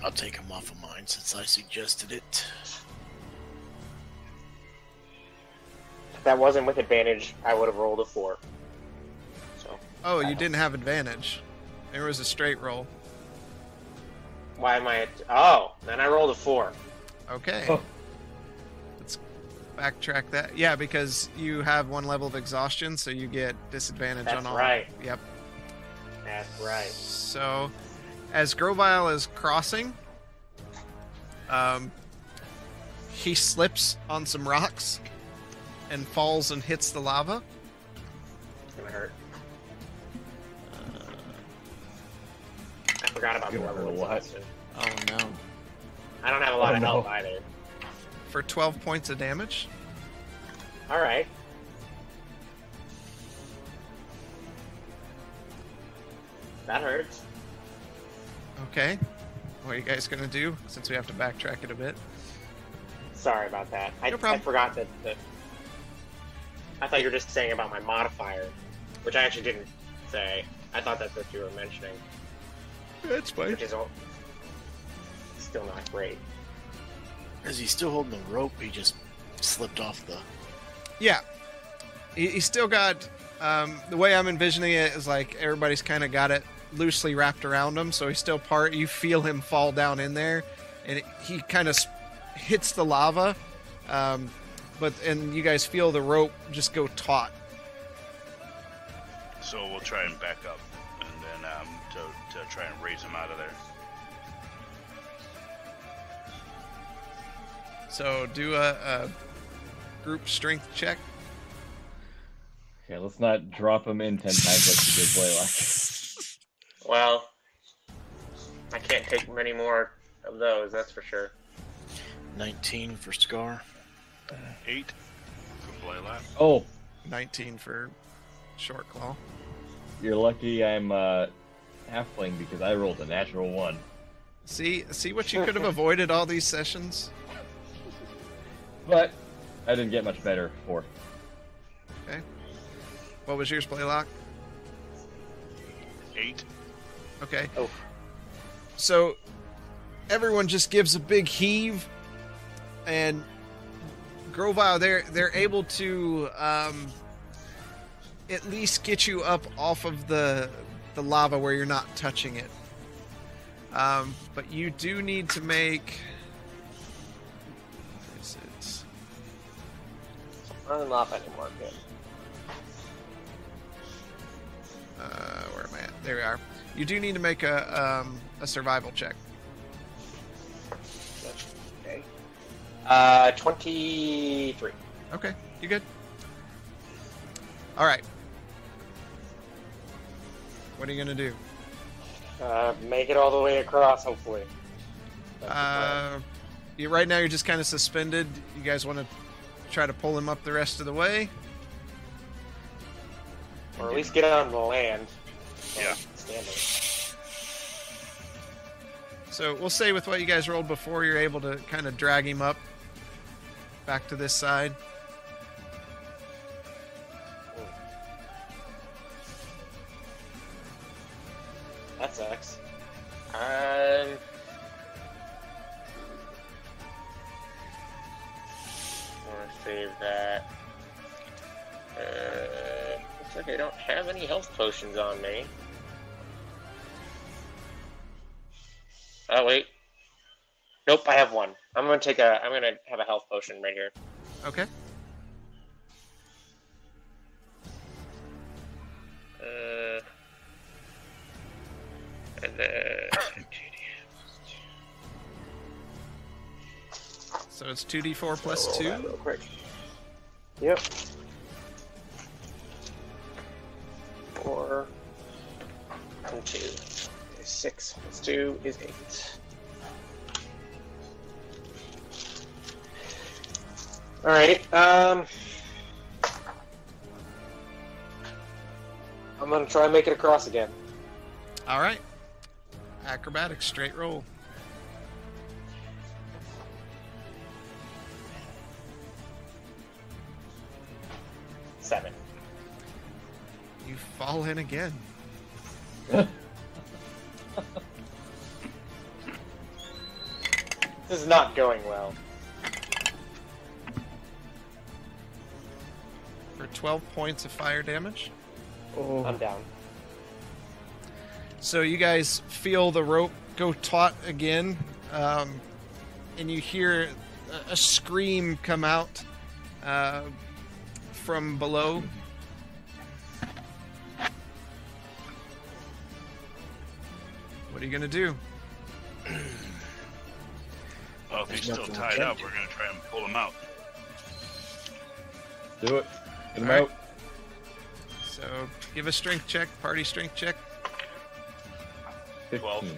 S5: I'll take them off of mine since I suggested it.
S6: If that wasn't with advantage, I would have rolled a 4. So,
S2: Oh, you didn't have advantage. There was a straight roll.
S6: why am I at. Oh, then I rolled a 4.
S2: Okay.
S3: Oh.
S2: Let's backtrack that. Yeah, because you have one level of exhaustion, so you get disadvantage
S6: That's
S2: on all.
S6: right.
S2: Yep.
S6: That's right.
S2: So, as Grovile is crossing, um, he slips on some rocks and falls and hits the lava.
S6: It's gonna hurt. I forgot about the
S3: Gonna
S6: level of
S3: hurt a lot.
S6: exhaustion.
S2: Oh no!
S6: I don't have a lot
S3: Oh,
S6: of
S3: no.
S6: health either.
S2: For 12 points of damage.
S6: All right. That hurts.
S2: Okay. What are you guys gonna do? Since we have to backtrack it a bit.
S6: Sorry about that. I,
S2: No
S6: I
S2: problem.
S6: forgot that, that. I thought you were just saying about my modifier, which I actually didn't say. I thought that's what you were mentioning,
S2: That's fine.
S6: which is all, still not great.
S5: Is he still holding the rope? He just slipped off the.
S2: Yeah. He, he's still got. Um, the way I'm envisioning it is like everybody's kind of got it loosely wrapped around him, so he's still part. You feel him fall down in there, and it, he kind of hits the lava. Um, but and you guys feel the rope just go taut.
S4: So we'll try and back up and then um, to, to try and raise him out of there.
S2: So do a, a group strength check.
S3: Okay, let's not drop him in ten times like you did Blaylock. *laughs*
S6: Well, I can't take many more of those. That's for sure.
S5: 19 for Scar.
S4: Eight for Blaylock.
S3: Oh,
S2: 19 for short claw.
S3: you're lucky I'm uh, halfling because I rolled a natural one.
S2: See, see what you could have avoided all these sessions.
S3: But I didn't get much better for. Okay.
S2: What was yours, Blaylock?
S4: Eight.
S2: Okay.
S6: Oh.
S2: So everyone just gives a big heave, and Grovile, they're they're able to um, at least get you up off of the the lava where you're not touching it. Um, but you do need to make.
S6: I'm not anymore. Good.
S2: Uh, where am I at? There we are. You do need to make a um, a survival check.
S6: Okay. Uh, twenty-three.
S2: Okay, you good? All right. What are you gonna do?
S6: Uh, make it all the way across, hopefully. That's the plan.
S2: Uh, you right now you're just kind of suspended. You guys want to try to pull him up the rest of the way?
S6: or at least get on the land.
S4: Yeah.
S6: Stand.
S2: So we'll say with what you guys rolled before, you're able to kind of drag him up back to this side.
S6: That sucks. Um. that. Uh, looks like I don't have any health potions on me. Oh wait, nope, I have one. I'm gonna take a. I'm gonna have a health potion right here.
S2: Okay. Uh, and then. *coughs* so it's two d
S6: four plus
S2: two.
S6: Real quick. Yep. Four and two. is Six plus two is eight. Alright, um. I'm gonna try and make it across again.
S2: All right. Acrobatics, straight roll.
S6: Seven.
S2: You fall in again. *laughs*
S6: This is not going well.
S2: for 12 points of fire damage.
S3: Oh,
S6: I'm down.
S2: So you guys feel the rope go taut again, um, and you hear a, a scream come out uh, from below. What are you gonna do? *clears throat*
S4: Well, if he's
S5: There's
S4: still tied up, we're gonna try and pull him out.
S3: do it. Get him
S2: Alright.
S3: out.
S2: So give a strength check, party strength check.
S4: Twelve.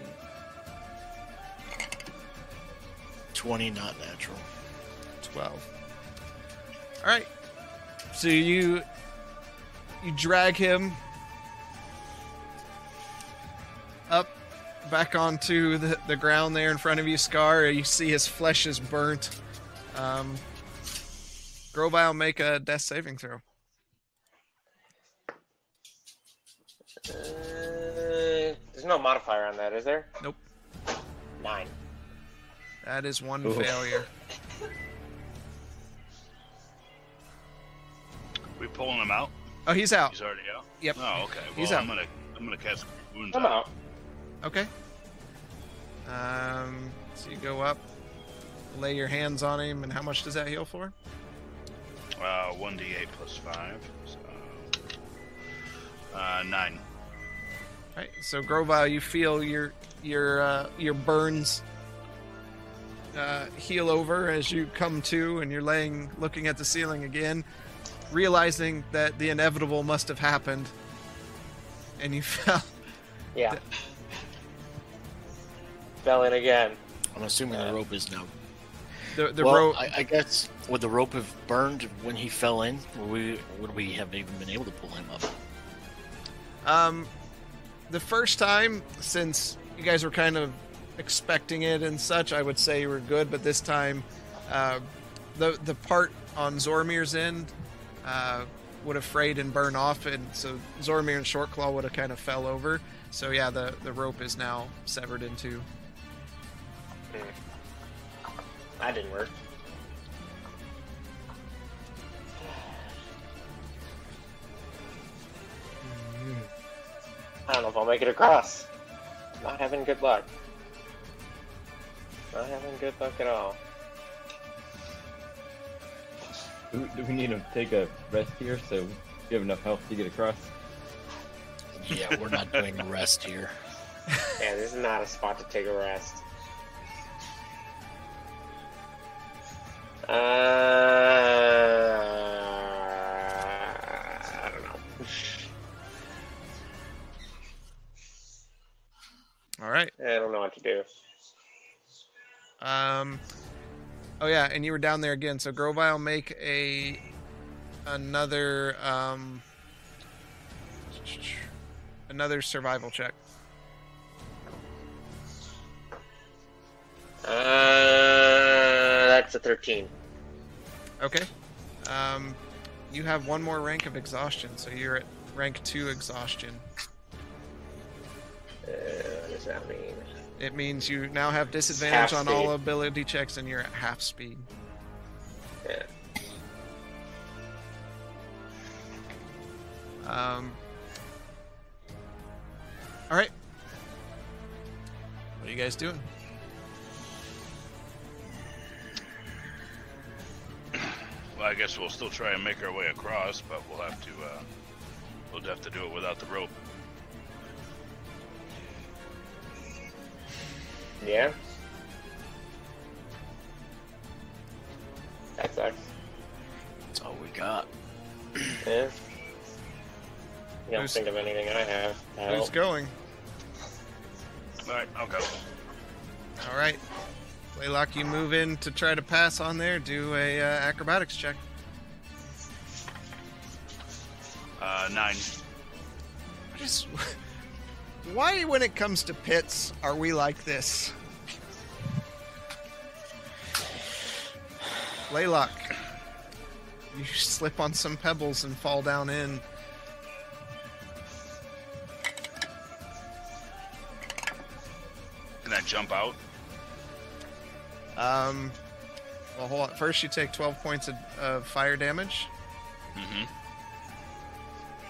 S5: 20, not natural.
S2: 12. All right. So you you drag him up back onto the, the ground there in front of you, Scar. You see his flesh is burnt. Um, Grovile, make a death saving throw.
S6: Uh, there's no modifier on that, is there?
S2: Nope.
S6: Nine.
S2: That is one
S3: Ooh.
S2: failure. *laughs*
S4: We pulling him out?
S2: Oh, he's out.
S4: He's already out.
S2: Yep.
S4: Oh, okay. Well,
S2: He's
S4: I'm
S2: out.
S4: gonna I'm gonna cast wounds
S6: I'm out.
S2: Okay. Um, so you go up, lay your hands on him, and how much does that heal for?
S4: Uh, one d8 plus five. So, uh, nine.
S2: Right. So Grovile, you feel your your uh, your burns uh, heal over as you come to, and you're laying looking at the ceiling again, realizing that the inevitable must have happened, and you *laughs* fell.
S6: Yeah. Fell in again.
S5: I'm assuming the rope is now.
S2: The the
S5: well,
S2: rope.
S5: I, I guess would the rope have burned when he fell in? Would we would we have even been able to pull him up?
S2: Um, the first time, since you guys were kind of expecting it and such, I would say you were good. But this time, uh, the the part on Zormir's end uh, would have frayed and burned off, and so Zormir and Shortclaw would have kind of fell over. So yeah, the the rope is now severed in two.
S6: That didn't work. I don't know if I'll make it across. Not having good luck. Not having good luck at all.
S3: Do, do we need to take a rest here so you have enough health to get across?
S5: Yeah, we're not doing a rest here.
S6: Yeah, this is not a spot to take a rest. Uh, I don't know.
S2: All right.
S6: I don't know what to do.
S2: Um. Oh yeah, and you were down there again. So Grovile, make a another um another survival check.
S6: Uh, that's a 13.
S2: Okay. Um, you have one more rank of exhaustion, so you're at rank two exhaustion.
S6: Uh, what does that mean?
S2: It means you now have disadvantage on all ability checks, and you're at half speed.
S6: Yeah.
S2: Um. All right. What are you guys doing?
S4: Well, I guess we'll still try and make our way across, but we'll have to uh, we'll have to do it without the rope.
S6: Yeah? That sucks.
S5: That's all we got.
S6: Yeah. You don't
S2: Who's-
S6: think of anything I have. to
S2: Who's
S6: help.
S2: going?
S4: All right, I'll go.
S2: All right. Blaylock, you move in to try to pass on there. Do a uh, acrobatics check.
S4: Uh, nine.
S2: Just *laughs* why, when it comes to pits, are we like this? Blaylock, you slip on some pebbles and fall down in.
S4: Can I jump out?
S2: Um, well, hold on. First, you take 12 points of, of fire damage.
S4: Mm-hmm.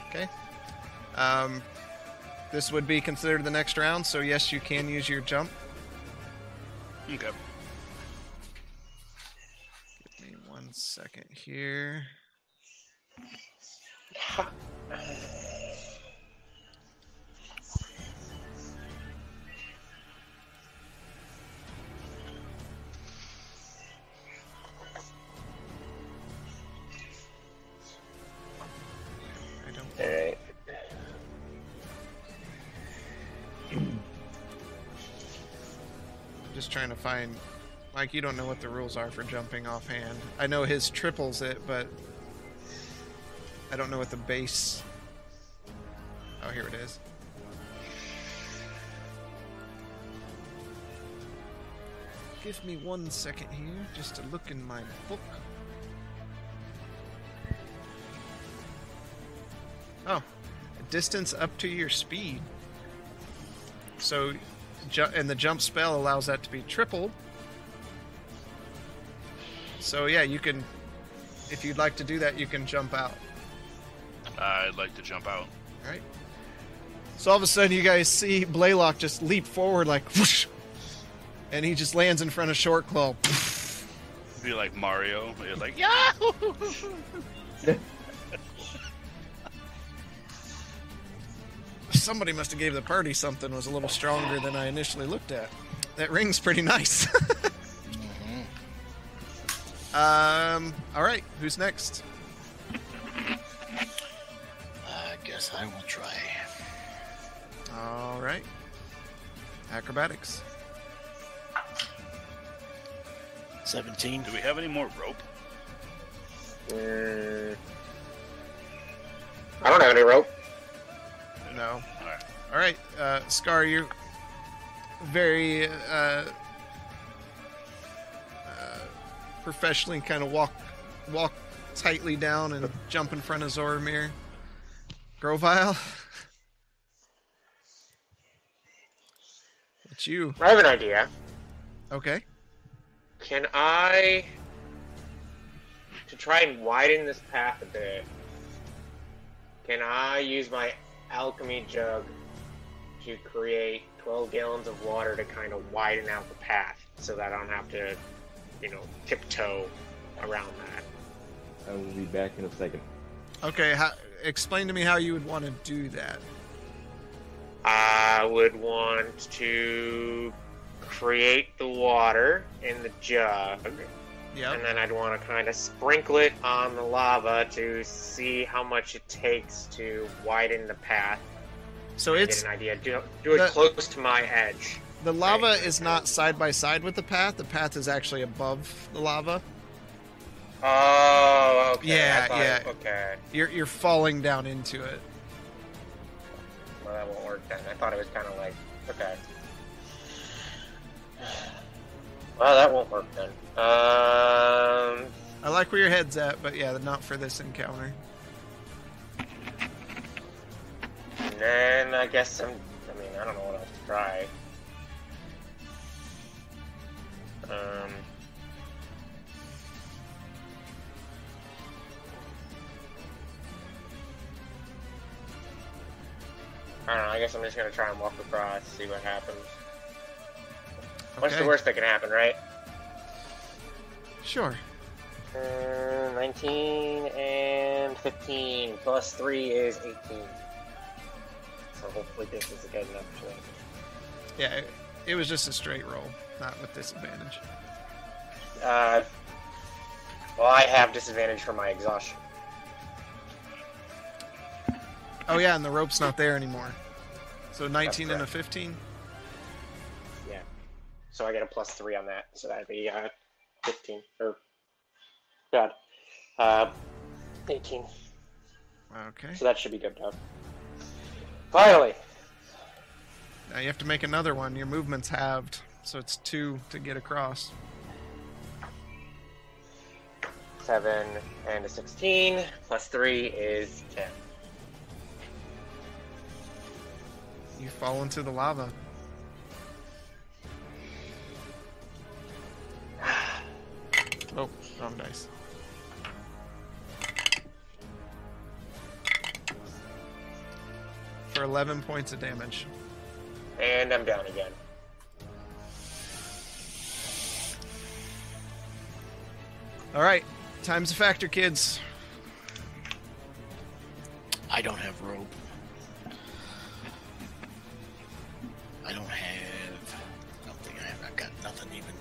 S2: Okay. Um, this would be considered the next round, so yes, you can use your jump.
S4: Okay.
S2: Give me one second here. I don't.
S6: Alright.
S2: Just trying to find. Mike, you don't know what the rules are for jumping offhand. I know his triples it, but I don't know what the base. Oh, here it is. Give me one second here, just to look in my book. Oh, distance up to your speed. So, ju- and the jump spell allows that to be tripled. So yeah, you can, if you'd like to do that, you can jump out.
S4: I'd like to jump out.
S2: All right. So all of a sudden, you guys see Blaylock just leap forward like, whoosh, and he just lands in front of Shortclaw.
S4: Be like Mario. You're like, yeah. *laughs* *laughs* *laughs* *laughs*
S2: Somebody must have gave the party something was a little stronger than I initially looked at. That ring's pretty nice. *laughs* um. All right. Who's next?
S5: I guess I will try.
S2: All right. Acrobatics.
S5: 17.
S4: Do we have any more rope?
S6: Mm. I don't have any rope.
S2: No.
S4: All right.
S2: All right, uh, Scar, you're very uh, uh, professionally kind of walk walk tightly down and *laughs* jump in front of Zoramir. Grovile, *laughs* it's you.
S6: I have an idea.
S2: Okay.
S6: Can I, to try and widen this path a bit, can I use my alchemy jug to create 12 gallons of water to kind of widen out the path so that I don't have to, you know, tiptoe around that?
S3: I will be back in a second.
S2: Okay. How, explain to me how you would want to do that.
S6: I would want to create the water in the jug.
S2: Yep.
S6: And then I'd want to kind of sprinkle it on the lava to see how much it takes to widen the path.
S2: So it's
S6: get an idea. Do, do it
S2: the-
S6: close to my edge.
S2: the lava is not side by side with the path. The path is actually above the lava.
S6: Oh, okay.
S2: Yeah,
S6: thought-
S2: yeah.
S6: Okay.
S2: You're you're falling down into it.
S6: Well, that won't work then. I thought it was kind of like okay. Well, that won't work then. Um,
S2: I like where your head's at, but yeah, not for this encounter.
S6: And then I guess I'm. I mean, I don't know what else to try. Um. I don't know. I guess I'm just gonna try and walk across, see what happens. What's the worst that can happen, right?
S2: Sure.
S6: Uh, 19 and 15 plus 3 is 18. So hopefully this is a good enough
S2: Yeah, it, it was just a straight roll, not with disadvantage.
S6: Uh, Well, I have disadvantage for my exhaustion.
S2: Oh yeah, and the rope's not there anymore. So 19 and a 15.
S6: Yeah. So I get a plus three on that. So that'd be uh, 15. Or, God. Uh, 18.
S2: Okay.
S6: So that should be good, Doug. Finally.
S2: Now you have to make another one. Your movement's halved, so it's two to get across.
S6: 7 and a 16. Plus 3 is 10.
S2: You fall into the lava. *sighs* Oh, wrong dice. For 11 points of damage.
S6: And I'm down again.
S2: All right, time's a factor, kids.
S5: I don't have rope. I don't have. I don't think I have. I've got nothing even.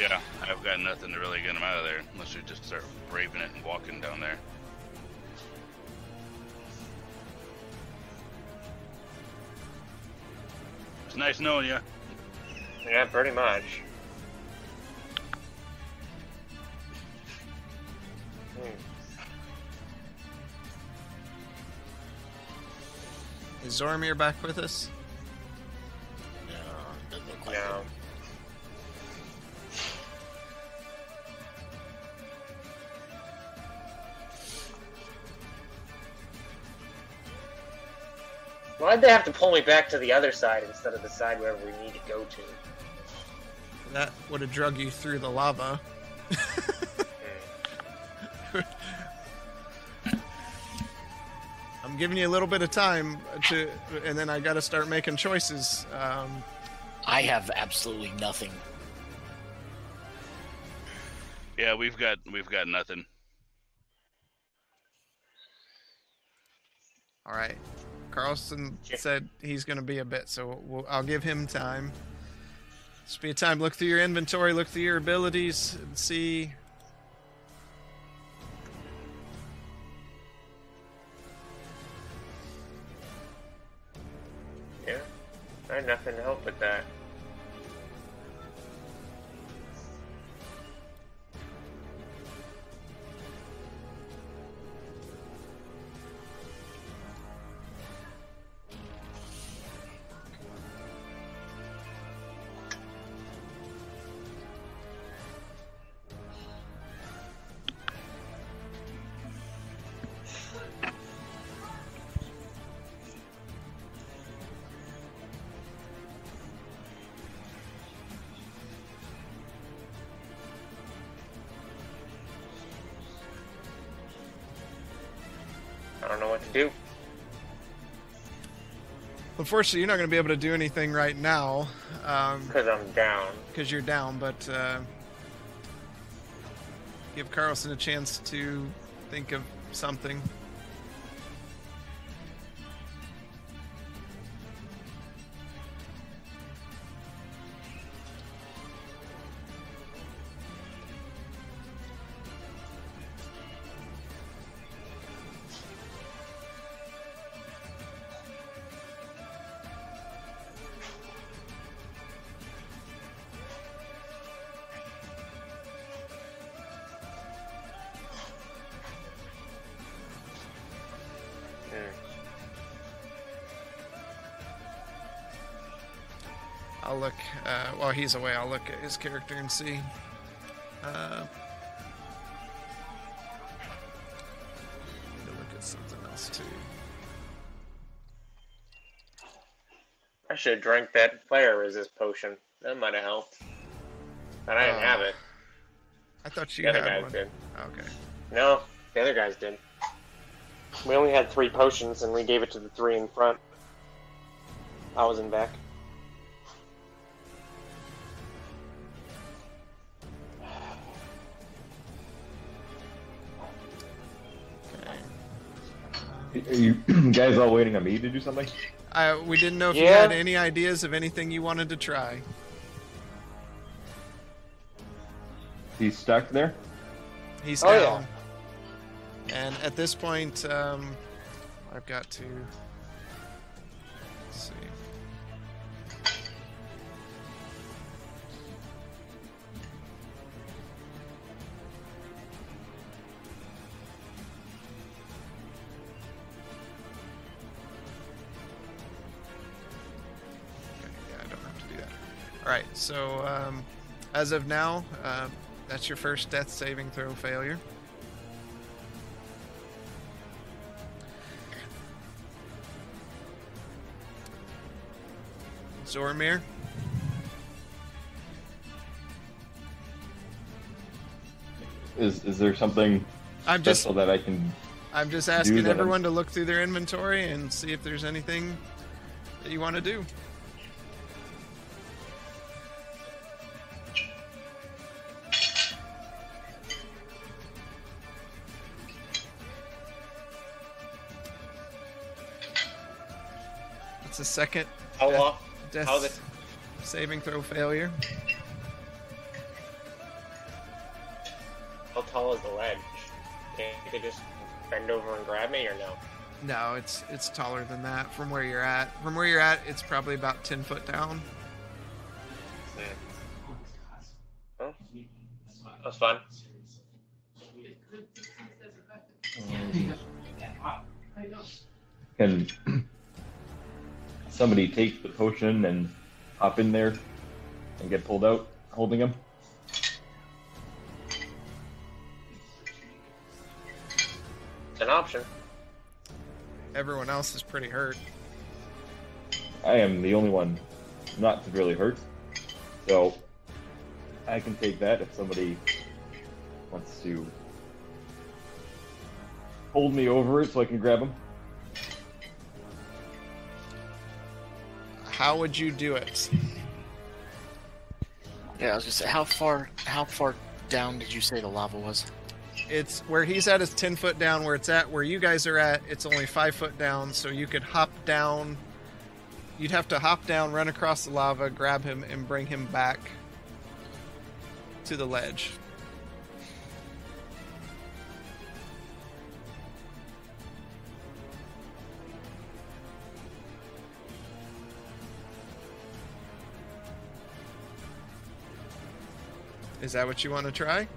S4: Yeah, I've got nothing to really get him out of there unless you just start braving it and walking down there. It's nice knowing you.
S6: Yeah, pretty much. Hmm.
S2: Is Zormir back with us?
S5: No, doesn't look like
S6: No.
S5: it.
S6: Why'd they have to pull me back to the other side instead of the side wherever we need to go to?
S2: That would have drug you through the lava. I'm giving you a little bit of time to, and then I got to start making choices. Um,
S5: I have absolutely nothing.
S4: Yeah, we've got we've got nothing.
S2: all right, Carlson said he's going to be a bit, so we'll, I'll give him time. Just be a time. Look through your inventory, look through your abilities, and see.
S6: Yeah. I had nothing to help with that.
S2: Unfortunately, you're not going to be able to do anything right now
S6: Because I'm down.
S2: because you're down, but uh, give Carlson a chance to think of something. While he's away. I'll look at his character and see. Uh, need to look at something else too.
S6: I should have drank that fire resist potion. That might have helped. But I didn't have
S2: Uh,
S6: it.
S2: I thought you
S6: The other
S2: had
S6: guys
S2: one.
S6: did.
S2: Okay.
S6: No, the other guys did. We only had three potions, and we gave it to the three in front. I was in back.
S3: You *clears throat* guys all waiting on me to do something?
S2: I, we didn't know if you had any ideas of anything you wanted to try.
S3: He's stuck there.
S2: He's
S6: Oh, yeah.
S2: And at this point, um, I've got to. Let's see. Right, so um, as of now, uh, that's your first death saving throw failure. Zormir,
S3: Is is there something
S2: I'm just
S3: special that I can?
S2: I'm just asking everyone to look through their inventory and see if there's anything that you want to do. It's a second
S6: How
S2: Yeah.
S6: long?
S2: death
S6: How the-
S2: saving throw failure.
S6: How tall is the ledge? Can you just bend over and grab me, or no?
S2: No, it's it's taller than that from where you're at. From where you're at, it's probably about ten foot down.
S6: Huh? That's fun.
S3: Can somebody take the potion and hop in there and get pulled out holding him?
S6: It's an option.
S2: Everyone else is pretty hurt.
S3: I am the only one not severely hurt, so I can take that if somebody wants to hold me over it so I can grab him.
S2: How would you do it?
S5: Yeah, I was gonna say, how far how far down did you say the lava was?
S2: It's where he's at is ten foot down. Where it's at, where you guys are at, it's only five foot down. So you could hop down. You'd have to hop down, run across the lava, grab him, and bring him back to the ledge. Is that what you want to try?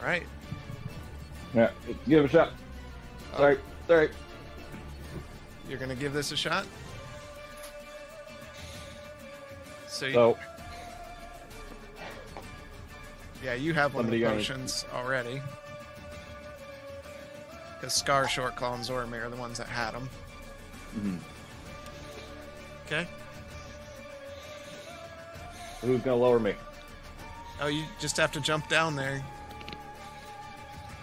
S2: All right.
S3: Yeah, give it a shot. Uh, sorry, sorry.
S2: You're gonna give this a shot. So, you-
S3: So
S2: yeah, you have one of the potions already. Because Scar, Short Claw, and Zoramir are the ones that had them.
S3: mhm.
S2: Okay.
S3: who's gonna lower me?
S2: Oh, you just have to jump down there.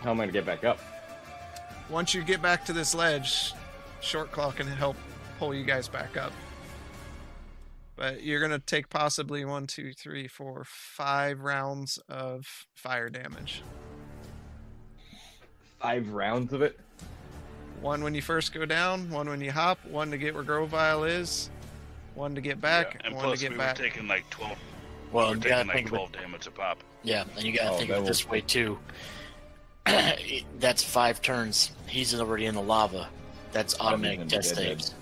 S3: How am I gonna get back up?
S2: Once you get back to this ledge, Short Claw can help pull you guys back up. But you're gonna take possibly one, two, three, four, five rounds of fire damage.
S3: Five rounds of it.
S2: One when you first go down, one when you hop, one to get where Grovile is, one to get back,
S4: Yeah,
S2: and
S4: and
S2: one
S4: plus
S2: to get
S4: we
S2: back.
S4: were taking like twelve.
S5: Well,
S4: we
S5: you
S4: were
S5: gotta
S4: taking like
S5: think of
S4: twelve damage a pop.
S5: yeah, and you gotta
S3: Oh,
S5: think of it
S3: will-
S5: this way too. *clears throat* That's five turns. He's already in the lava. That's automatic death
S3: be dead, dead.
S5: saves.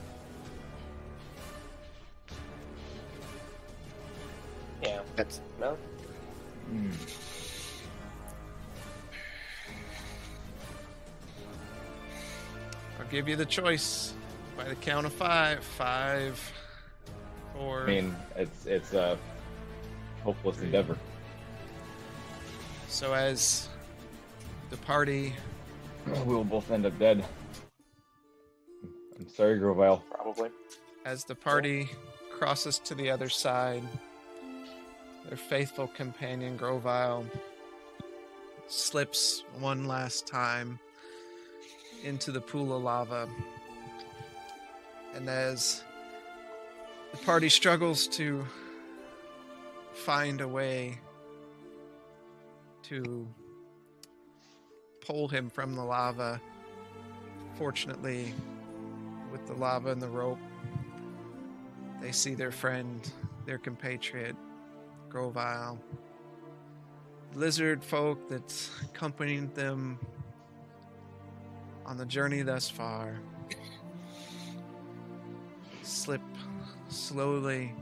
S6: Yeah.
S5: That's
S6: No.
S3: Hmm.
S2: Give you the choice by the count of five. Five, four.
S3: I mean, it's it's a hopeless endeavor.
S2: So as the party *clears throat*
S3: We'll both end up dead. I'm sorry, Grovile.
S6: Probably.
S2: as the party crosses to the other side, their faithful companion Grovile slips one last time into the pool of lava. And as the party struggles to find a way to pull him from the lava, fortunately, with the lava and the rope, they see their friend, their compatriot, Grovile, lizard folk that's accompanying them on the journey thus far, slip slowly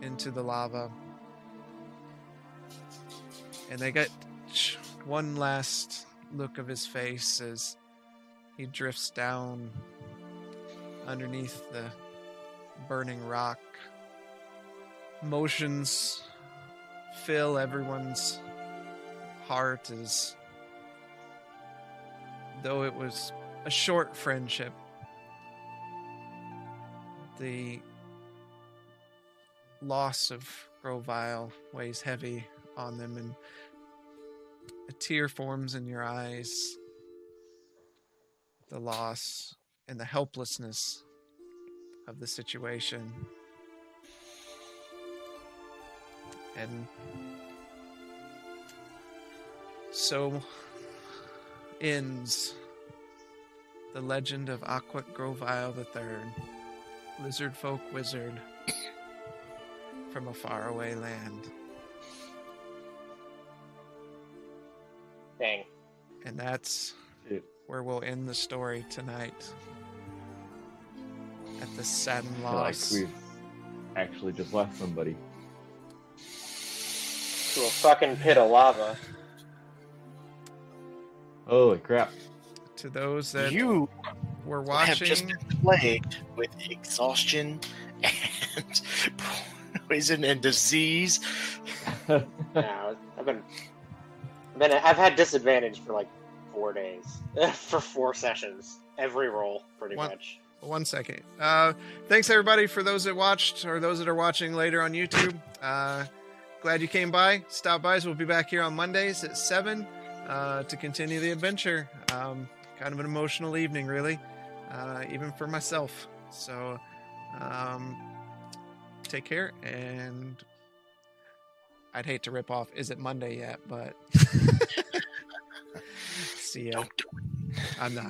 S2: into the lava. And they get one last look of his face as he drifts down underneath the burning rock. Motions fill everyone's heart as though it was a short friendship. The loss of Grovile weighs heavy on them, and a tear forms in your eyes. The loss and the helplessness of the situation. And so ends the legend of Aquat Grovile III, lizard folk wizard from a faraway land.
S6: Dang.
S2: And that's
S3: It-
S2: where we'll end the story tonight. At the sadden
S3: I feel like we've actually just lost somebody.
S6: To a fucking pit of lava.
S3: Holy crap.
S2: to those that
S5: you
S2: were watching,
S5: have just
S2: watching.
S5: been plagued with exhaustion and *laughs* poison and disease. *laughs*
S6: Yeah, I've been, I've been, I've had disadvantage for like four days, *laughs* for four sessions, every roll pretty
S2: One-
S6: much.
S2: One second. Uh, thanks everybody for those that watched or those that are watching later on YouTube. Uh, glad you came by. Stop by. We'll be back here on Mondays at seven uh, to continue the adventure. Um, kind of an emotional evening, really, uh, even for myself. So, um, take care, and I'd hate to rip off. Is it Monday yet? But *laughs* *laughs* see ya.
S5: Don't do it.
S2: I'm not.